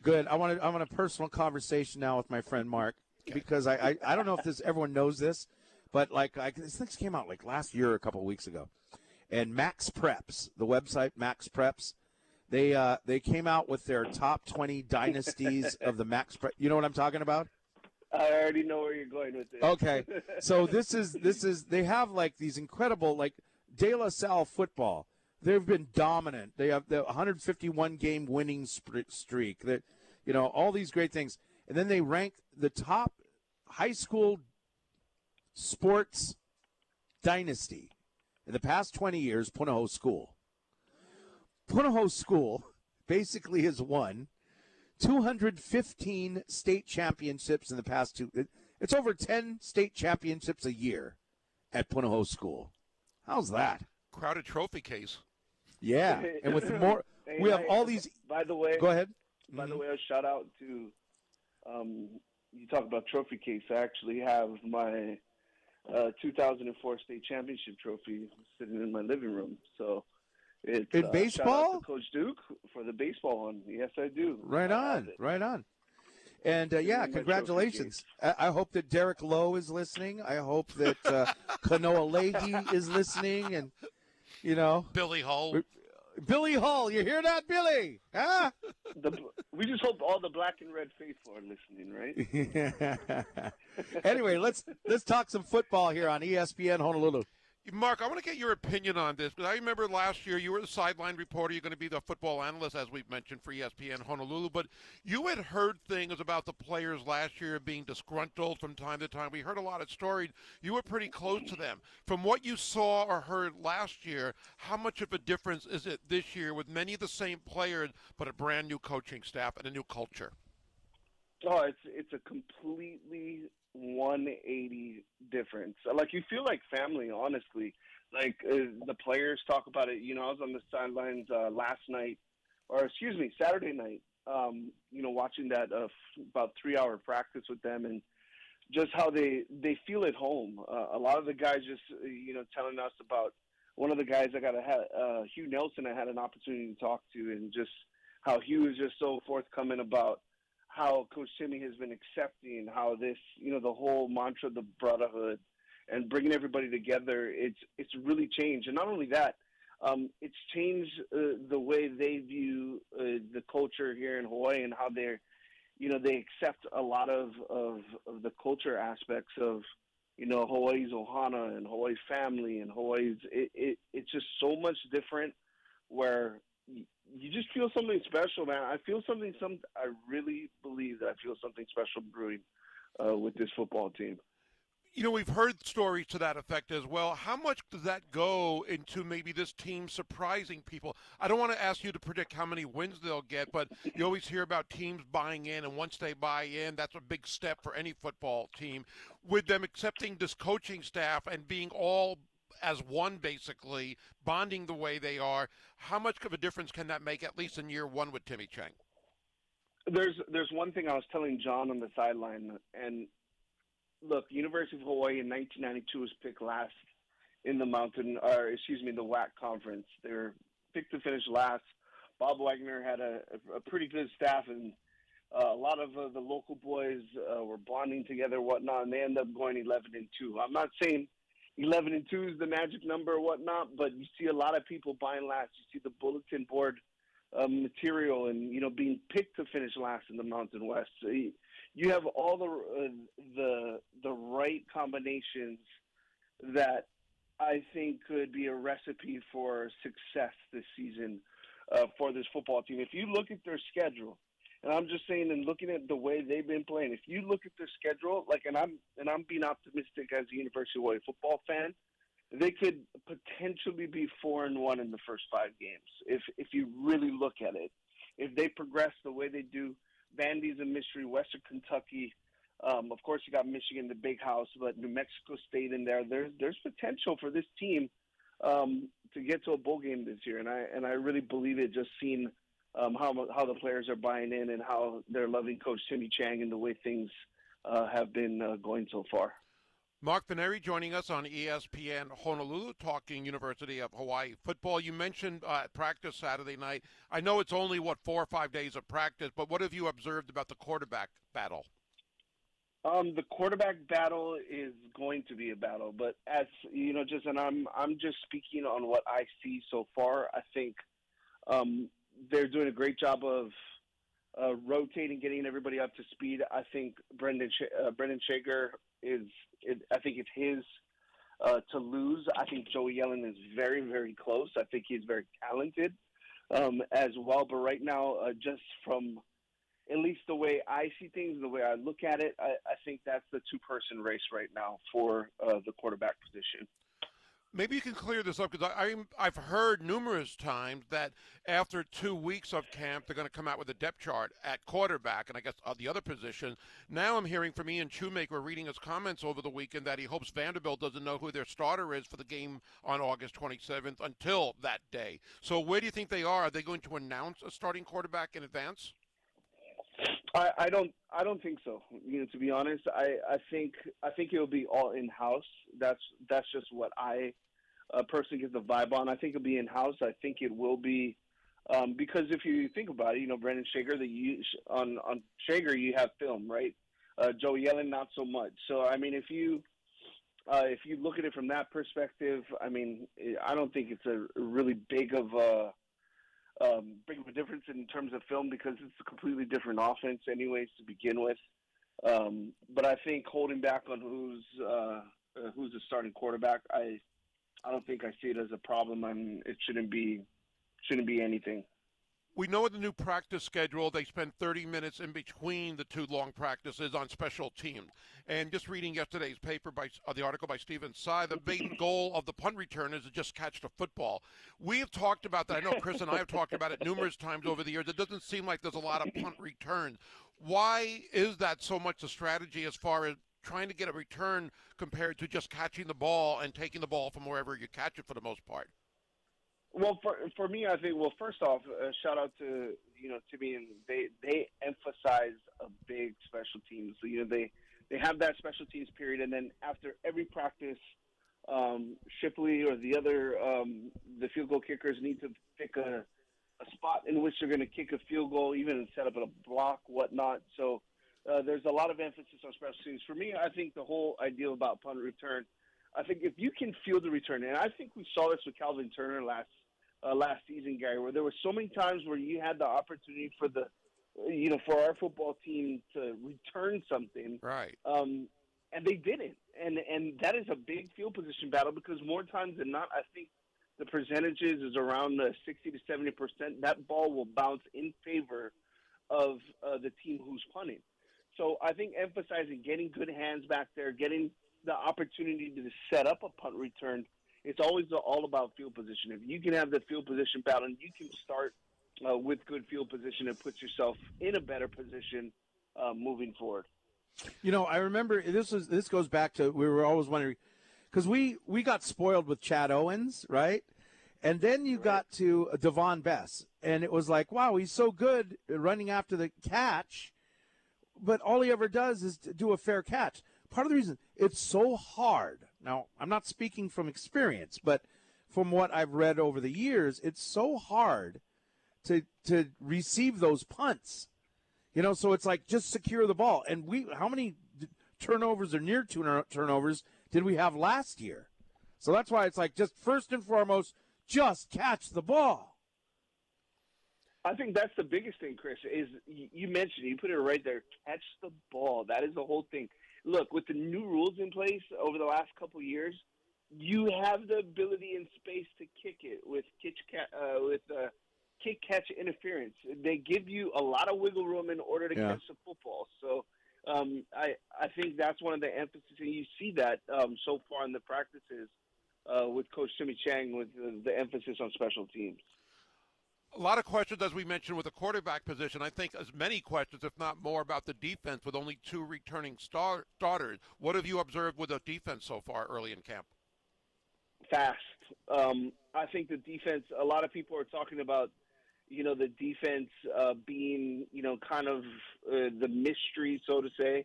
Good. I want to. I want a personal conversation now with my friend Mark because I, I, I don't know if this everyone knows this, but like I, this thing came out like last year, a couple of weeks ago, and Max Preps, the website Max Preps, they uh, they came out with their top twenty dynasties of the Max Prep. You know what I'm talking about? I already know where you're going with this. Okay, so this is this is they have like these incredible like De La Salle football. They've been dominant. They have the 151 game winning streak. That you know all these great things, and then they rank the top high school sports dynasty in the past 20 years. Punahou School. Punahou School basically has won 215 state championships in the past two. it- It's over 10 state championships a year at Punahou School. How's that? Crowded trophy case. Yeah, and with more, Hey, we have I- all these. By the way, Go ahead. By the way, a shout out to um, you talk about trophy case. I actually have my uh, 2004 state championship trophy sitting in my living room. So it's In uh, baseball? Shout out to Coach Duke for the baseball one. Yes, I do. Right I on, right on. And uh, yeah, congratulations. I, I hope that Derek Lowe is listening. I hope that uh, Kanoa Leahy is listening, and you know, Billy Hull. Billy Hull. You hear that, Billy? Huh? The, we just hope all the black and red faithful are listening, right? anyway, let's let's talk some football here on ESPN Honolulu. Mark, I want to get your opinion on this because I remember last year you were the sideline reporter. You're going to be the football analyst, as we've mentioned, for ESPN Honolulu. But you had heard things about the players last year being disgruntled from time to time. We heard a lot of stories. You were pretty close to them. From what you saw or heard last year, how much of a difference is it this year with many of the same players, but a brand new coaching staff and a new culture? Oh, it's it's a completely 180 difference. Like you feel like family, honestly. Like uh, the players talk about it. You know, I was on the sidelines uh, last night, or excuse me, Saturday night. Um, you know, watching that uh, f- about three-hour practice with them, and just how they they feel at home. Uh, a lot of the guys just uh, you know telling us about one of the guys I got a uh, Hugh Nelson. I had an opportunity to talk to, and just how Hugh is just so forthcoming about how Coach Timmy has been accepting how this, you know, the whole mantra of the brotherhood and bringing everybody together. It's it's really changed, and not only that, um, it's changed uh, the way they view uh, the culture here in Hawaii and how they're, you know, they accept a lot of, of of the culture aspects of, you know, Hawaii's ohana and Hawaii's family and Hawaii's. It, it it's just so much different where you just feel something special, man. I feel something. Some I really believe that I feel something special brewing uh, with this football team. You know, we've heard stories to that effect as well. How much does that go into maybe this team surprising people? I don't want to ask you to predict how many wins they'll get, but you always hear about teams buying in, and once they buy in, that's a big step for any football team. With them accepting this coaching staff and being all as one, basically, bonding the way they are, how much of a difference can that make, at least in year one with Timmy Chang? There's there's one thing I was telling John on the sideline, and look, University of Hawaii in 1992 was picked last in the Mountain, or excuse me, the WAC conference. They were picked to finish last. Bob Wagner had a, a pretty good staff, and uh, a lot of uh, the local boys uh, were bonding together, whatnot, and they end up going 11 and two. I'm not saying 11 and two is the magic number or whatnot, but you see a lot of people buying last. You see the bulletin board um, material, and you know being picked to finish last in the Mountain West. So you, you have all the uh, the the right combinations that I think could be a recipe for success this season uh, for this football team. If you look at their schedule, and I'm just saying, and looking at the way they've been playing, if you look at their schedule, like, and I'm and I'm being optimistic as a University of Hawaii football fan, they could potentially be four and one in the first five games if if you really look at it. If they progress the way they do, Vandy's a mystery, Western Kentucky. Um, of course, you got Michigan, the big house, but New Mexico State in there. There's there's potential for this team um, to get to a bowl game this year, and I and I really believe it. Just seeing um, how how the players are buying in and how they're loving Coach Timmy Chang and the way things uh, have been uh, going so far. Mark Veneri joining us on ESPN Honolulu, talking University of Hawaii football. You mentioned uh, practice Saturday night. I know it's only what four or five days of practice, but what have you observed about the quarterback battle? Um, the quarterback battle is going to be a battle, but as you know, just and I'm I'm just speaking on what I see so far. I think um, they're doing a great job of uh, rotating, getting everybody up to speed. I think Brayden uh, Brayden Schager is. It, I think it's his uh, to lose. I think Joey Yellen is very very close. I think he's very talented um, as well. But right now, uh, just from at least the way I see things, the way I look at it, I, I think that's the two person race right now for uh, the quarterback position. Maybe you can clear this up because I've heard numerous times that after two weeks of camp, they're going to come out with a depth chart at quarterback and I guess uh, the other position. Now I'm hearing from Ian Shoelace reading his comments over the weekend that he hopes Vanderbilt doesn't know who their starter is for the game on August 27th until that day. So where do you think they are? Are they going to announce a starting quarterback in advance? I, I don't I don't think so. You know, to be honest, I, I think I think it'll be all in house. That's that's just what I uh, personally get the vibe on. I think it'll be in house. I think it will be um, because if you think about it, you know, Brayden Schager, the you, on on Schager you have film, right? Uh, Joe Yellen, not so much. So I mean, if you uh, if you look at it from that perspective, I mean, I don't think it's a really big of a um, big of a difference in terms of film because it's a completely different offense, anyways, to begin with. Um, but I think holding back on who's uh, uh, who's the starting quarterback, I I don't think I see it as a problem, and it shouldn't be shouldn't be anything. We know in the new practice schedule they spend 30 minutes in between the two long practices on special teams. And just reading yesterday's paper by uh, the article by Stephen Tsai, the main goal of the punt return is to just catch the football. We have talked about that. I know Chris and I have talked about it numerous times over the years. It doesn't seem like there's a lot of punt returns. Why is that so much a strategy as far as trying to get a return compared to just catching the ball and taking the ball from wherever you catch it for the most part? Well, for for me, I think well, first off, uh, shout out to you know Timmy and they they emphasize a big special teams. So, you know they they have that special teams period, and then after every practice, um, Shipley or the other um, the field goal kickers need to pick a a spot in which they're going to kick a field goal, even set up a block, whatnot. So uh, there's a lot of emphasis on special teams. For me, I think the whole idea about punt return. I think if you can field the return, and I think we saw this with Calvin Turner last uh, last season, Gary, where there were so many times where you had the opportunity for the, you know, for our football team to return something, right? Um, and they didn't, and and that is a big field position battle because more times than not, I think the percentages is around the sixty to seventy percent. That ball will bounce in favor of uh, the team who's punting. So I think emphasizing getting good hands back there, getting the opportunity to set up a punt return it's always all about field position. If you can have the field position battle and you can start uh, with good field position and put yourself in a better position uh, moving forward. You know, I remember this was this goes back to we were always wondering because we we got spoiled with Chad Owens, right? And then you right. got to Davone Bess, and it was like, wow, he's so good running after the catch, but all he ever does is do a fair catch. Part of the reason it's so hard now, I'm not speaking from experience, but from what I've read over the years, it's so hard to to receive those punts. You know, so it's like just secure the ball. And we, how many turnovers or near turnovers did we have last year? So that's why it's like just first and foremost, just catch the ball. I think that's the biggest thing, Chris. Is you mentioned you put it right there. Catch the ball. That is the whole thing look with the new rules in place over the last couple years, you have the ability and space to kick it with kick uh, with uh, kick catch interference. They give you a lot of wiggle room in order to yeah. catch the football. So um, I I think that's one of the emphasis, and you see that um, so far in the practices uh, with Coach Timmy Chang with the, the emphasis on special teams a lot of questions, as we mentioned, with the quarterback position. I think as many questions, if not more, about the defense with only two returning star- starters. What have you observed with the defense so far early in camp? fast. Um, I think the defense. A lot of people are talking about, you know, the defense uh, being, you know, kind of uh, the mystery, so to say.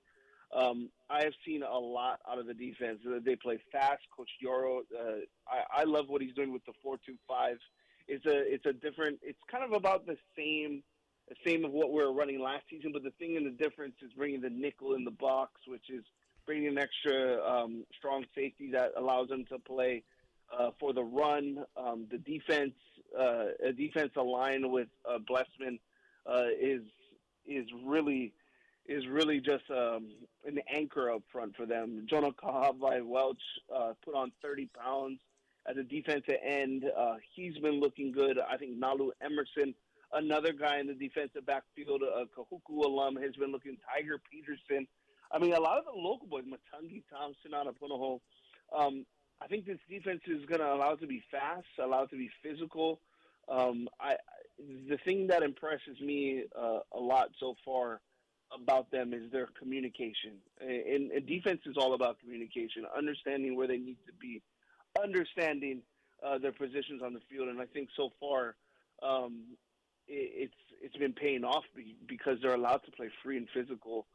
Um, I have seen a lot out of the defense. They play fast. Coach Yoro, uh, I, I love what he's doing with the four-two-five. It's a it's a different. It's kind of about the same the same of what we were running last season, but the thing and the difference is bringing the nickel in the box, which is bringing an extra um, strong safety that allows them to play uh, for the run. Um, the defense, uh, a defense aligned with uh, Blessman, uh, is is really is really just um, an anchor up front for them. Jonah Kahahawai Welch uh, put on 30 pounds as a defensive end. Uh, he's been looking good. I think Nalu Emerson, another guy in the defensive backfield, a Kahuku alum, has been looking. Tiger Peterson. I mean, a lot of the local boys, Matangi Thompson out of Punahou. Um, I think this defense is going to allow it to be fast, allow it to be physical. Um, I, the thing that impresses me uh, a lot so far about them is their communication. And, and, defense is all about communication, understanding where they need to be, understanding uh, their positions on the field. And I think so far, um, it, it's it's been paying off because they're allowed to play free and physical.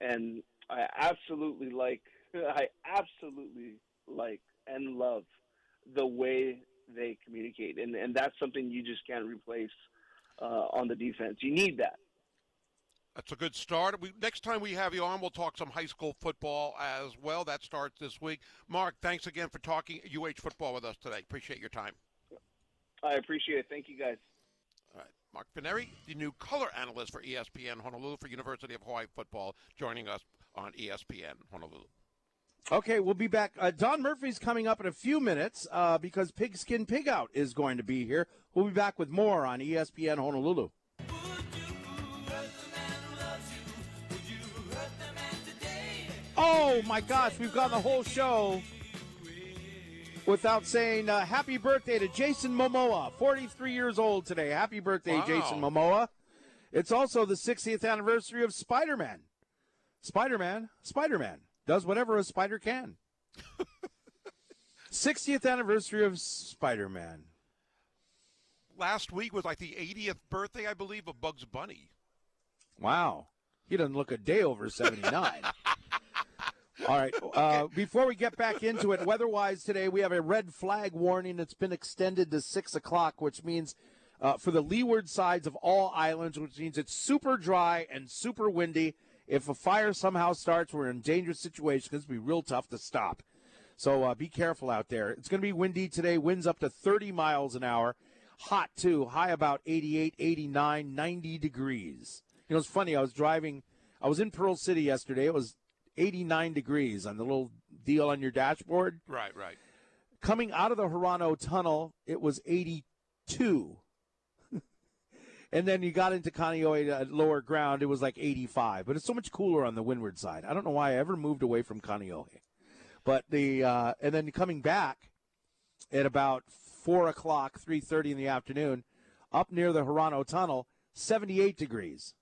And I absolutely like, I absolutely like and love the way they communicate, and and that's something you just can't replace uh, on the defense. You need that. That's a good start. We, next time we have you on, we'll talk some high school football as well. That starts this week. Mark, thanks again for talking UH football with us today. Appreciate your time. I appreciate it. Thank you, guys. All right. Mark Veneri, the new color analyst for ESPN Honolulu for University of Hawaii football, joining us on ESPN Honolulu. Okay, we'll be back. Uh, Don Murphy's coming up in a few minutes uh, because Pigskin Pig Out is going to be here. We'll be back with more on ESPN Honolulu. Oh my gosh, we've gone the whole show without saying uh, happy birthday to Jason Momoa, 43 years old today. Happy birthday, wow. Jason Momoa. It's also the 60th anniversary of Spider Man. Spider Man, Spider Man does whatever a spider can. 60th anniversary of Spider Man. Last week was like the 80th birthday, I believe, of Bugs Bunny. Wow. He doesn't look a day over 79. All right. Uh, before we get back into it, weather-wise today, we have a red flag warning that's been extended to six o'clock, which means uh, for the leeward sides of all islands, which means it's super dry and super windy. If a fire somehow starts, we're in a dangerous situation because it'll be real tough to stop. So uh, be careful out there. It's going to be windy today. Winds up to 30 miles an hour. Hot too. High about 88, 89, 90 degrees. You know, it's funny. I was driving. I was in Pearl City yesterday. It was 89 degrees on the little deal on your dashboard. Right, right. Coming out of the Harano Tunnel, it was 82. and then you got into Kaneohe at lower ground, it was like 85. But it's so much cooler on the windward side. I don't know why I ever moved away from Kaneohe. But the uh, and then coming back at about four o'clock, three thirty in the afternoon, up near the Harano Tunnel, 78 degrees.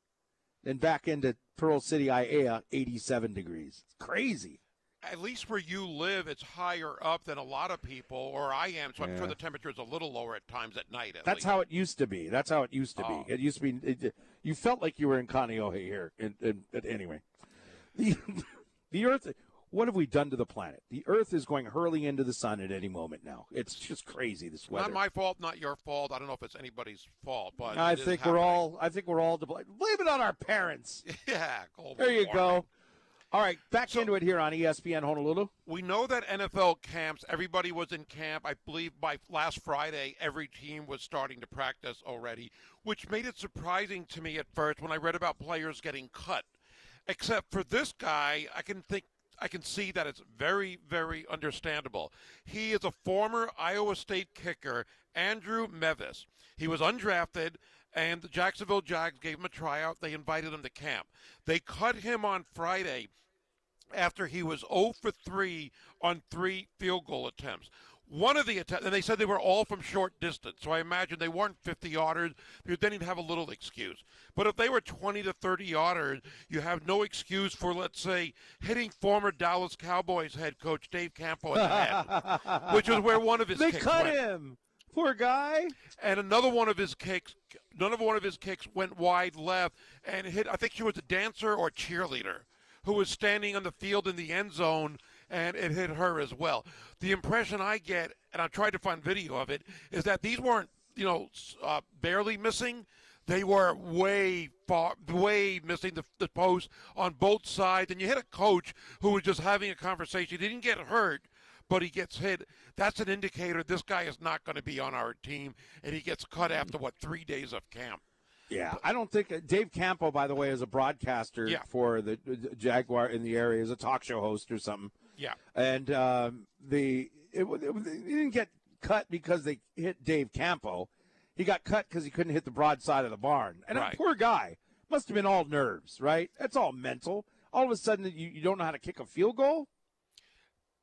Then back into Pearl City, Aiea, 87 degrees. It's crazy. At least where you live, it's higher up than a lot of people, or I am. So yeah. I'm sure the temperature is a little lower at times at night. At That's least. how it used to be. That's how it used to oh. be. It used to be. It, you felt like you were in Kaneohe here. In, in, anyway, the the Earth what have we done to the planet? The Earth is going hurling into the sun at any moment now. It's just crazy. This weather. Not my fault. Not your fault. I don't know if it's anybody's fault, but I think we're all. I think we're all to blame. Blame it on our parents. yeah. There you warming. go. All right, back so, into it here on ESPN Honolulu. We know that NFL camps, everybody was in camp. I believe by last Friday, every team was starting to practice already, which made it surprising to me at first when I read about players getting cut. Except for this guy, I can think I can see that it's very, very understandable. He is a former Iowa State kicker, Andrew Mevis. He was undrafted, and the Jacksonville Jags gave him a tryout. They invited him to camp. They cut him on Friday after he was 0 for 3 on three field goal attempts. One of the attempts, and they said they were all from short distance, so I imagine they weren't 50 yarders You then you'd have a little excuse. But if they were 20 to 30 yarders, you have no excuse for, let's say, hitting former Dallas Cowboys head coach Dave Campo in the head, which was where one of his kicks they kicks cut went. him. Poor guy. And another one of his kicks, none of one of his kicks went wide left and hit. I think she was a dancer or cheerleader who was standing on the field in the end zone, and it hit her as well. The impression I get, and I tried to find video of it, is that these weren't, you know, uh, barely missing. They were way far, way missing the, the post on both sides. And you hit a coach who was just having a conversation. He didn't get hurt, but he gets hit. That's an indicator this guy is not going to be on our team, and he gets cut after what three days of camp. Yeah, I don't think uh, Dave Campo, by the way, is a broadcaster Yeah. for the, the Jaguar in the area, is a talk show host or something. Yeah. And um, the it, wa- it, he didn't get cut because they hit Dave Campo. He got cut because he couldn't hit the broad side of the barn. And Right. a poor guy must have been all nerves, right? That's all mental. All of a sudden, you, you don't know how to kick a field goal.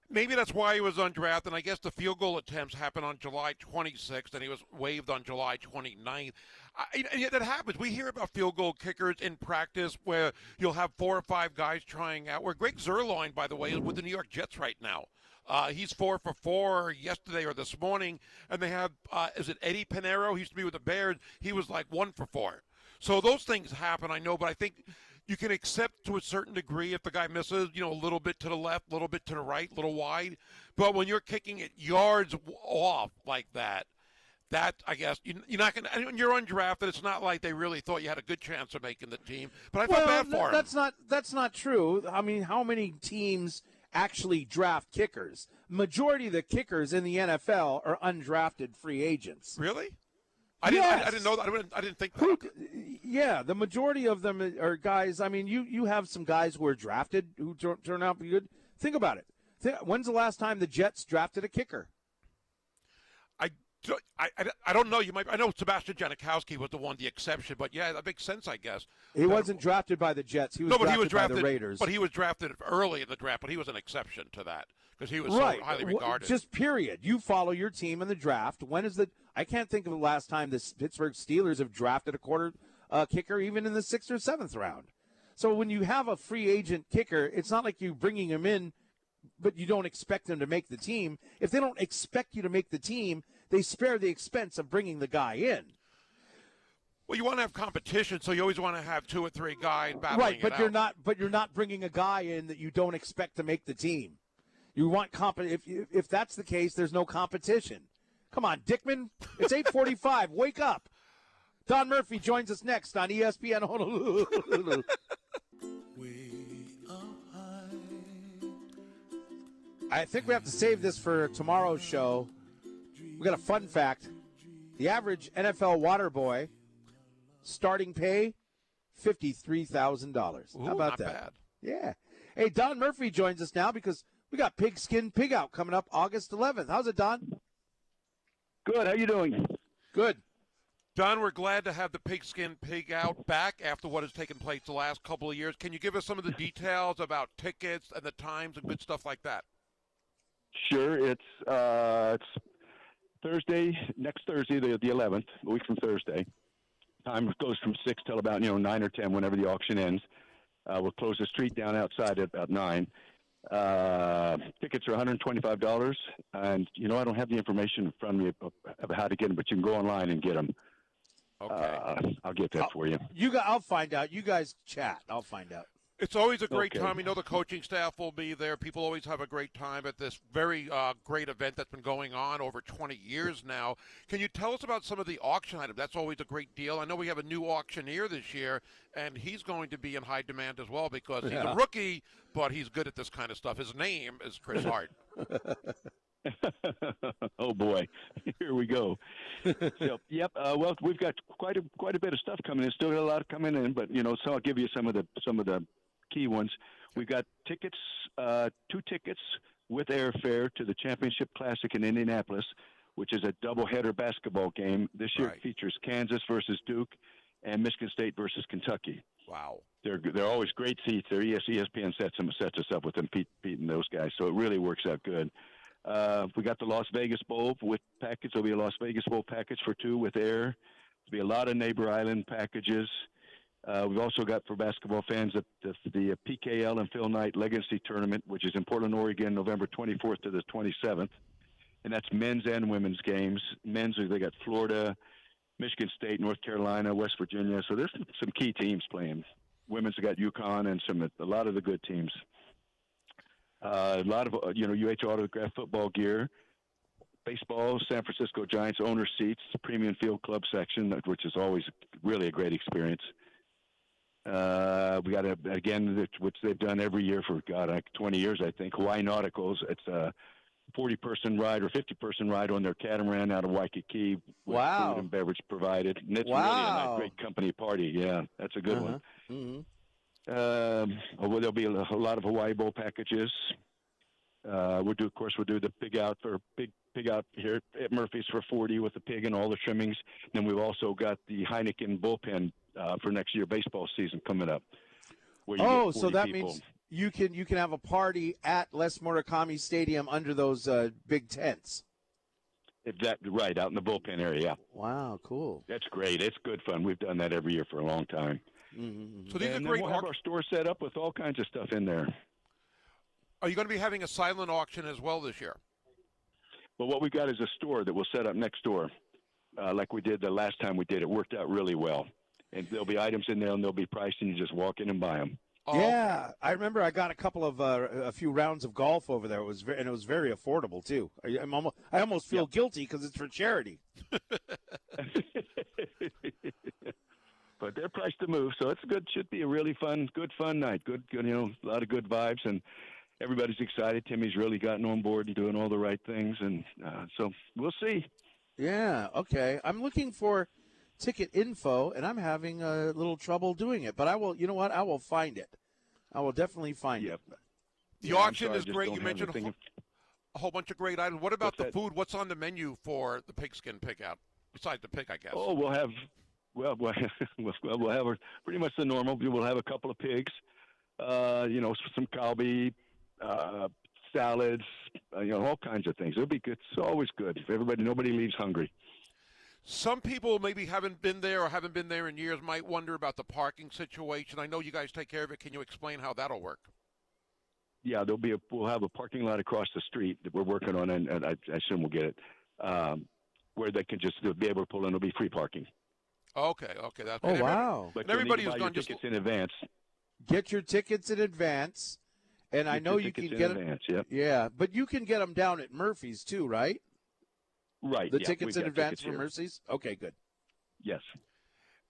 Maybe that's why he was undrafted. And I guess the field goal attempts happened on July 26th, and he was waived on July 29th. I, that happens. We hear about field goal kickers in practice where you'll have four or five guys trying out. Where Greg Zuerlein, by the way, is with the New York Jets right now. Uh, he's four for four yesterday or this morning, and they have uh, is it Eddy Piñeiro? He used to be with the Bears. He was like one for four. So those things happen, I know, but I think you can accept to a certain degree if the guy misses, you know, a little bit to the left, a little bit to the right, a little wide. But when you're kicking it yards off like that, that I guess you, you're not going to. When you're undrafted, it's not like they really thought you had a good chance of making the team. But I felt bad for him. that's not that's not true. I mean, how many teams actually draft kickers? Majority of the kickers in the NFL are undrafted free agents. Really? I didn't. I, I didn't know that. I didn't, I didn't think that. Who, yeah, the majority of them are guys. I mean, you you have some guys who are drafted who turn, turn out to be good. Think about it. Thi- When's the last time the Jets drafted a kicker? I, I, I don't know. You might. I know Sebastian Janikowski was the one, the exception. But yeah, that makes sense, I guess. He wasn't drafted by the Jets. He was no, but drafted he was drafted by the Raiders. But he was drafted early in the draft. But he was an exception to that because he was right. so highly regarded. Just period. You follow your team in the draft. When is the? I can't think of the last time the Pittsburgh Steelers have drafted a quarter uh, kicker, even in the sixth or seventh round. So when you have a free agent kicker, it's not like you're bringing him in, but you don't expect them to make the team. If they don't expect you to make the team, they spare the expense of bringing the guy in. well, you want to have competition, so you always want to have two or three guys battling right, but it you're out. not. But you're not bringing a guy in that you don't expect to make the team. You want comp. If if if that's the case, there's no competition. Come on, Dickman. It's 8:45. Wake up. Don Murphy joins us next on ESPN Honolulu. I think we have to save this for tomorrow's show. We got a fun fact. The average NFL water boy starting pay fifty-three thousand dollars. How about not that? bad. Yeah. Hey, Don Murphy joins us now because we got Pigskin Pig Out coming up August 11th. How's it, Don? Good. How you doing? Good. Don, we're glad to have the pigskin pig out back after what has taken place the last couple of years. Can you give us some of the details about tickets and the times and good stuff like that? Sure. It's uh, it's Thursday, next Thursday, the the 11th, a week from Thursday. Time goes from six till about you know nine or ten, whenever the auction ends. Uh, we'll close the street down outside at about nine. Uh, tickets are $125, and you know I don't have the information in front of me of, of how to get them, but you can go online and get them. Okay. Uh, I'll get that for you. You got. I'll find out. You guys chat. I'll find out. It's always a great Okay. time. You know, the coaching staff will be there. People always have a great time at this very uh, great event that's been going on over 20 years now. Can you tell us about some of the auction items? That's always a great deal. I know we have a new auctioneer this year, and he's going to be in high demand as well because he's Yeah. a rookie, but he's good at this kind of stuff. His name is Chris Hart. oh boy, here we go. so, yep. Uh, well, we've got quite a quite a bit of stuff coming in. Still got a lot coming in, but you know, so I'll give you some of the some of the key ones. We've got tickets, uh, two tickets with airfare to the Championship Classic in Indianapolis, which is a doubleheader basketball game. This year it features Kansas versus Duke and Michigan State versus Kentucky. Wow. They're they're always great seats. They're ES, ESPN sets them sets us up with them beat, beating those guys, so it really works out good. Uh, we got the Las Vegas Bowl with package. There'll be a Las Vegas Bowl package for two with air. There'll be a lot of neighbor island packages. Uh, we've also got for basketball fans the, the, the PKL and Phil Knight Legacy Tournament, which is in Portland, Oregon, November 24th to the 27th, and that's men's and women's games. Men's they got Florida, Michigan State, North Carolina, West Virginia. So there's some key teams playing. Women's got UConn and some a lot of the good teams. Uh, a lot of uh, you know UH autograph football gear, baseball, San Francisco Giants owner seats, premium field club section, which is always really a great experience. Uh, we got a, again, which they've done every year for God, like 20 years, I think. Hawaii Nauticals. It's a 40 person ride or 50 person ride on their catamaran out of Waikiki. With Wow. Food and beverage provided. And it's Wow. really a great company party. Yeah, that's a good Uh-huh. one. Mm-hmm. Um, well, there'll be a, a lot of Hawaii Bowl packages. Uh, we'll do, of course, we'll do the pig out for pig pig out here at Murphy's for forty with the pig and all the trimmings. Then we've also got the Heineken bullpen uh, for next year baseball season coming up. where you Oh, so that people. means you can you can have a party at Les Murakami Stadium under those uh, big tents. If that right out in the bullpen area. Yeah. Wow, cool. That's great. It's good fun. We've done that every year for a long time. Mm-hmm. So these are and then great we'll have our store set up with all kinds of stuff in there. Are you going to be having a silent auction as well this year? Well, what we got is a store that we'll set up next door, uh, like we did the last time we did. It worked out really well, and there'll be items in there, and they'll be priced, and you just walk in and buy them. Oh, Yeah, I remember I got a couple of uh, a few rounds of golf over there. It was very, and it was very affordable too. I, I'm almost I almost feel guilty because it's for charity. but they're priced to move, so it's good. Should be a really fun, good fun night. Good, good, you know, a lot of good vibes, and everybody's excited. Timmy's really gotten on board and doing all the right things, and uh, so we'll see. Yeah, okay. I'm looking for ticket info, and I'm having a little trouble doing it. But I will. You know what? I will find it. I will definitely find it. The Yeah, auction sorry, is great. You mentioned a, thing whole- a whole bunch of great items. What about What's the that? food? What's on the menu for the pigskin pig out? Besides the pig, I guess. Oh, we'll have well, well, well, we'll have pretty much the normal. We'll have a couple of pigs, uh, you know, some kalbi, uh, salads, uh, you know, all kinds of things. It'll be good. It's always good. If everybody, nobody leaves hungry. Some people maybe haven't been there or haven't been there in years might wonder about the parking situation. I know you guys take care of it. Can you explain how that'll work? Yeah, there'll be a we'll have a parking lot across the street that we're working on, and, and I, I assume we'll get it, um, where they can just be able to pull in. It'll be free parking. Okay, okay, that's Oh, every- wow. But And everybody to who's buy gone just tickets in advance. Get your tickets in advance, and I know you can get get 'em- advance, yep. Yeah, but you can get them down at Murphy's too, right? Right. The yeah, tickets in advance tickets for here. Mercy's. Okay, good. Yes.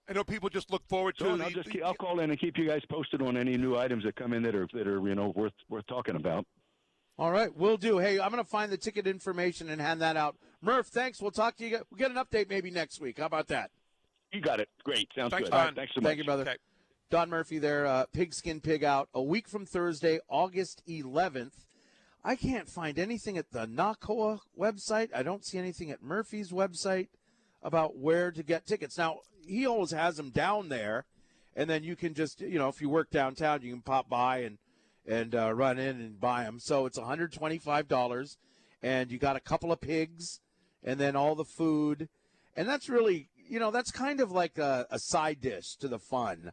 I know people just look forward to So the, I'll just the- keep, I'll call in and keep you guys posted on any new items that come in that are that are you know worth worth talking about. All right, we'll do. Hey, I'm going to find the ticket information and hand that out. Murph, thanks. We'll talk to you. We'll get an update maybe next week. How about that? You got it. Great. Sounds Thanks, good. Don. All right, thanks so much. Thank you, brother. Don Murphy there, uh, Pigskin Pig Out, a week from Thursday, August 11th. I can't find anything at the Na Koa website. I don't see anything at Murphy's website about where to get tickets. Now, he always has them down there, and then you can just, you know, if you work downtown, you can pop by and and uh, run in and buy them. So it's $125, and you got a couple of pigs, and then all the food, and that's really, you know, that's kind of like a, a side dish to the fun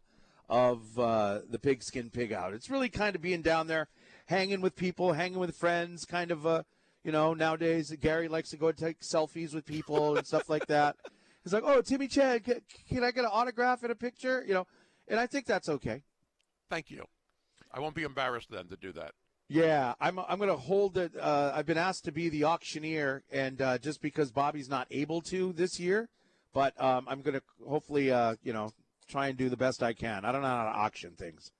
of uh, the pigskin pig out. It's really kind of being down there, hanging with people, hanging with friends, kind of, uh, you know, nowadays Gary likes to go and take selfies with people and stuff like that. He's like, oh, Timmy Chang, can, can I get an autograph and a picture? You know, and I think that's okay. Thank you. I won't be embarrassed then to do that. Yeah, I'm. I'm going to hold it. Uh, I've been asked to be the auctioneer, and uh, just because Bobby's not able to this year, but um, I'm going to hopefully, uh, you know, try and do the best I can. I don't know how to auction things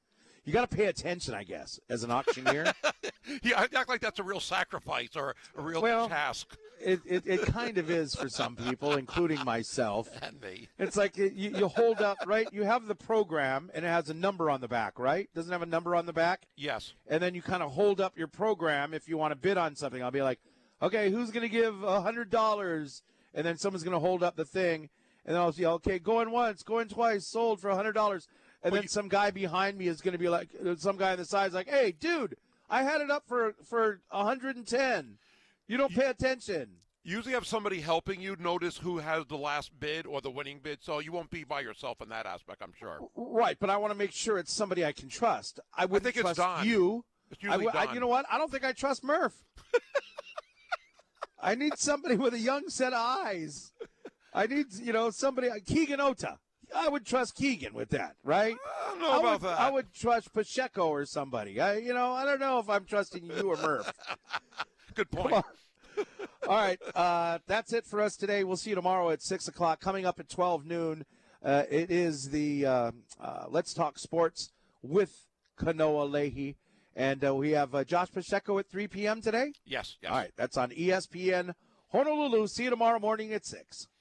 you got to pay attention, I guess, as an auctioneer. yeah, I act like that's a real sacrifice or a real well, task. It, it, it, kind of is for some people, including myself. And me. It's like you, you hold up, right? You have the program and it has a number on the back, right? Doesn't have a number on the back? Yes. And then you kind of hold up your program if you want to bid on something. I'll be like, okay, who's going to give $100? And then someone's going to hold up the thing. And then I'll say, okay, going once, going twice, sold for $100 and then you, some guy behind me is going to be like, uh, some guy on the side is like, "Hey, dude, I had it up for for 110. You don't pay attention." Usually have somebody helping you notice who has the last bid or the winning bid, so you won't be by yourself in that aspect, I'm sure. Right, but I want to make sure it's somebody I can trust. I would think trust it's Don. you. It's I, Don. I, you know what? I don't think I trust Murph. I need somebody with a young set of eyes. I need, you know, somebody Keegan Ota. I would trust Keegan with that, right? I don't know about would, that. I would trust Pacheco or somebody. I, you know, I don't know if I'm trusting you or Murph. Good point. All right, uh, that's it for us today. We'll see you tomorrow at six o'clock. Coming up at twelve noon, uh, it is the uh, uh, Let's Talk Sports with Kanoa Leahy, and uh, we have uh, Josh Pacheco at three p.m. today. Yes, yes. All right, that's on ESPN Honolulu. See you tomorrow morning at six.